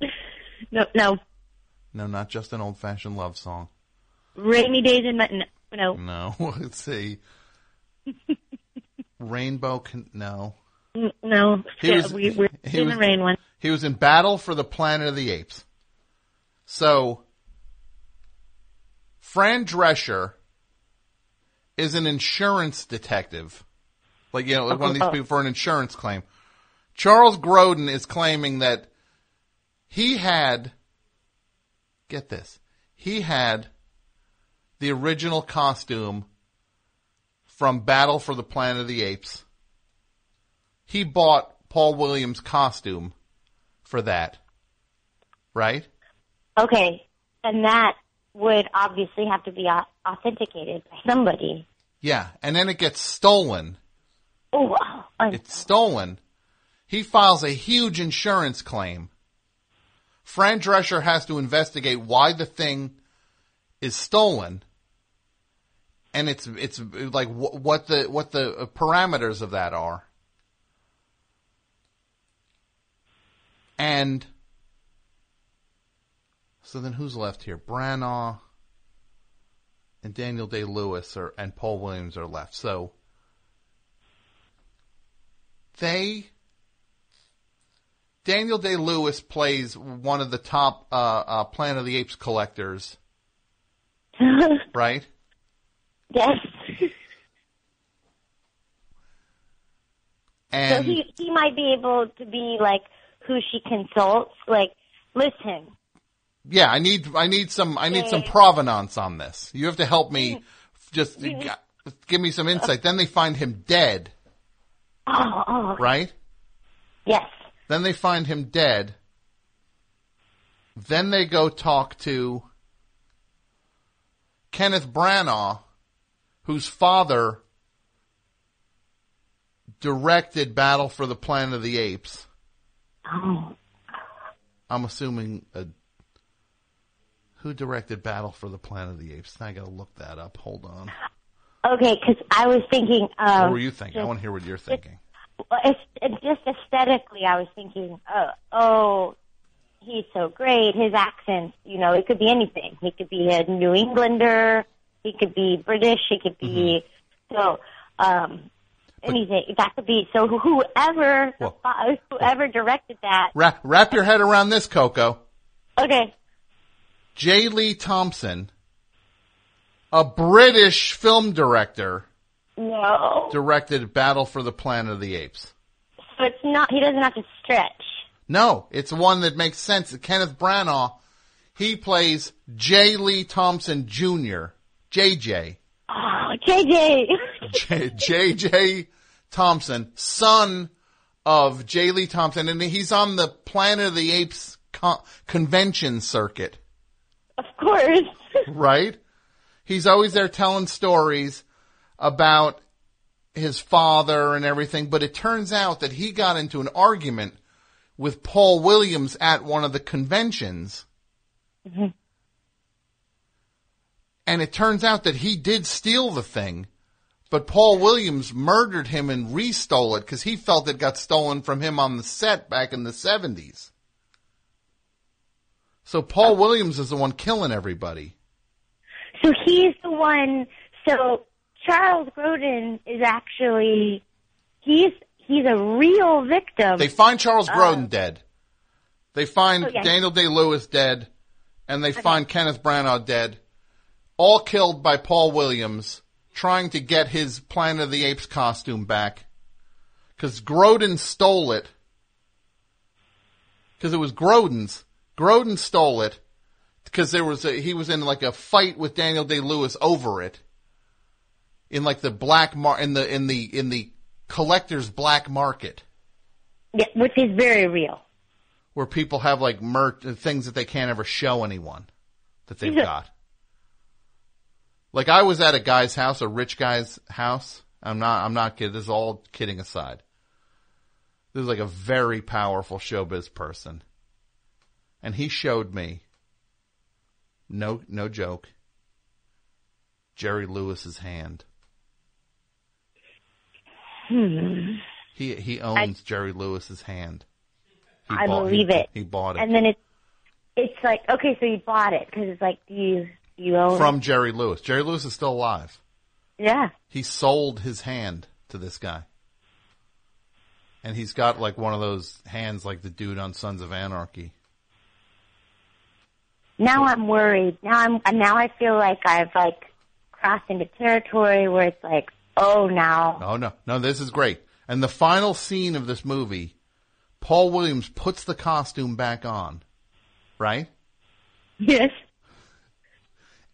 no no no, not just an old fashioned love song. Rainy days in my no. No, let's see. Rainbow can no. No, He was- we, we're he in was- the rain one. He was in Battle for the Planet of the Apes. So, Fran Drescher is an insurance detective. Like, you know, like one of these Oh. people for an insurance claim. Charles Grodin is claiming that he had, get this, he had the original costume from Battle for the Planet of the Apes. He bought Paul Williams' costume for that. Right? Okay, and that would obviously have to be authenticated by somebody. Yeah. And then it gets stolen. Oh, wow. It's stolen. He files a huge insurance claim. Fran Drescher has to investigate why the thing is stolen. And it's, it's like wh- what the, what the parameters of that are. And so then who's left here? Branagh and Daniel Day Lewis are, and Paul Williams are left. So they Daniel Day Lewis plays one of the top uh, uh, Planet of the Apes collectors, right? Yes. So he he might be able to be like who she consults. Like, listen, yeah, I need I need some I need some provenance on this. You have to help me. Mm-hmm. Just give me some insight. Then they find him dead, Oh, oh. right? Yes. Then they find him dead. Then they go talk to Kenneth Branagh, whose father directed Battle for the Planet of the Apes. Oh. I'm assuming a, who directed Battle for the Planet of the Apes. I gotta look that up. Hold on. Okay, because I was thinking. Um, what were you thinking? I want to hear what you're thinking. Well, it's, it's just aesthetically, I was thinking, oh, oh, he's so great. His accent, you know, it could be anything. He could be a New Englander. He could be British. He could be so. um Anything that could be so. Whoever, fa- whoever directed that. Wrap, wrap your head around this, Coco. Okay, J. Lee Thompson, a British film director, no, directed Battle for the Planet of the Apes. so it's not. He doesn't have to stretch. No, it's one that makes sense. Kenneth Branagh, he plays J. Lee Thompson Jr., JJ. Oh, JJ. J- JJ ah, Thompson, son of J. Lee Thompson, and he's on the Planet of the Apes con- convention circuit, Of course. right? He's always there telling stories about his father and everything, but it turns out that he got into an argument with Paul Williams at one of the conventions. Mm-hmm. And it turns out that he did steal the thing, but Paul Williams murdered him and restole it because he felt it got stolen from him on the set back in the 70s. So Paul Williams is the one killing everybody. So he's the one. So Charles Grodin is actually he's he's a real victim. They find Charles Grodin dead. They find Oh, yeah. Daniel Day Lewis dead, and they find Kenneth Branagh dead, all killed by Paul Williams trying to get his Planet of the Apes costume back because Grodin stole it because it was Grodin's. Grodin stole it because there was a, he was in like a fight with Daniel Day Lewis over it in like the black mar in the in the in the collector's black market Yeah, which is very real. where people have like mer- things that they can't ever show anyone that they've got. Like I was at a guy's house, a rich guy's house. I'm not, I'm not kidding. This is all kidding aside. This is like a very powerful showbiz person. And he showed me, no, no joke, Jerry Lewis's hand. Hmm. He, he owns Jerry Lewis's hand. He I bought- believe he- it. He bought it. And then it's it's like okay, so you bought it because it's like do you you from Jerry Lewis. Jerry Lewis is still alive. Yeah. He sold his hand to this guy. And he's got like one of those hands like the dude on Sons of Anarchy. Now I'm worried. Now I'm now I feel like I've like crossed into territory where it's like oh now No, no, no, this is great. And the final scene of this movie, Paul Williams puts the costume back on, right? yes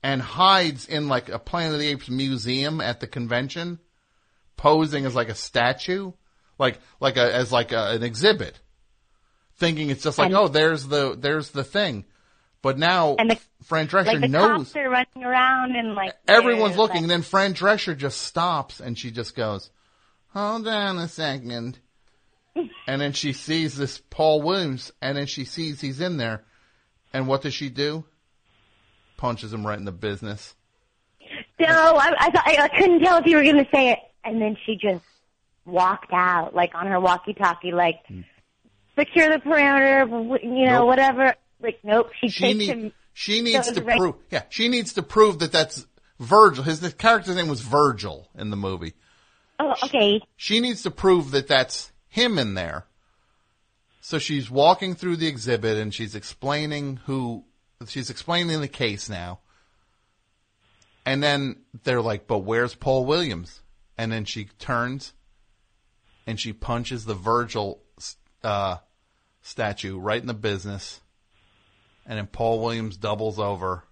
And hides in like a Planet of the Apes museum at the convention, posing as like a statue, like, like a, as like a, an exhibit, thinking it's just like, And- oh, there's the, there's the thing. But now, And the- Fran Drescher like the knows. cops are running around and like Everyone's looking, like- and then Fran Drescher just stops and she just goes, Hold on a second. and then she sees this Paul Williams, and then she sees he's in there. And what does she do? Punches him right in the business. No, I, I thought I, I couldn't tell if you were going to say it, and then she just walked out, like on her walkie-talkie, like hmm. secure the perimeter, you know, Nope. whatever. Like, nope, she, She takes need, him. she needs to right- prove, yeah, she needs to prove that that's Virgil. His the character's name was Virgil in the movie. Oh, okay. She needs to prove that that's him in there. So she's walking through the exhibit and she's explaining who, she's explaining the case now. And then they're like, but where's Paul Williams? And then she turns and she punches the Virgil, uh, statue right in the business. And then Paul Williams doubles over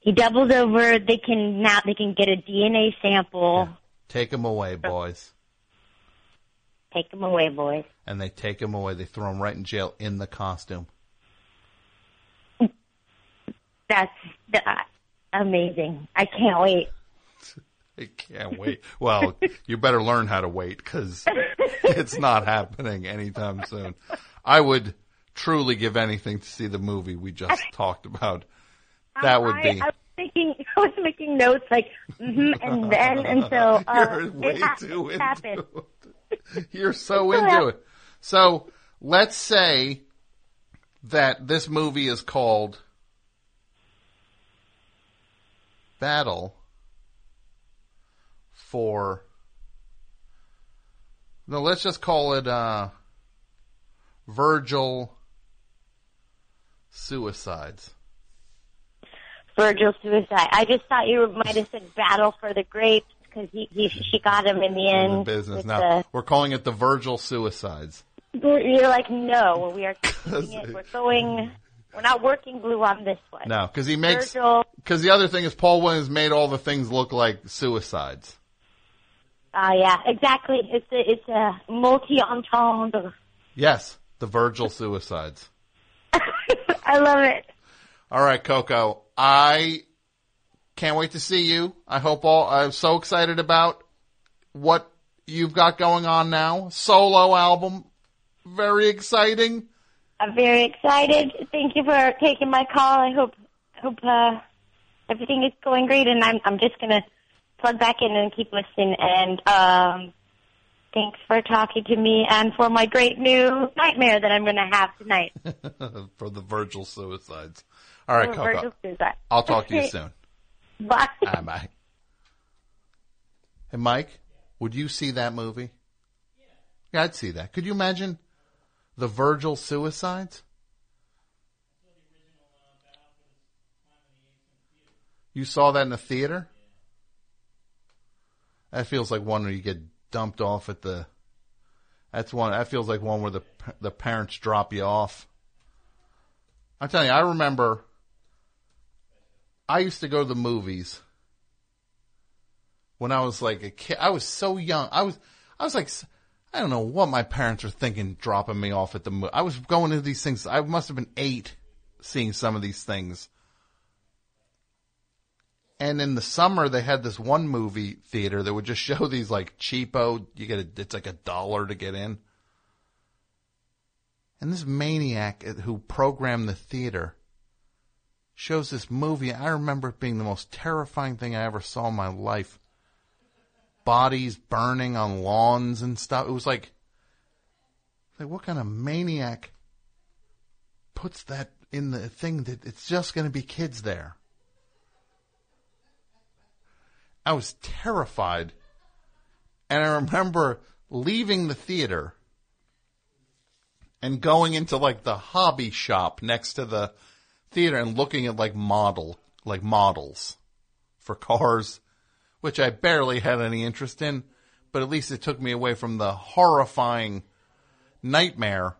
He doubles over. They can now they can get a DNA sample. Take him away, boys. Take him away, boys. And they take him away. They throw him right in jail in the costume. That's uh, amazing. I can't wait. I can't wait. Well, you better learn how to wait because it's not happening anytime soon. I would truly give anything to see the movie we just talked about. That would be. I was making I was making notes like hmm and then and so uh, You're way it, ha- too it happened. You're so into it. So let's say that this movie is called Battle for. No, let's just call it uh, Virgil Suicides. Virgil suicide. I just thought you might have said battle for the grapes because he, he she got him in the in end. the business. Now we're calling it the Virgil Suicides. you're like no, we are it. We're going. We're not working blue on this one. No, because he makes because the other thing is Paul Williams made all the things look like suicides. Ah, yeah, exactly. It's a it's a multi entendre. Yes, the Virgil Suicides. I love it. All right, Coco. I can't wait to see you. I hope all. I'm so excited about what you've got going on now. Solo album, very exciting. I'm very excited. Thank you for taking my call. I hope hope uh, everything is going great, and I'm I'm just gonna plug back in and keep listening. And um, thanks for talking to me and for my great new nightmare that I'm gonna have tonight. for the Virgil Suicides. All right, Coco. Virgil Suicide. I'll talk to you soon. Bye. Bye bye. Hey, Mike, would you see that movie? Yeah, I'd see that. Could you imagine the Virgil Suicides? You saw that in the theater? That feels like one where you get dumped off at the. That's one. That feels like one where the the parents drop you off. I'm telling you, I remember. I used to go to the movies when I was like a kid. I was so young. I was, I was like, I don't know what my parents were thinking dropping me off at the movie. I was going to these things. I must have been eight seeing some of these things. And in the summer, they had this one movie theater that would just show these like cheapo. You get a, it's like a dollar to get in. And this maniac uh, who programmed the theater shows this movie. I remember it being the most terrifying thing I ever saw in my life. Bodies burning on lawns and stuff. It was like, like what kind of maniac puts that in the thing that it's just going to be kids there? I was terrified. And I remember leaving the theater and going into like the hobby shop next to the theater and looking at like model, like models for cars, which I barely had any interest in, but at least it took me away from the horrifying nightmare.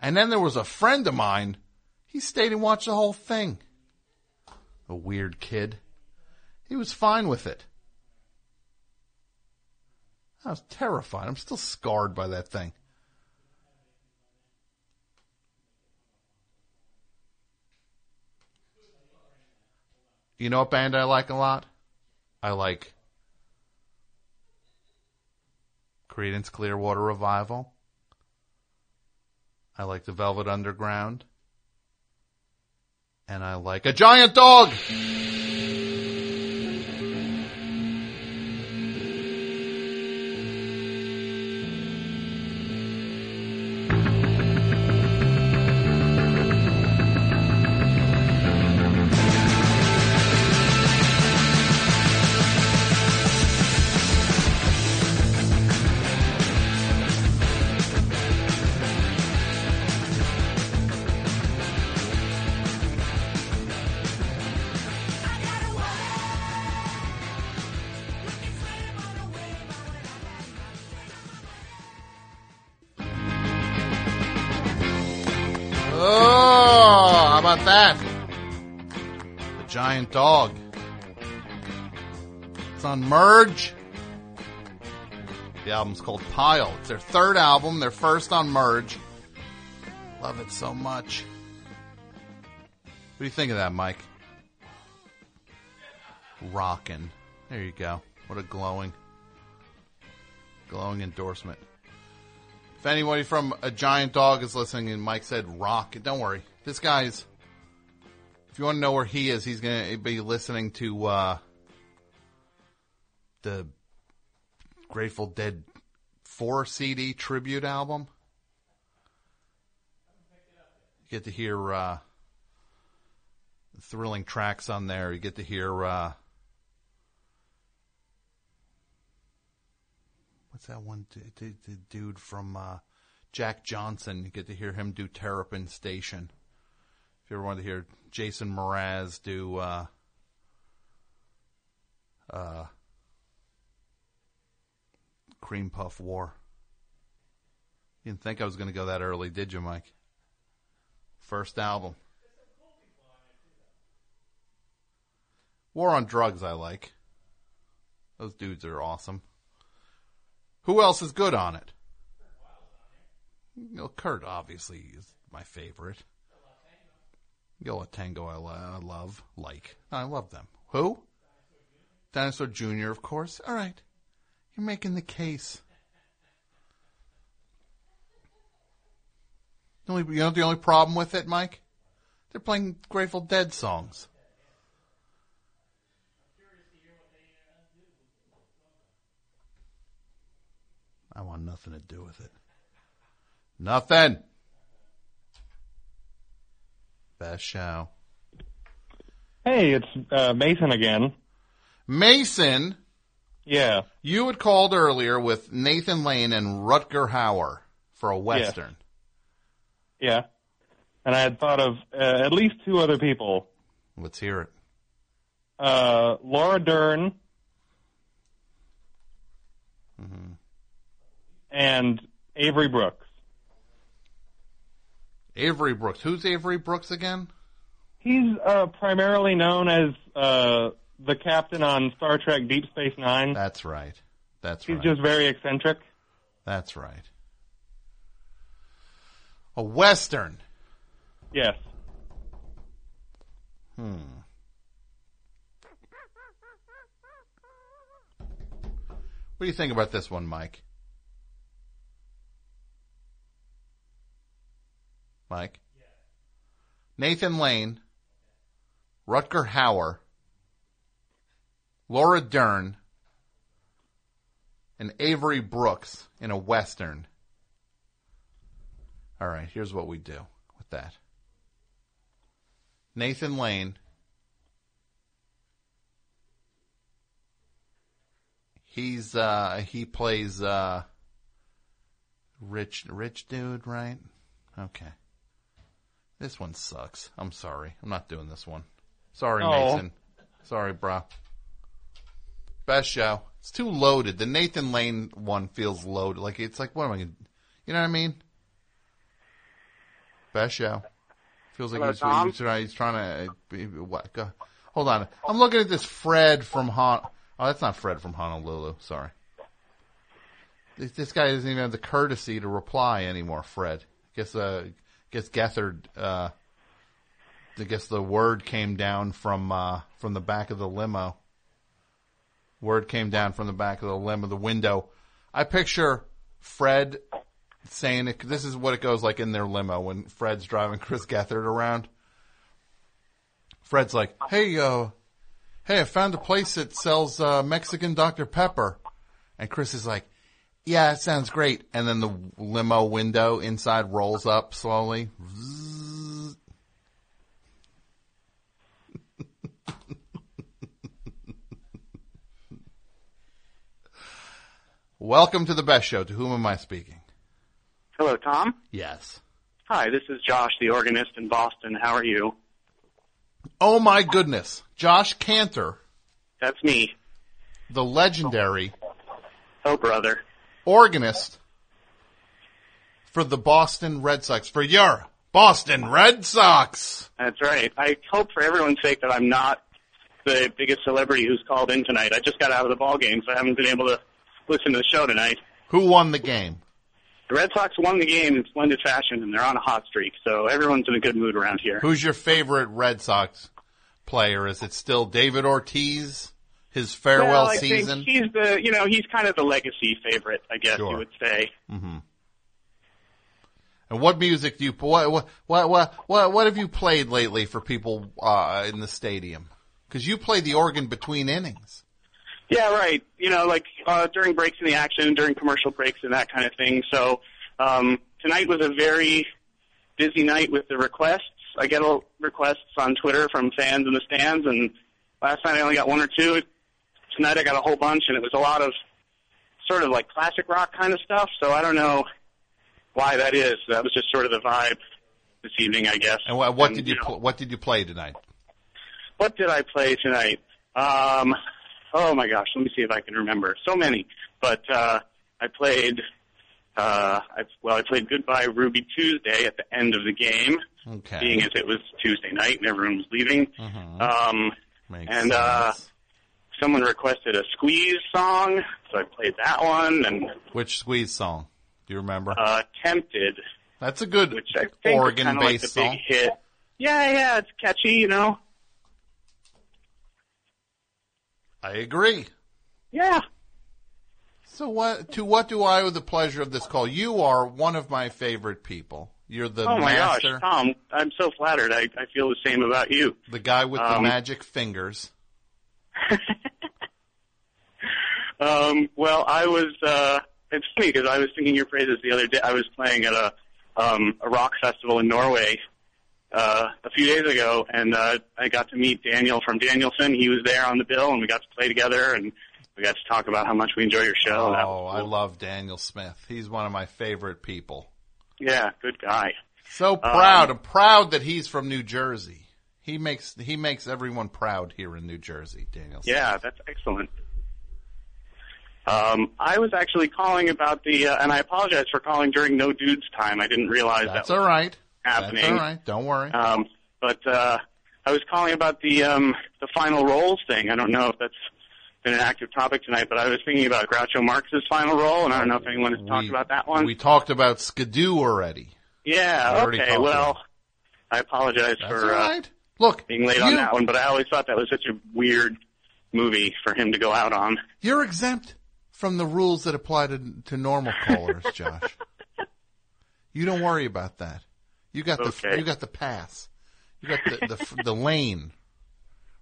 And then there was a friend of mine. He stayed and watched the whole thing. A weird kid. He was fine with it. I was terrified. I'm still scarred by that thing. You know what band I like a lot? I like Creedence Clearwater Revival. I like the Velvet Underground. And I like a giant dog! Pile. It's their third album, their first on Merge. Love it so much. What do you think of that, Mike? Rockin'. There you go. What a glowing, glowing endorsement. If anybody from a giant dog is listening and Mike said rock, don't worry. This guy's, if you want to know where he is, he's going to be listening to, uh, the Grateful Dead 4 CD tribute album. You get to hear, uh, thrilling tracks on there. You get to hear, uh, what's that one d- d- d- dude from uh, Jack Johnson? You get to hear him do Terrapin Station. If you ever want to hear Jason Mraz do uh, uh, Cream Puff War. You didn't think I was going to go that early, did you, Mike? First album. War on Drugs, I like. Those dudes are awesome. Who else is good on it? You know, Kurt obviously is my favorite. Yo Tango, I, lo- I love, like, I love them. Who? Dinosaur Jr., of course. All right, you're making the case. The only, you know the only problem with it, Mike? They're playing Grateful Dead songs. I want nothing to do with it. Nothing. Best show. Hey, it's uh, Mason again. Mason, Yeah. you had called earlier with Nathan Lane and Rutger Hauer for a Western. Yeah. And I had thought of uh, at least two other people. Let's hear it. Uh, Laura Dern Mm-hmm. and Avery Brooks. Avery Brooks. Who's Avery Brooks again? He's uh, primarily known as uh, the captain on Star Trek Deep Space Nine. That's right. That's right. He's right. just very eccentric. That's right. A Western. Yes. Hmm. What do you think about this one, Mike? Mike? Nathan Lane, Rutger Hauer, Laura Dern, and Avery Brooks in a Western. All right, here's what we do with that. Nathan Lane. He's uh he plays uh rich rich dude, right? Okay. This one sucks. I'm sorry. I'm not doing this one. Sorry, Oh. Mason. Sorry, bro. Best show. It's too loaded. The Nathan Lane one feels loaded. Like it's like what am I gonna you know what I mean? Best show. Feels like Hello, he's, Tom? he's trying, he's trying to. uh, What? Go, hold on. I'm looking at this Fred from Hon. Oh, that's not Fred from Honolulu. Sorry. This, this guy doesn't even have the courtesy to reply anymore. Fred. Guess uh, guess Gethard. Uh, I guess the word came down from uh, from the back of the limo. Word came down from the back of the limo, the window. I picture Fred saying it. This is what it goes like in their limo when Fred's driving Chris Gethard around. Fred's like, "Hey, uh, hey, I found a place that sells uh, Mexican Dr Pepper," and Chris is like, "Yeah, it sounds great." And then the limo window inside rolls up slowly. Welcome to the best show. To whom am I speaking? Hello, Tom. Yes. Hi, this is Josh, the organist in Boston. How are you? Oh my goodness. Josh Kantor, That's me. the legendary Oh, brother. organist for the Boston Red Sox, for your Boston Red Sox. That's right. I hope for everyone's sake that I'm not the biggest celebrity who's called in tonight. I just got out of the ball game, so I haven't been able to listen to the show tonight. Who won the game? The Red Sox won the game in splendid fashion, and they're on a hot streak, so everyone's in a good mood around here. Who's your favorite Red Sox player? Is it still David Ortiz? His farewell well, I season. Think he's the, you know, he's kind of the legacy favorite, I guess Sure. you would say. Mm-hmm. And what music do you what what what what what, what have you played lately for people uh, in the stadium? Because you play the organ between innings. Yeah, right. You know, like uh, during breaks in the action, during commercial breaks, and that kind of thing. So um, tonight was a very busy night with the requests. I get requests on Twitter from fans in the stands, and last night I only got one or two. Tonight I got a whole bunch, and it was a lot of sort of like classic rock kind of stuff. So I don't know why that is. That was just sort of the vibe this evening, I guess. And what, what And, did you know, pl- what did you play tonight? what did I play tonight? Um, oh my gosh, let me see if I can remember. So many, but uh, I played. Uh, I, well, I played Goodbye Ruby Tuesday at the end of the game, Okay. being as it was Tuesday night and everyone was leaving. Mhm. Um, Makes and uh, someone requested a Squeeze song, so I played that one. And Which squeeze song? Do you remember? uh, Tempted, That's a good which I think was kind of like song. hit. Yeah, yeah, it's catchy, you know. I agree. Yeah. So what? To what do I owe the pleasure of this call? You are one of my favorite people. You're the oh my master, gosh, Tom, I'm so flattered. I, I feel the same about you. the guy with the Um, magic fingers. Um, well, I was. Uh, it's funny because I was singing your praises the other day. I was playing at a um, a rock festival in Norway uh, a few days ago, and uh, I got to meet Daniel from Danielson. He was there on the bill, and we got to play together, and we got to talk about how much we enjoy your show. Oh, was I love Daniel Smith. He's one of my favorite people. yeah, good guy. So Um, proud. I'm proud that he's from New Jersey. He makes he makes everyone proud here in New Jersey. Daniel. Smith. Yeah, that's excellent. Um, I was actually calling about the, uh, and I apologize for calling during No Dudes time. I didn't realize That's that was all right. Happening. That's all right. Don't worry. Um, but uh, I was calling about the um, the final roles thing. I don't know if that's been an active topic tonight, but I was thinking about Groucho Marx's final role, and I don't know if anyone has talked about that one. we talked about Skidoo already. yeah, we already okay. Well, I apologize That's for all uh. Look, being late on that one, but I always thought that was such a weird movie for him to go out on. You're exempt from the rules that apply to to normal callers, Josh. you don't worry about that. You got the you got the pass. You got the, the the lane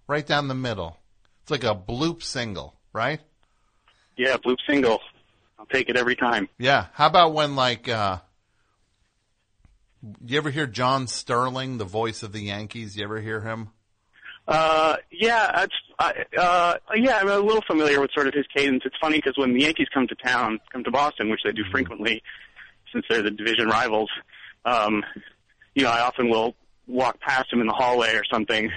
right down the middle. It's like a bloop single, right? Yeah, Bloop single. I'll take it every time. Yeah. How about when like uh you ever hear John Sterling, the voice of the Yankees? You ever hear him? Uh, yeah, it's, I uh, yeah, I'm a little familiar with sort of his cadence. It's funny because when the Yankees come to town, come to Boston, which they do frequently, since they're the division rivals, um, you know, I often will walk past him in the hallway or something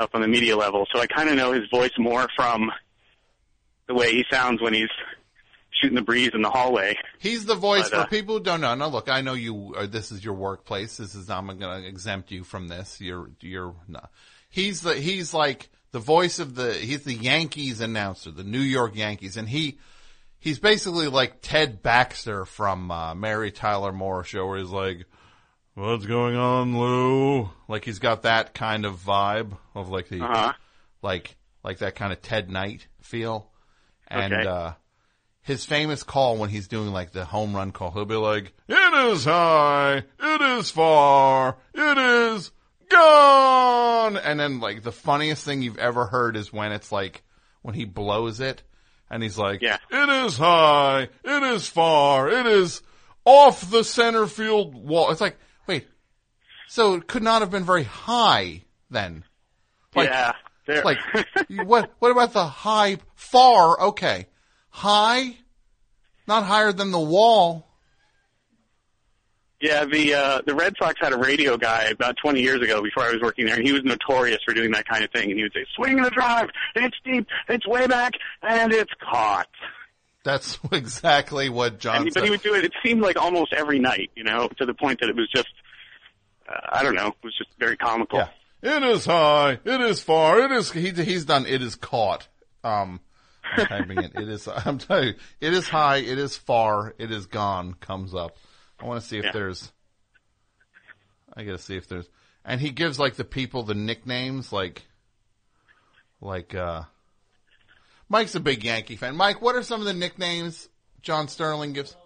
up on the media level. So I kind of know his voice more from the way he sounds when he's shooting the breeze in the hallway. He's the voice But, uh, for people who don't know. Now, look, I know you. Uh, this is your workplace. This is I'm going to exempt you from this. You're you're. No. He's the he's like the voice of the he's the Yankees announcer, the New York Yankees, and he he's basically like Ted Baxter from uh, Mary Tyler Moore show, where he's like, "What's going on, Lou?" Like he's got that kind of vibe of like the Uh-huh. like like that kind of Ted Knight feel, and. Okay. uh his famous call when he's doing like the home run call, he'll be like, "It is high, it is far, it is gone," and then like the funniest thing you've ever heard is when it's like when he blows it, and he's like, Yeah. "It is high, it is far, it is off the center field wall." It's like, so it could not have been very high then. Like, yeah, there. like what? What about the high, far? Okay, high, not higher than the wall. Yeah, the uh, the Red Sox had a radio guy about 20 years ago before I was working there, and he was notorious for doing that kind of thing. And he would say, "Swing a drive, it's deep, it's way back, and it's caught." That's exactly what John And, but he would do it. It seemed like almost every night, you know, to the point that it was just I don't know, It was just very comical. Yeah. It is high. It is far. It is. He, he's done. It is caught. Um, I'm typing it. It is. I'm telling you. It is high. It is far. It is gone. Comes up. I want to see if Yeah. there's. I gotta see if there's. And he gives like the people the nicknames, like, like. uh Mike's a big Yankee fan. Mike, what are some of the nicknames John Sterling gives?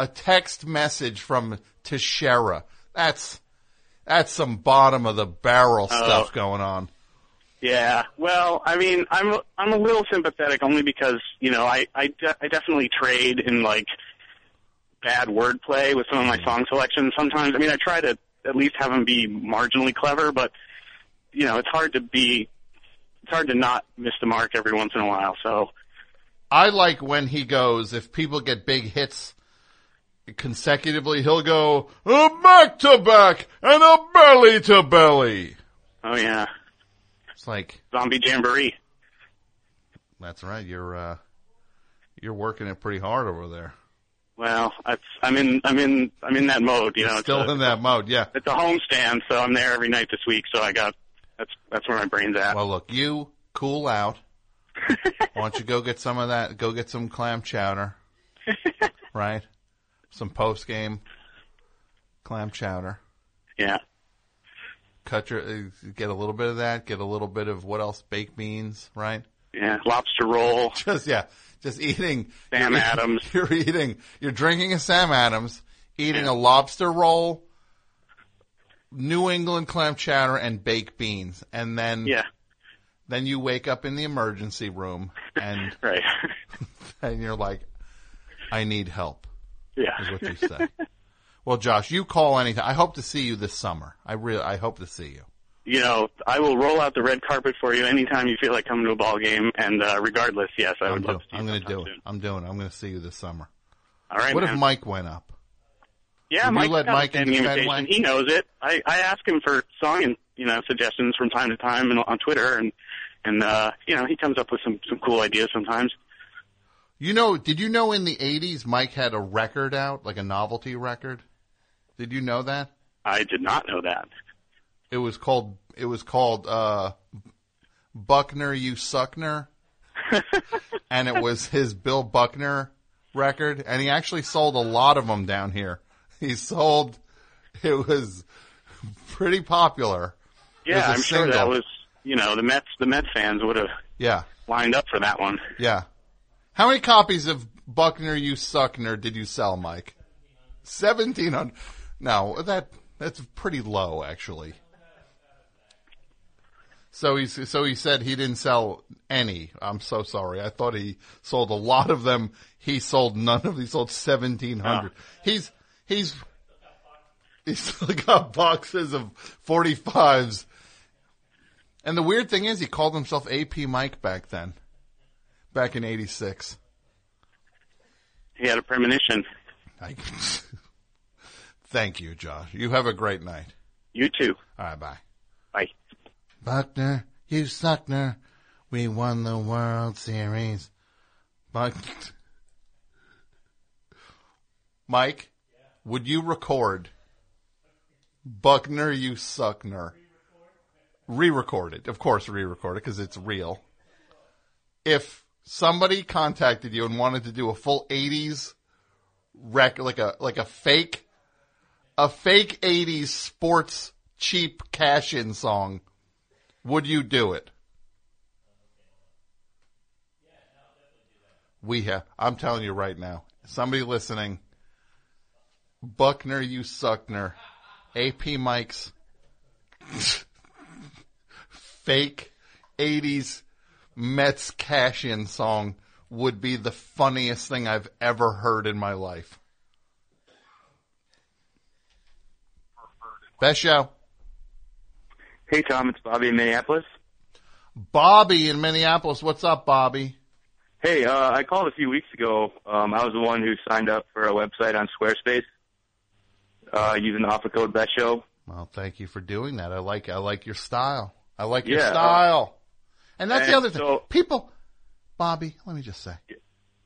A text message from Teixeira. That's that's some bottom of the barrel Oh. stuff going on. Yeah. Well, I mean, I'm I'm a little sympathetic only because you know I I, de- I definitely trade in like bad wordplay with some of my hmm. song selections. Sometimes, I mean, I try to at least have them be marginally clever, but you know, it's hard to be it's hard to not miss the mark every once in a while. So I like when he goes, if people get big hits consecutively, he'll go, a back to back and a belly to belly. Oh yeah. It's like Zombie Jamboree. That's right. You're, uh, you're working it pretty hard over there. Well, I'm in I'm in I'm in that mode. You know, it's Still a, in that mode, yeah. it's a home stand, so I'm there every night this week. So I got that's that's where my brain's at. Well, look, you cool out. Why don't you go get some of that? Go get some clam chowder, right? Some post game clam chowder. Yeah. Cut your uh, get a little bit of that. Get a little bit of what else? Baked beans, right? Yeah, lobster roll. Just yeah, just eating Sam you're- Adams. You're eating. You're drinking a Sam Adams, eating a lobster roll, New England clam chowder, and baked beans, and then Yeah. then you wake up in the emergency room and right, and you're like, I need help. Yeah. is what you say. well, Josh, you call anytime. I hope to see you this summer. I really, I hope to see you. You know, I will roll out the red carpet for you anytime you feel like coming to a ball game. And uh, regardless, yes, I would I'm, love do- to. see I'm going to do it. soon. I'm doing it. I'm going to see you this summer. All right. what man. if Mike went up? Yeah, Would you let Mike into invitation. He knows it. I I ask him for song and you know suggestions from time to time and on Twitter, and and uh, you know he comes up with some some cool ideas sometimes. You know, did you know in the 80s Mike had a record out, like a novelty record? Did you know that? I did not know that. It was called, it was called, uh, Buckner, You Suckner. and it was his Bill Buckner record. And he actually sold a lot of them down here. He sold, it was pretty popular. Yeah, I'm sure that was you know the Mets the Mets fans would have Yeah. lined up for that one. Yeah. How many copies of Buckner You Suckner did you sell, Mike? Seventeen hundred. No, that that's pretty low, actually. So he so he said he didn't sell any. I'm so sorry. I thought he sold a lot of them. He sold none of. Them. He sold seventeen hundred. He's he's he's got boxes of forty fives. And the weird thing is, he called himself AP Mike back then, back in '86. He had a premonition. I, thank you, Josh. You have a great night. You too. All right, bye. Bye. Buckner, you suckner. We won the World Series. Buck. Mike, would you record Buckner, you suckner? Re-record it. Of course, re-record it because it's real. If somebody contacted you and wanted to do a full 80s rec, like a, like a fake, a fake 80s sports cheap cash-in song, would you do it? We have, I'm telling you right now, somebody listening, Buckner, you suckner, AP Mike's fake 80s Mets cash in song would be the funniest thing I've ever heard in my life. Best show. Hey, Tom, it's Bobby in Minneapolis. Bobby in Minneapolis. What's up, Bobby? Hey, uh, I called a few weeks ago. Um, I was the one who signed up for a website on Squarespace uh, using the offer code Best Show. Well, thank you for doing that. I like I like your style. I like your Yeah, uh, style. And that's the and other thing. People, Bobby, let me just say.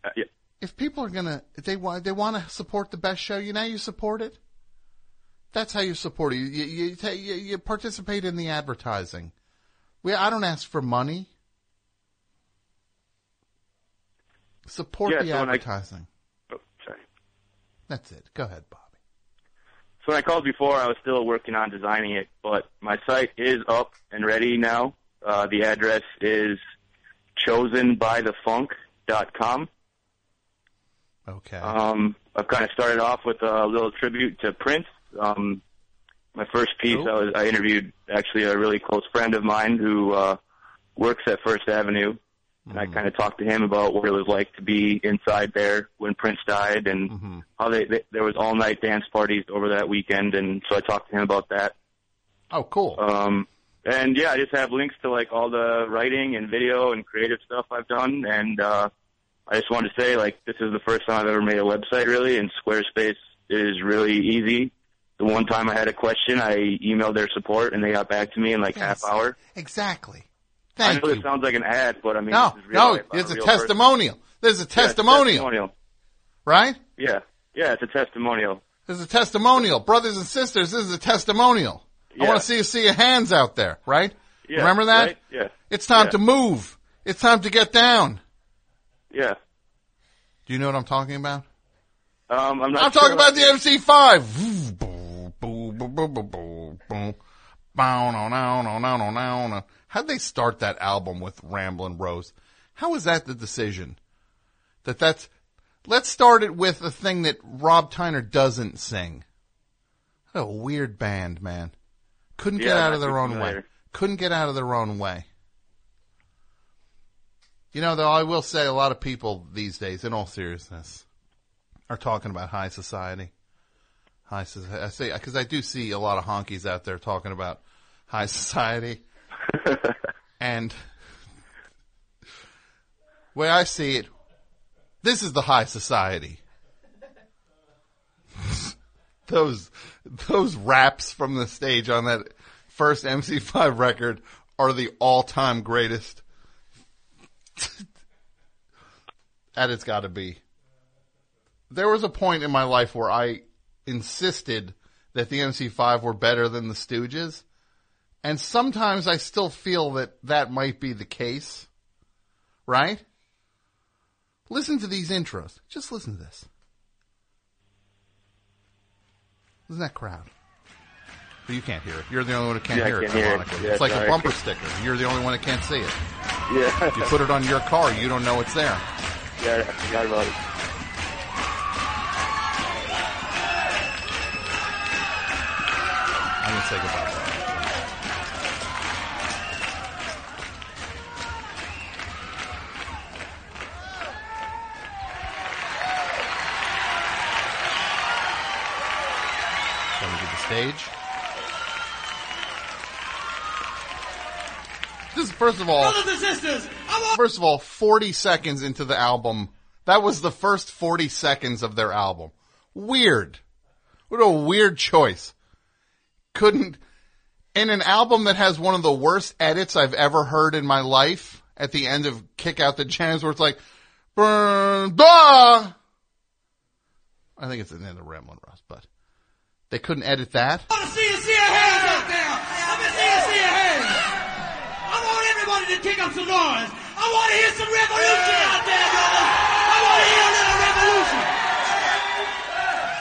Uh, yeah. if people are gonna, if they want, they want to support the best show. You know, you support it. That's how you support it. You you, you, you, you participate in the advertising. We, I don't ask for money. Support Yeah, the so when I- advertising. Oh, sorry. That's it. Go ahead, Bob. So when I called before, I was still working on designing it, but my site is up and ready now. Uh, the address is chosenbythefunk.com. Okay. Um, I've kind of started off with a little tribute to Prince. Um, my first piece, I was I interviewed actually a really close friend of mine who uh, works at First Avenue, and I kind of talked to him about what it was like to be inside there when Prince died, and how they, they there was all night dance parties over that weekend, and so I talked to him about that. Oh, cool. Um, and yeah, I just have links to like all the writing and video and creative stuff I've done, and uh, I just wanted to say like this is the first time I've ever made a website really, and Squarespace is really easy. The one time I had a question, I emailed their support, and they got back to me in like half hour. Exactly. I Thank know you. it sounds like an ad, but I mean, no, this is real no. It's a person. testimonial. There's a Yeah, it's testimonial, testimonial. right? Yeah, yeah, it's a testimonial. There's a testimonial, brothers and sisters. This is a testimonial. I want to see you see your hands out there, right? Yeah, Remember that? right? Yeah. It's time Yeah. to move. It's time to get down. Yeah. Do you know what I'm talking about? Um, I'm not. I'm sure talking about the MC5. Boom, boom, boom, boom, boom, boom, boom. Bow, no, no, no, no, no, no, no. How'd they start that album with Ramblin' Rose? How was that the decision? That that's, let's start it with a thing that Rob Tyner doesn't sing. What a weird band, man. Couldn't get out of their own way. Couldn't get out of their own way. You know, though, I will say a lot of people these days, in all seriousness, are talking about high society. High society. I say because I do see a lot of honkies out there talking about high society, and way I see it, this is the high society. those those raps from the stage on that first MC5 record are the all-time greatest. that it's got to be. There was a point in my life where I insisted that the MC5 were better than the Stooges, and sometimes I still feel that that might be the case. Right? Listen to these intros. Just listen to this. Listen to that crowd. But you can't hear it. You're the only one who can't Yeah, hear it. hear it. Yeah, it's like sorry. a bumper sticker. You're the only one that can't see it. Yeah. If You put it on your car, you don't know it's there. Yeah, I forgot about it. I'm gonna say goodbye. Stage. This is first of all. Brothers and sisters, First of all, 40 seconds into the album, that was the first 40 seconds of their album. Weird. What a weird choice. Couldn't, in an album that has one of the worst edits I've ever heard in my life, at the end of Kick Out the Jams, where it's like, burn, blah! I think it's the end of Ramblin' Rose, but they couldn't edit that. I want to see see out there. See you see your hands. I want everybody to kick up some noise. I want to hear some revolution out there, brothers. I want to hear a little revolution.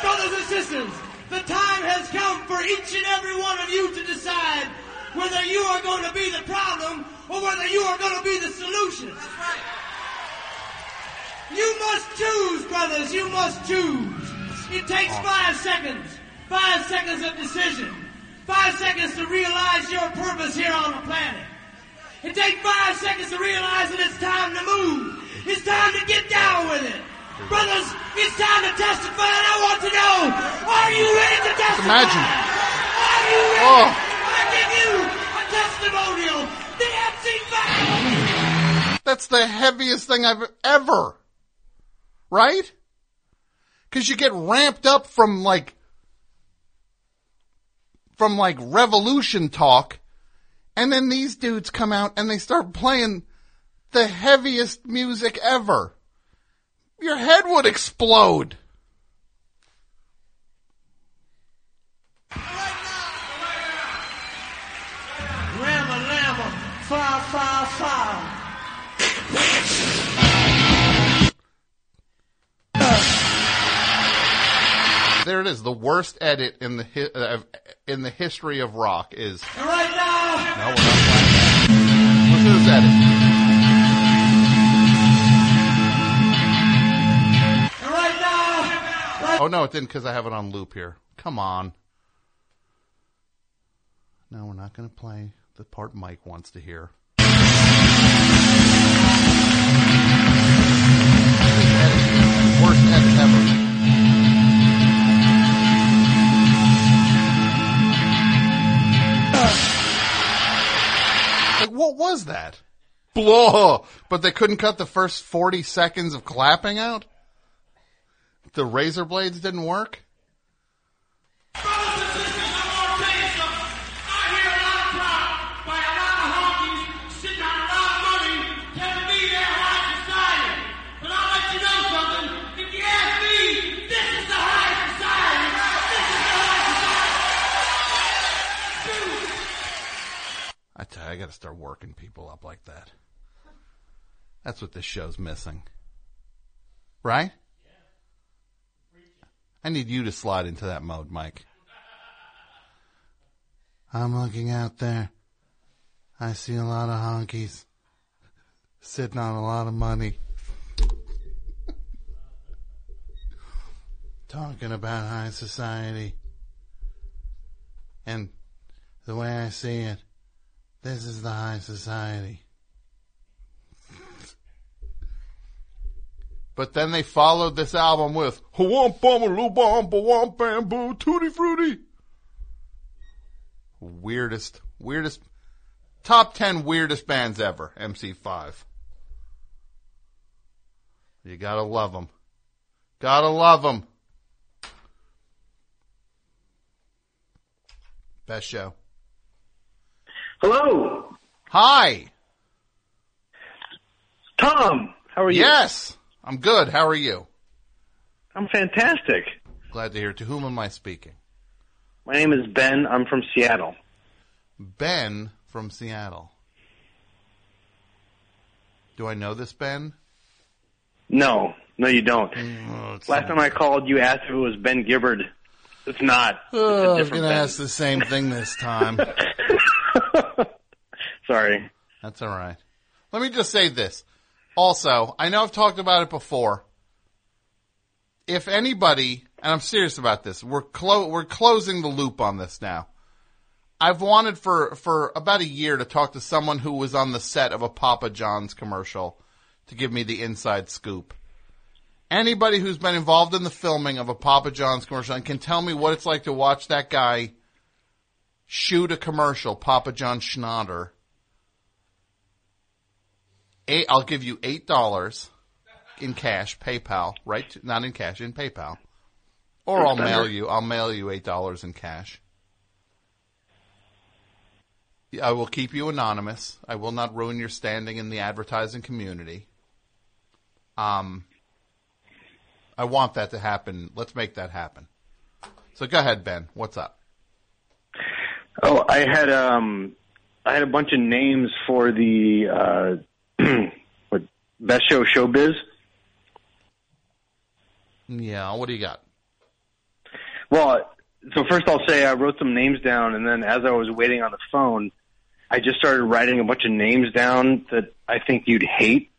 Brothers and sisters, the time has come for each and every one of you to decide whether you are going to be the problem or whether you are going to be the solution. You must choose, brothers. You must choose. It takes five seconds. Five seconds of decision. Five seconds to realize your purpose here on the planet. It takes five seconds to realize that it's time to move. It's time to get down with it. Brothers, it's time to testify and I want to know, are you ready to testify? Imagine. Are you ready? Oh. I give you a testimonial. The MC5 That's the heaviest thing I've ever. Right? Cause you get ramped up from like, from like revolution talk, and then these dudes come out and they start playing the heaviest music ever. Your head would explode. Rama Lama, fire, fire, fire. There it is. The worst edit in the hi- uh, in the history of rock is. Right now, No, we're not playing that. Listen to this edit. right now, right Oh no, it didn't because I have it on loop here. Come on. No, we're not going to play the part Mike wants to hear. Worst edit ever. Like, what was that? Blah! But they couldn't cut the first 40 seconds of clapping out? The razor blades didn't work? got to start working people up like that. That's what this show's missing. Right? I need you to slide into that mode, Mike. I'm looking out there. I see a lot of honkies sitting on a lot of money. Talking about high society. And the way I see it, this is the high society. But then they followed this album with Whomp bum loo bum womp bamboo tutti frutti. Weirdest, weirdest, top ten weirdest bands ever. MC5. You gotta love them. Gotta love them. Best show. Hello. Hi. Tom, how are you? Yes, I'm good. How are you? I'm fantastic. Glad to hear. To whom am I speaking? My name is Ben. I'm from Seattle. Ben from Seattle. Do I know this Ben? No, no, you don't. Mm, Last time I called, you asked if it was Ben Gibbard. It's not. Oh, it's a I was different going to ask the same thing this time. Sorry. That's all right. Let me just say this. Also, I know I've talked about it before. If anybody, and I'm serious about this, we're clo- we're closing the loop on this now. I've wanted for for about a year to talk to someone who was on the set of a Papa John's commercial to give me the inside scoop. Anybody who's been involved in the filming of a Papa John's commercial and can tell me what it's like to watch that guy shoot a commercial, Papa John Schnatter. Eight, I'll give you eight dollars in cash, PayPal, right? To, not in cash, in PayPal, or I'll mail you. I'll mail you eight dollars in cash. I will keep you anonymous. I will not ruin your standing in the advertising community. Um, I want that to happen. Let's make that happen. So go ahead, Ben. What's up? Oh, I had um, I had a bunch of names for the uh, what best show showbiz. Yeah, what do you got? Well, so first I'll say I wrote some names down, and then as I was waiting on the phone, I just started writing a bunch of names down that I think you'd hate.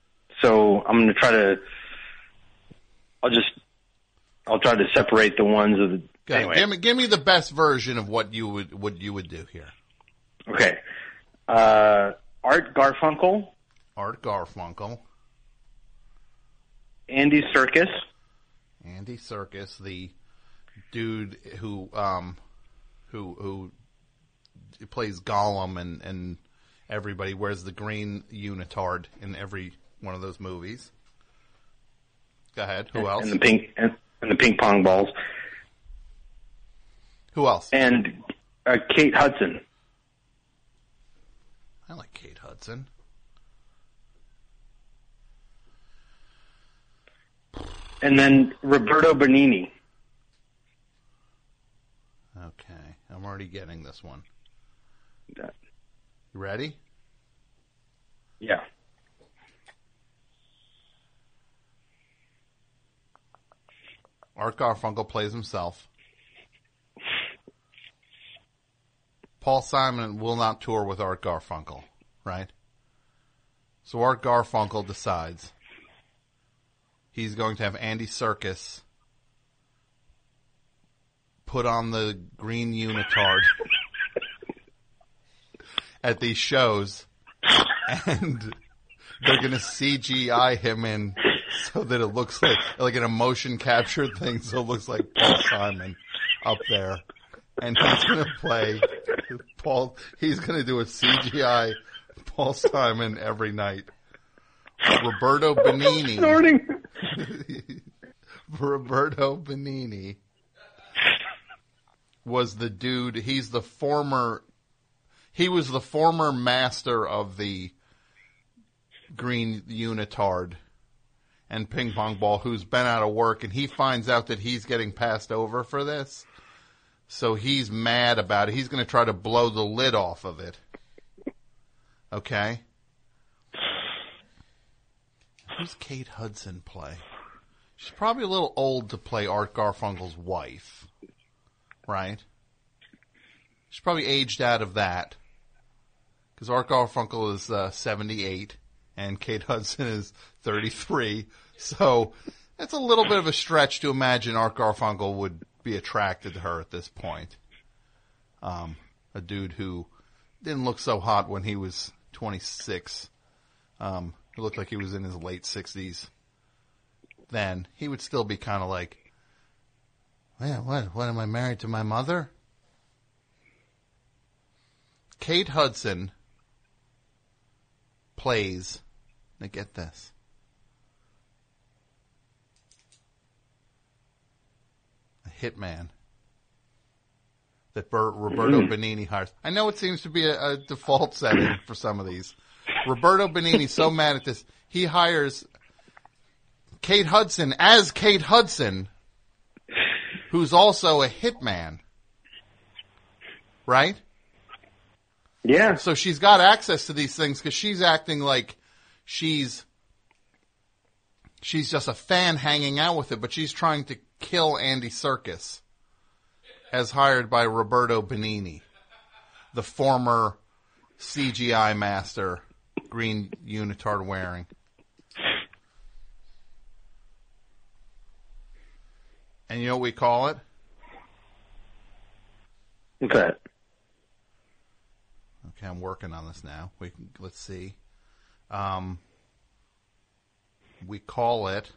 So I'm going to try to. I'll just. I'll try to separate the ones of the. Go. Anyway, Give me, give me the best version of what you would what you would do here. okay. Uh, Art Garfunkel, Art Garfunkel, Andy Serkis, Andy Serkis, the dude who um who who plays Gollum and and everybody wears the green unitard in every one of those movies. Go ahead. Who else? and the pink and, and the ping pong balls, Who else? and uh, Kate Hudson. I like Kate Hudson. and then Roberto Benigni. Okay, I'm already getting this one. You ready? Yeah. Art Garfunkel plays himself. Paul Simon will not tour with Art Garfunkel, right? So Art Garfunkel decides he's going to have Andy Serkis put on the green unitard at these shows and they're going to CGI him in so that it looks like like an emotion capture thing so it looks like Paul Simon up there and he's going to play Paul he's going to do a CGI Paul Simon every night Roberto Benigni Snorting. Roberto Benigni was the dude. He's the former. He was the former master of the green unitard and ping pong ball, who's been out of work, and he finds out that he's getting passed over for this. So he's mad about it. He's going to try to blow the lid off of it. Okay. Who's Kate Hudson play? She's probably a little old to play Art Garfunkel's wife, right? She's probably aged out of that because Art Garfunkel is uh, 78 and Kate Hudson is 33. So it's a little bit of a stretch to imagine Art Garfunkel would be attracted to her at this point. Um, a dude who didn't look so hot when he was 26. Um, he looked like he was in his late 60s. Then he would still be kind of like, yeah, what? What am I married to my mother? Kate Hudson plays. Now get this. Hitman that Ber- Roberto mm-hmm. Benigni hires. I know it seems to be a, a default setting for some of these. Roberto Benigni's so mad at this, he hires Kate Hudson as Kate Hudson, who's also a hitman. Right? Yeah. So she's got access to these things because she's acting like she's she's just a fan hanging out with it, but she's trying to kill Andy Serkis as hired by Roberto Benigni, the former CGI master, green unitard wearing. And you know what we call it? Okay. Okay, I'm working on this now. We can, let's see. Um, we call it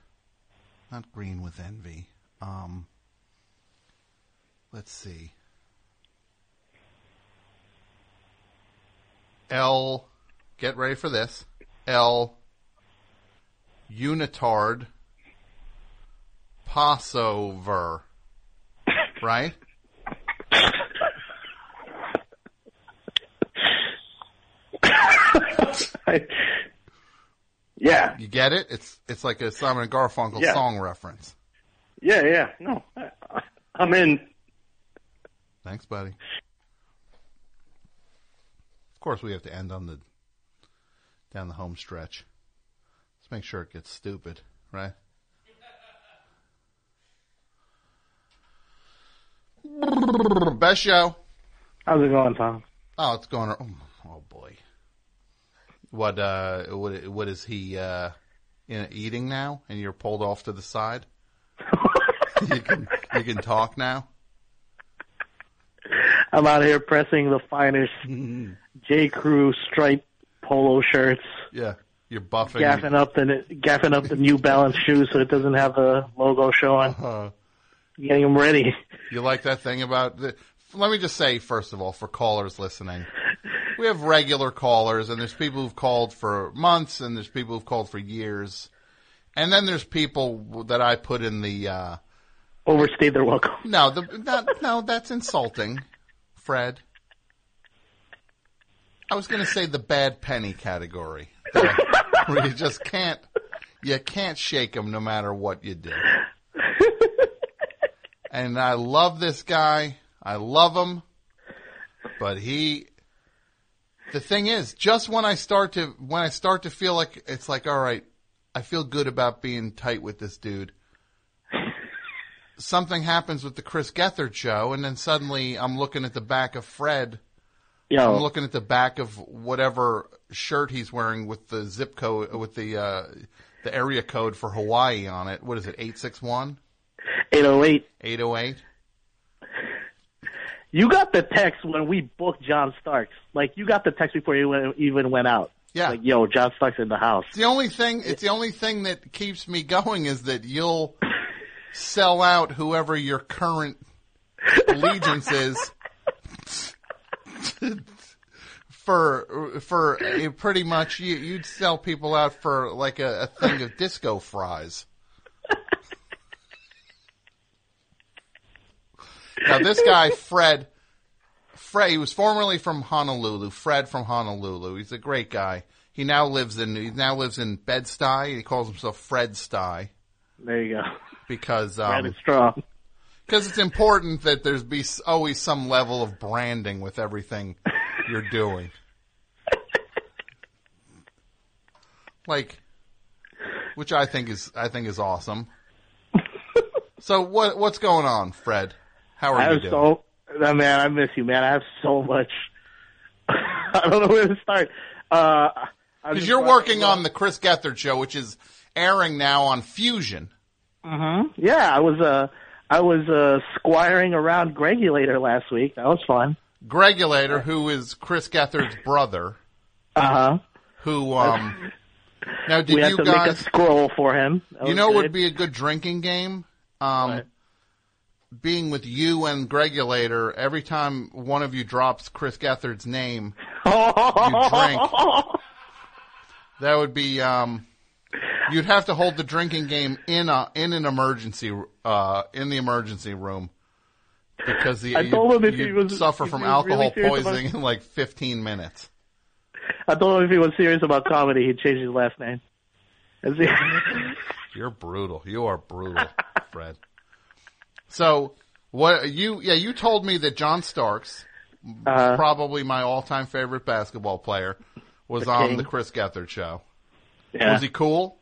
not green with envy. Um, let's see. L. Get ready for this. L. Unitard. Passover. Right? yeah. You get it? It's it's like a Simon and Garfunkel Yeah. song reference. Yeah, yeah. No, I, I'm in. Thanks, buddy. Of course, we have to end on the down the home stretch. Let's make sure it gets stupid, right? Best show. How's it going, Tom? Oh, it's going. Oh, oh boy. What uh? What what is he uh? In, eating now, and you're pulled off to the side. You can you can talk now. I'm out here pressing the finest J. Crew striped polo shirts, Yeah, you're buffing. gaffing up the gaffing up the New Balance shoes so it doesn't have the logo showing. Uh, Getting them ready. You like that thing about the, let me just say first of all for callers listening. We have regular callers and there's people who've called for months and there's people who've called for years. And then there's people that I put in the uh Overstayed their welcome. No, the not, no, that's insulting, Fred. I was going to say the bad penny category. Where you just can't you can't shake them no matter what you do. and I love this guy. I love him. But he the thing is, just when I start to when I start to feel like it's like all right, I feel good about being tight with this dude. Something happens with the Chris Gethard show and then suddenly I'm looking at the back of Fred. Yo. I'm looking at the back of whatever shirt he's wearing with the zip code with the uh the area code for Hawaii on it. What is it? 861? 808. 808? You got the text when we booked John Starks. Like you got the text before you even went out. Yeah. Like yo, John Starks in the house. It's the only thing. It's the only thing that keeps me going is that you'll sell out whoever your current allegiance is for for pretty much you, you'd sell people out for like a, a thing of disco fries. Now this guy Fred, Fred, he was formerly from Honolulu. Fred from Honolulu. He's a great guy. He now lives in he now lives in Bed Stuy. He calls himself Fred Stuy There you go. Because um, because it's important that there's be always some level of branding with everything you're doing. Like, which I think is I think is awesome. So what what's going on, Fred? How are I you have doing? so uh, man, I miss you, man. I have so much. I don't know where to start. Uh, Because you're working on the Chris Gethard show, which is airing now on Fusion. Hmm Yeah, I was uh, I was uh, squiring around Gregulator last week. That was fun. Gregulator, who is Chris Gethard's brother, Uh huh. who um. Now, did we had you to guys? make a scroll for him. That you know, what good. would be a good drinking game. Um, being with you and Gregulator, every time one of you drops Chris Gethard's name, you drink. That would be. Um, you'd have to hold the drinking game in a in an emergency uh, in the emergency room because the I told him if he was- suffer from was really alcohol about- poisoning in like 15 minutes. I told him if he was serious about comedy, he'd change his last name. You're brutal. You are brutal, Fred. So what you? Yeah, you told me that John Starks, Uh-huh. probably my all-time favorite basketball player, was The on the Chris Gethard show. Yeah. Was he cool?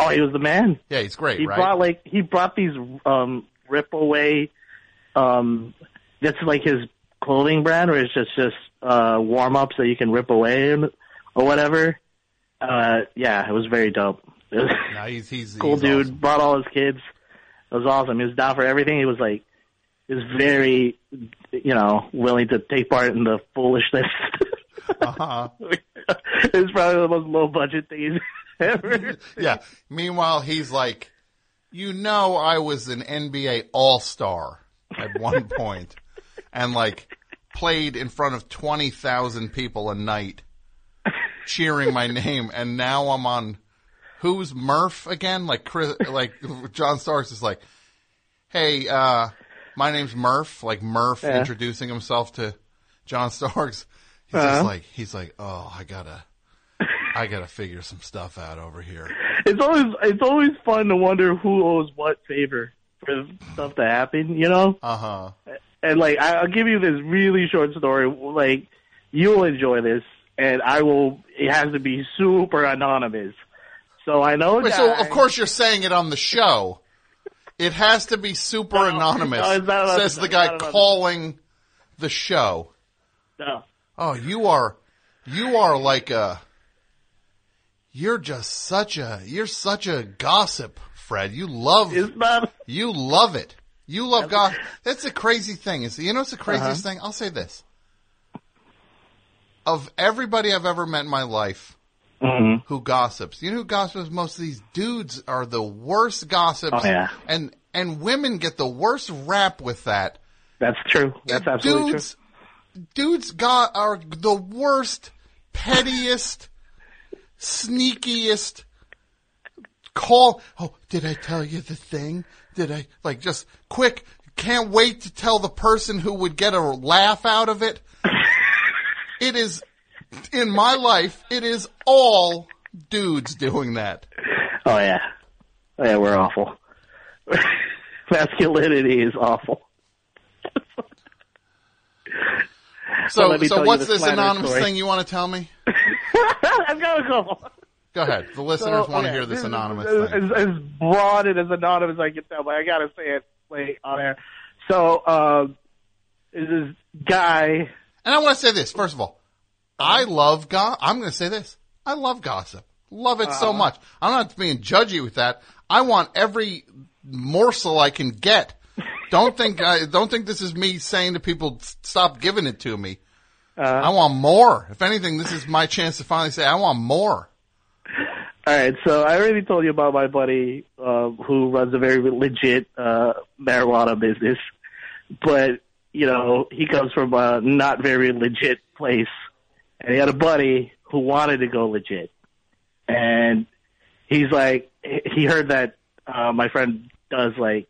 Oh, he was the man. Yeah, he's great, he right? brought like he brought these um rip away um that's like his clothing brand where it's just just uh warm ups that you can rip away or whatever. Uh yeah, it was very dope. Was No, he's he's cool he's dude, awesome. brought all his kids. It was awesome. He was down for everything. He was like he was very you know, willing to take part in the foolishness. Uh-huh. it was probably the most low budget thing he's ever yeah. Meanwhile, he's like, you know, I was an NBA All Star at one point, and like played in front of twenty thousand people a night, cheering my name, and now I'm on. Who's Murph again? Like Chris, like John Starks is like, hey, uh, my name's Murph. Like Murph Yeah. introducing himself to John Starks. He's Uh-huh. just like, he's like, oh, I gotta, I gotta figure some stuff out over here. it's always it's always fun to wonder who owes what favor for stuff to happen, you know? Uh huh. And like I'll give you this really short story. Like you'll enjoy this, and I will. It has to be super anonymous. So I know. Wait, so of course you're saying it on the show. It has to be super anonymous. no, anonymous. says the guy calling the show. No. Oh, you are, you are like a, you're just such a, you're such a gossip, Fred. You love, you love it. You love gossip. That's the crazy thing. Is you know what's the craziest Uh-huh. thing? I'll say this. Of everybody I've ever met in my life, Mhm. who gossips. You know who gossips? Most of these dudes are the worst gossips. Oh, yeah. And and women get the worst rap with that. That's true. That's absolutely dudes, Dudes got are the worst, pettiest, sneakiest. Call. Oh, did I tell you the thing? Did I like just quick? Can't wait to tell the person who would get a laugh out of it. it is in my life. It is all dudes doing that. Oh yeah, oh, yeah, we're awful. Masculinity is awful. So, Well, so what's this anonymous story. thing you want to tell me? I've got a couple. Go ahead. The listeners So, want to hear this is anonymous as, thing. As, as broad and as anonymous as I can tell, but I gotta say it like, on air. So, um, this guy? And I want to say this first of all. I love gossip. I'm going to say this. I love gossip. Love it so Uh-huh. much. I'm not being judgy with that. I want every morsel I can get. Don't think I don't think this is me saying to people stop giving it to me. Uh, I want more. If anything, this is my chance to finally say I want more. All right, so I already told you about my buddy uh, who runs a very legit uh, marijuana business, but you know he comes from a not very legit place, and he had a buddy who wanted to go legit, and he's like, he heard that uh, my friend does like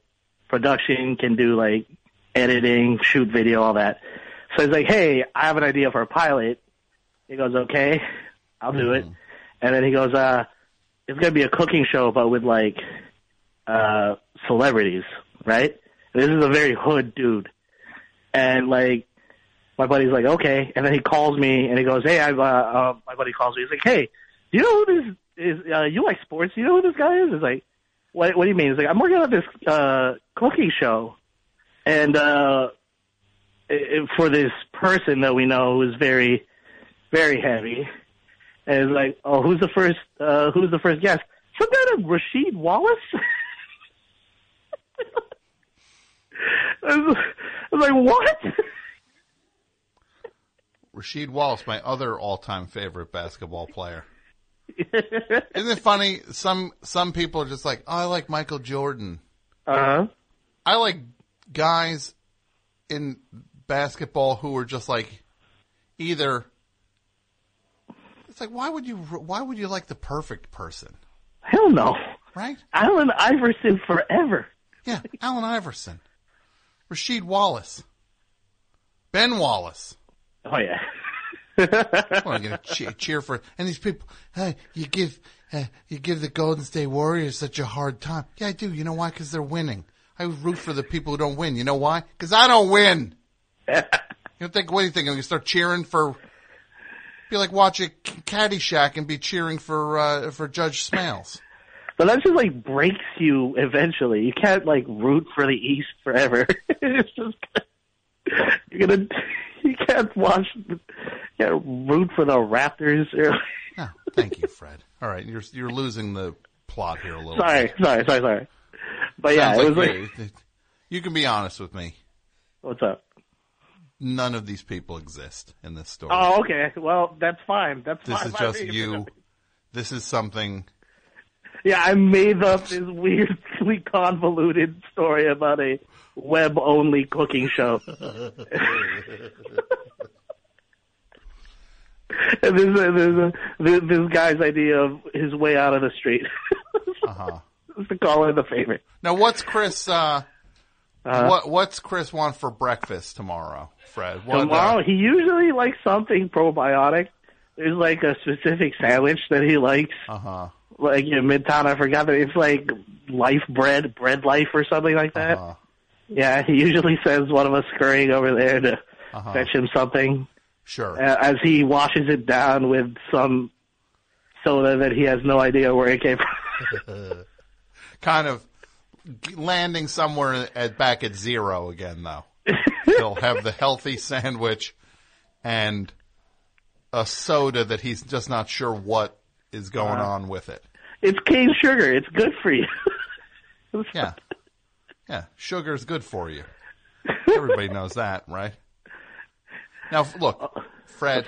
production, can do like editing, shoot video, all that. So he's like, hey, I have an idea for a pilot. He goes, okay, I'll do it. And then he goes, uh, it's gonna be a cooking show, but with like uh celebrities, right? This is a very hood dude, and like my buddy's like, okay, and then he calls me and he goes, hey, I've uh, uh my buddy calls me. He's like, hey, you know who this is? Uh, you like sports? You know who this guy is? It's like, what? What do you mean? He's like, I'm working on this uh cooking show, and uh i- i- for this person that we know who's very, very heavy. And it's like, oh, who's the first? Uh, who's the first guest? Some guy named Rasheed Wallace. I was, I was like, what? Rasheed Wallace, my other all-time favorite basketball player. Isn't it funny? Some some people are just like, oh, I like Michael Jordan. Uh huh. I like guys in basketball who are just like either. It's like why would you why would you like the perfect person, Hell no. right? Allen Iverson forever. Yeah, Allen Iverson, Rasheed Wallace, Ben Wallace. Oh yeah. I want to get a cheer, cheer for and these people. Hey, you give uh, you give the Golden State Warriors such a hard time. Yeah, I do. You know why? Because they're winning. I root for the people who don't win. You know why? Because I don't win. you don't think? What do you think? I'm gonna start cheering for? Be like watching Caddyshack and be cheering for uh, for Judge Smails. But that just like breaks you eventually. You can't like root for the East forever. it's just you're gonna you can't watch you can't root for the Raptors. No, oh, thank you, Fred. All right, you're you're losing the plot here a little. sorry, bit. sorry, sorry, sorry. But yeah, Sounds it was like you, you can be honest with me. what's up? None of these people exist in this story. Oh, okay. Well, that's fine. That's this fine is just you. This is something. Yeah, I made up this weirdly convoluted story about a web-only cooking show. and this, uh, this, uh, this, this guy's idea of his way out of the street. Uh-huh. is to call in the favorite. Now, what's Chris? Uh, Uh-huh. what What's Chris want for breakfast tomorrow, Fred? What, uh, Tomorrow, he usually likes something probiotic. There's like a specific sandwich that he likes. Uh huh. Like in Midtown, I forgot that it's like Life Bread, Bread Life, or something like that. Uh-huh. Yeah, he usually sends one of us scurrying over there to Uh-huh. fetch him something. Sure. Uh, as he washes it down with some soda that he has no idea where it came from. kind of g- landing somewhere at back at zero again, though. He'll have the healthy sandwich and a soda that he's just not sure what is going Uh-huh. on with it. it's cane sugar. It's good for you. Yeah. Yeah. Sugar's good for you. Everybody knows that, right? Now, look, uh, Fred,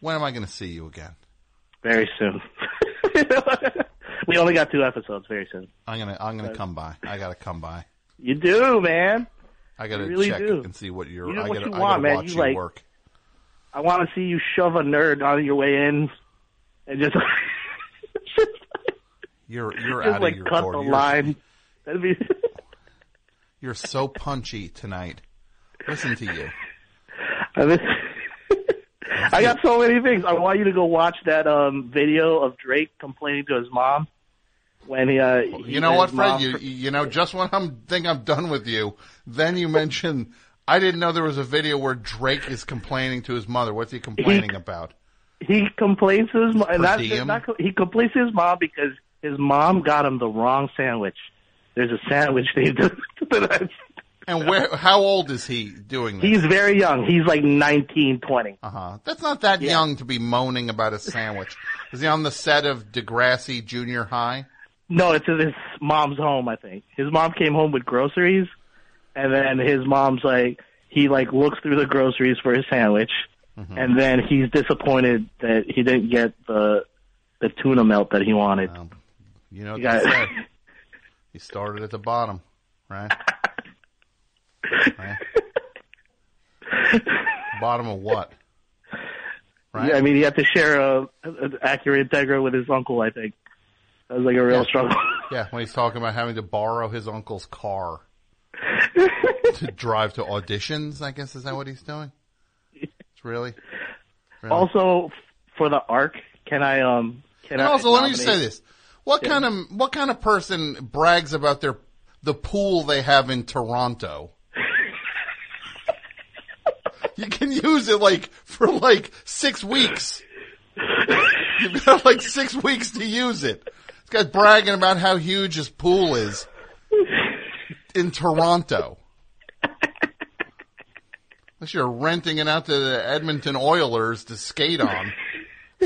when am I going to see you again? Very soon. we only got two episodes. Very soon. I'm gonna I'm gonna come by. I gotta come by. You do, man. I gotta You really check do. and see what you're. You know I what gotta, you I want, gotta man. watch You you, like- work. I want to see you shove a nerd on your way in, and just You're you're just out like of your cut the You're- line. That'd be. You're so punchy tonight. Listen to you. I, mean, I got so many things. I want you to go watch that um video of Drake complaining to his mom when he. Uh, he You know what, his Fred? mom- You you know, just when I'm think I'm done with you, then you mention I didn't know there was a video where Drake is complaining to his mother. What's he complaining about? he complains to his mom, Per not, diem? not he complains to his mom because his mom got him the wrong sandwich. There's a sandwich named. And where? How old is he doing this? He's very young. He's like nineteen, twenty. Uh huh. That's not that young to be moaning about a sandwich. Is he on the set of Degrassi Junior High? No, it's at his mom's home. I think his mom came home with groceries, and then his mom's like he like looks through the groceries for his sandwich, Mm-hmm. and then he's disappointed that he didn't get the the tuna melt that he wanted. You know what You they say. He started at the bottom, right? right? Bottom of what? Right? Yeah, I mean, he had to share a, an Acura Integra with his uncle. I think that was like a real Yeah. struggle. Yeah, when he's talking about having to borrow his uncle's car to drive to auditions, I guess is that what he's doing? It's really. really? Also, for the arc, can I um can and I also, let me just say this: what Yeah. kind of what kind of person brags about their the pool they have in Toronto? you can use it like for like six weeks. You've got like six weeks to use it. This guy's bragging about how huge his pool is in Toronto. Unless you're renting it out to the Edmonton Oilers to skate on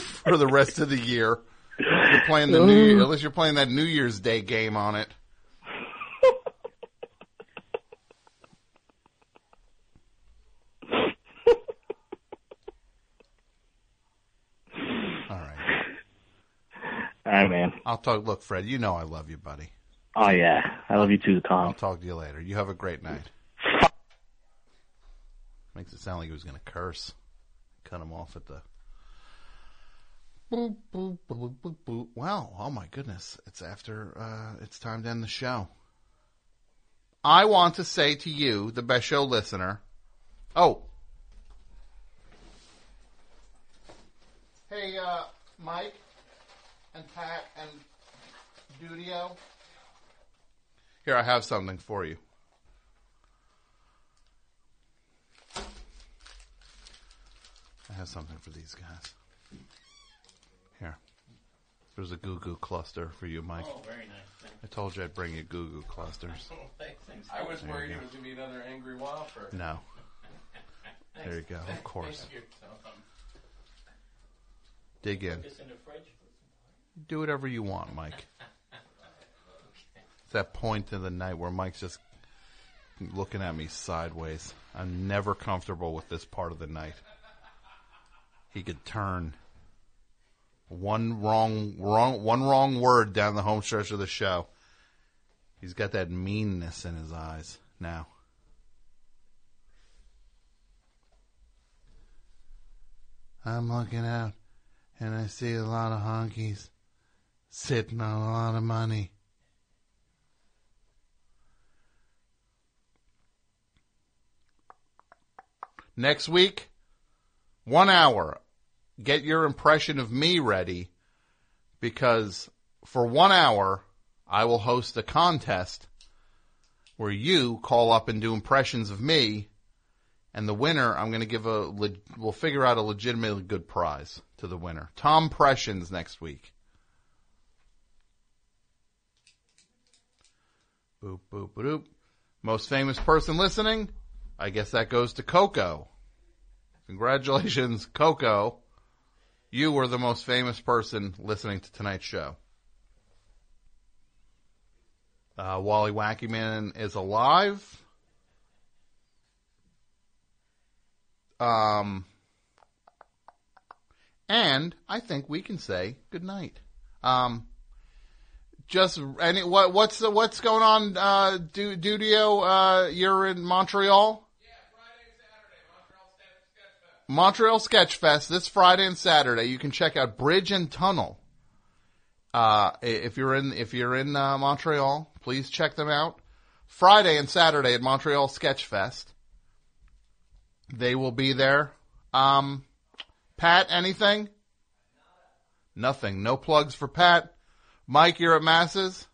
for the rest of the year. You're playing the new, unless you're playing that New Year's Day game on it. All right. All right, man. I'll talk. Look, Fred, you know I love you, buddy. Oh yeah, I love you too, Tom. I'll talk to you later. You have a great night. Makes it sound like he was going to curse. Cut him off at the. Boop, boop, boop, boop, boop. Wow. Oh my goodness. It's after, uh, it's time to end the show. I want to say to you, the best show listener. Oh. Hey, uh, Mike and Pat and Dudio. Here, I have something for you. I have something for these guys. Here. There's a Goo Goo cluster for you, Mike. Oh, very nice. Thank I told you I'd bring you Goo Goo clusters. Oh, thanks. I was There you worried go. it was going to be another angry whopper. No. There you go, of course. Thank you. Tom. Um, Dig in. Put in the fridge. Do whatever you want, Mike. It's that point in the night where Mike's just looking at me sideways. I'm never comfortable with this part of the night. He could turn one wrong, wrong, one wrong word down the home stretch of the show. He's got that meanness in his eyes now. I'm looking out and I see a lot of honkies sitting on a lot of money. Next week, one hour. Get your impression of me ready because for one hour, I will host a contest where you call up and do impressions of me. And the winner, I'm going to give a, we'll figure out a legitimately good prize to the winner. Tom Pressions next week. Boop, boop, boop. Most famous person listening? I guess that goes to Coco. Congratulations, Coco. You were the most famous person listening to tonight's show. Uh, Wally Wacky Man is alive. Um, and I think we can say good night. Um, just any what what's what's going on? Uh, Du- Dudio, uh, you're in Montreal. Montreal Sketch Fest this Friday and Saturday. You can check out Bridge and Tunnel. Uh, if you're in if you're in uh, Montreal, please check them out. Friday and Saturday at Montreal Sketch Fest. They will be there. Um, Pat, anything? Nothing. No plugs for Pat. Mike, you're at Masses?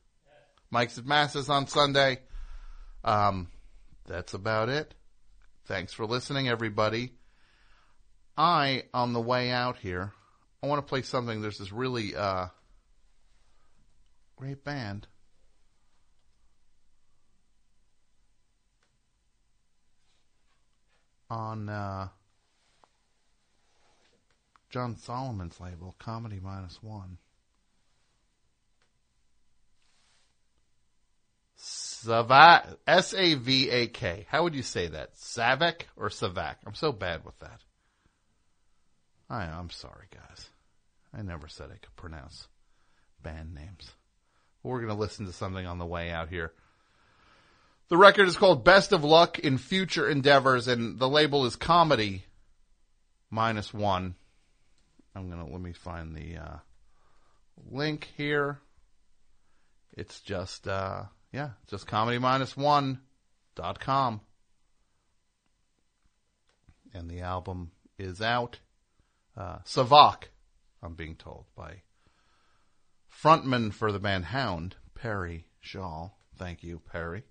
Mike's at Masses on Sunday. Um, that's about it. Thanks for listening, everybody. I, on the way out here, I want to play something. There's this really, uh, great band. On, uh, John Solomon's label, Comedy Minus One. Savak, S-A-V-A-K. How would you say that? Savak or Savak? I'm so bad with that. I, I'm sorry, guys. I never said I could pronounce band names. We're going to listen to something on the way out here. The record is called Best of Luck in Future Endeavors, and the label is Comedy Minus One. I'm going to, let me find the uh, link here. It's just, uh, yeah, just comedy minus one dot com. And the album is out. Uh, Savak, I'm being told, by frontman for the band Hound, Perry Shaw. Thank you, Perry.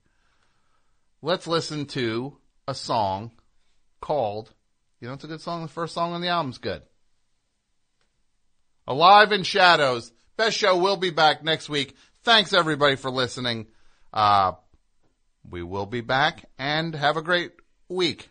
Let's listen to a song called, you know, it's a good song. The first song on the album's good. Alive in Shadows. Best show will be back next week. Thanks everybody for listening. Uh, we will be back and have a great week.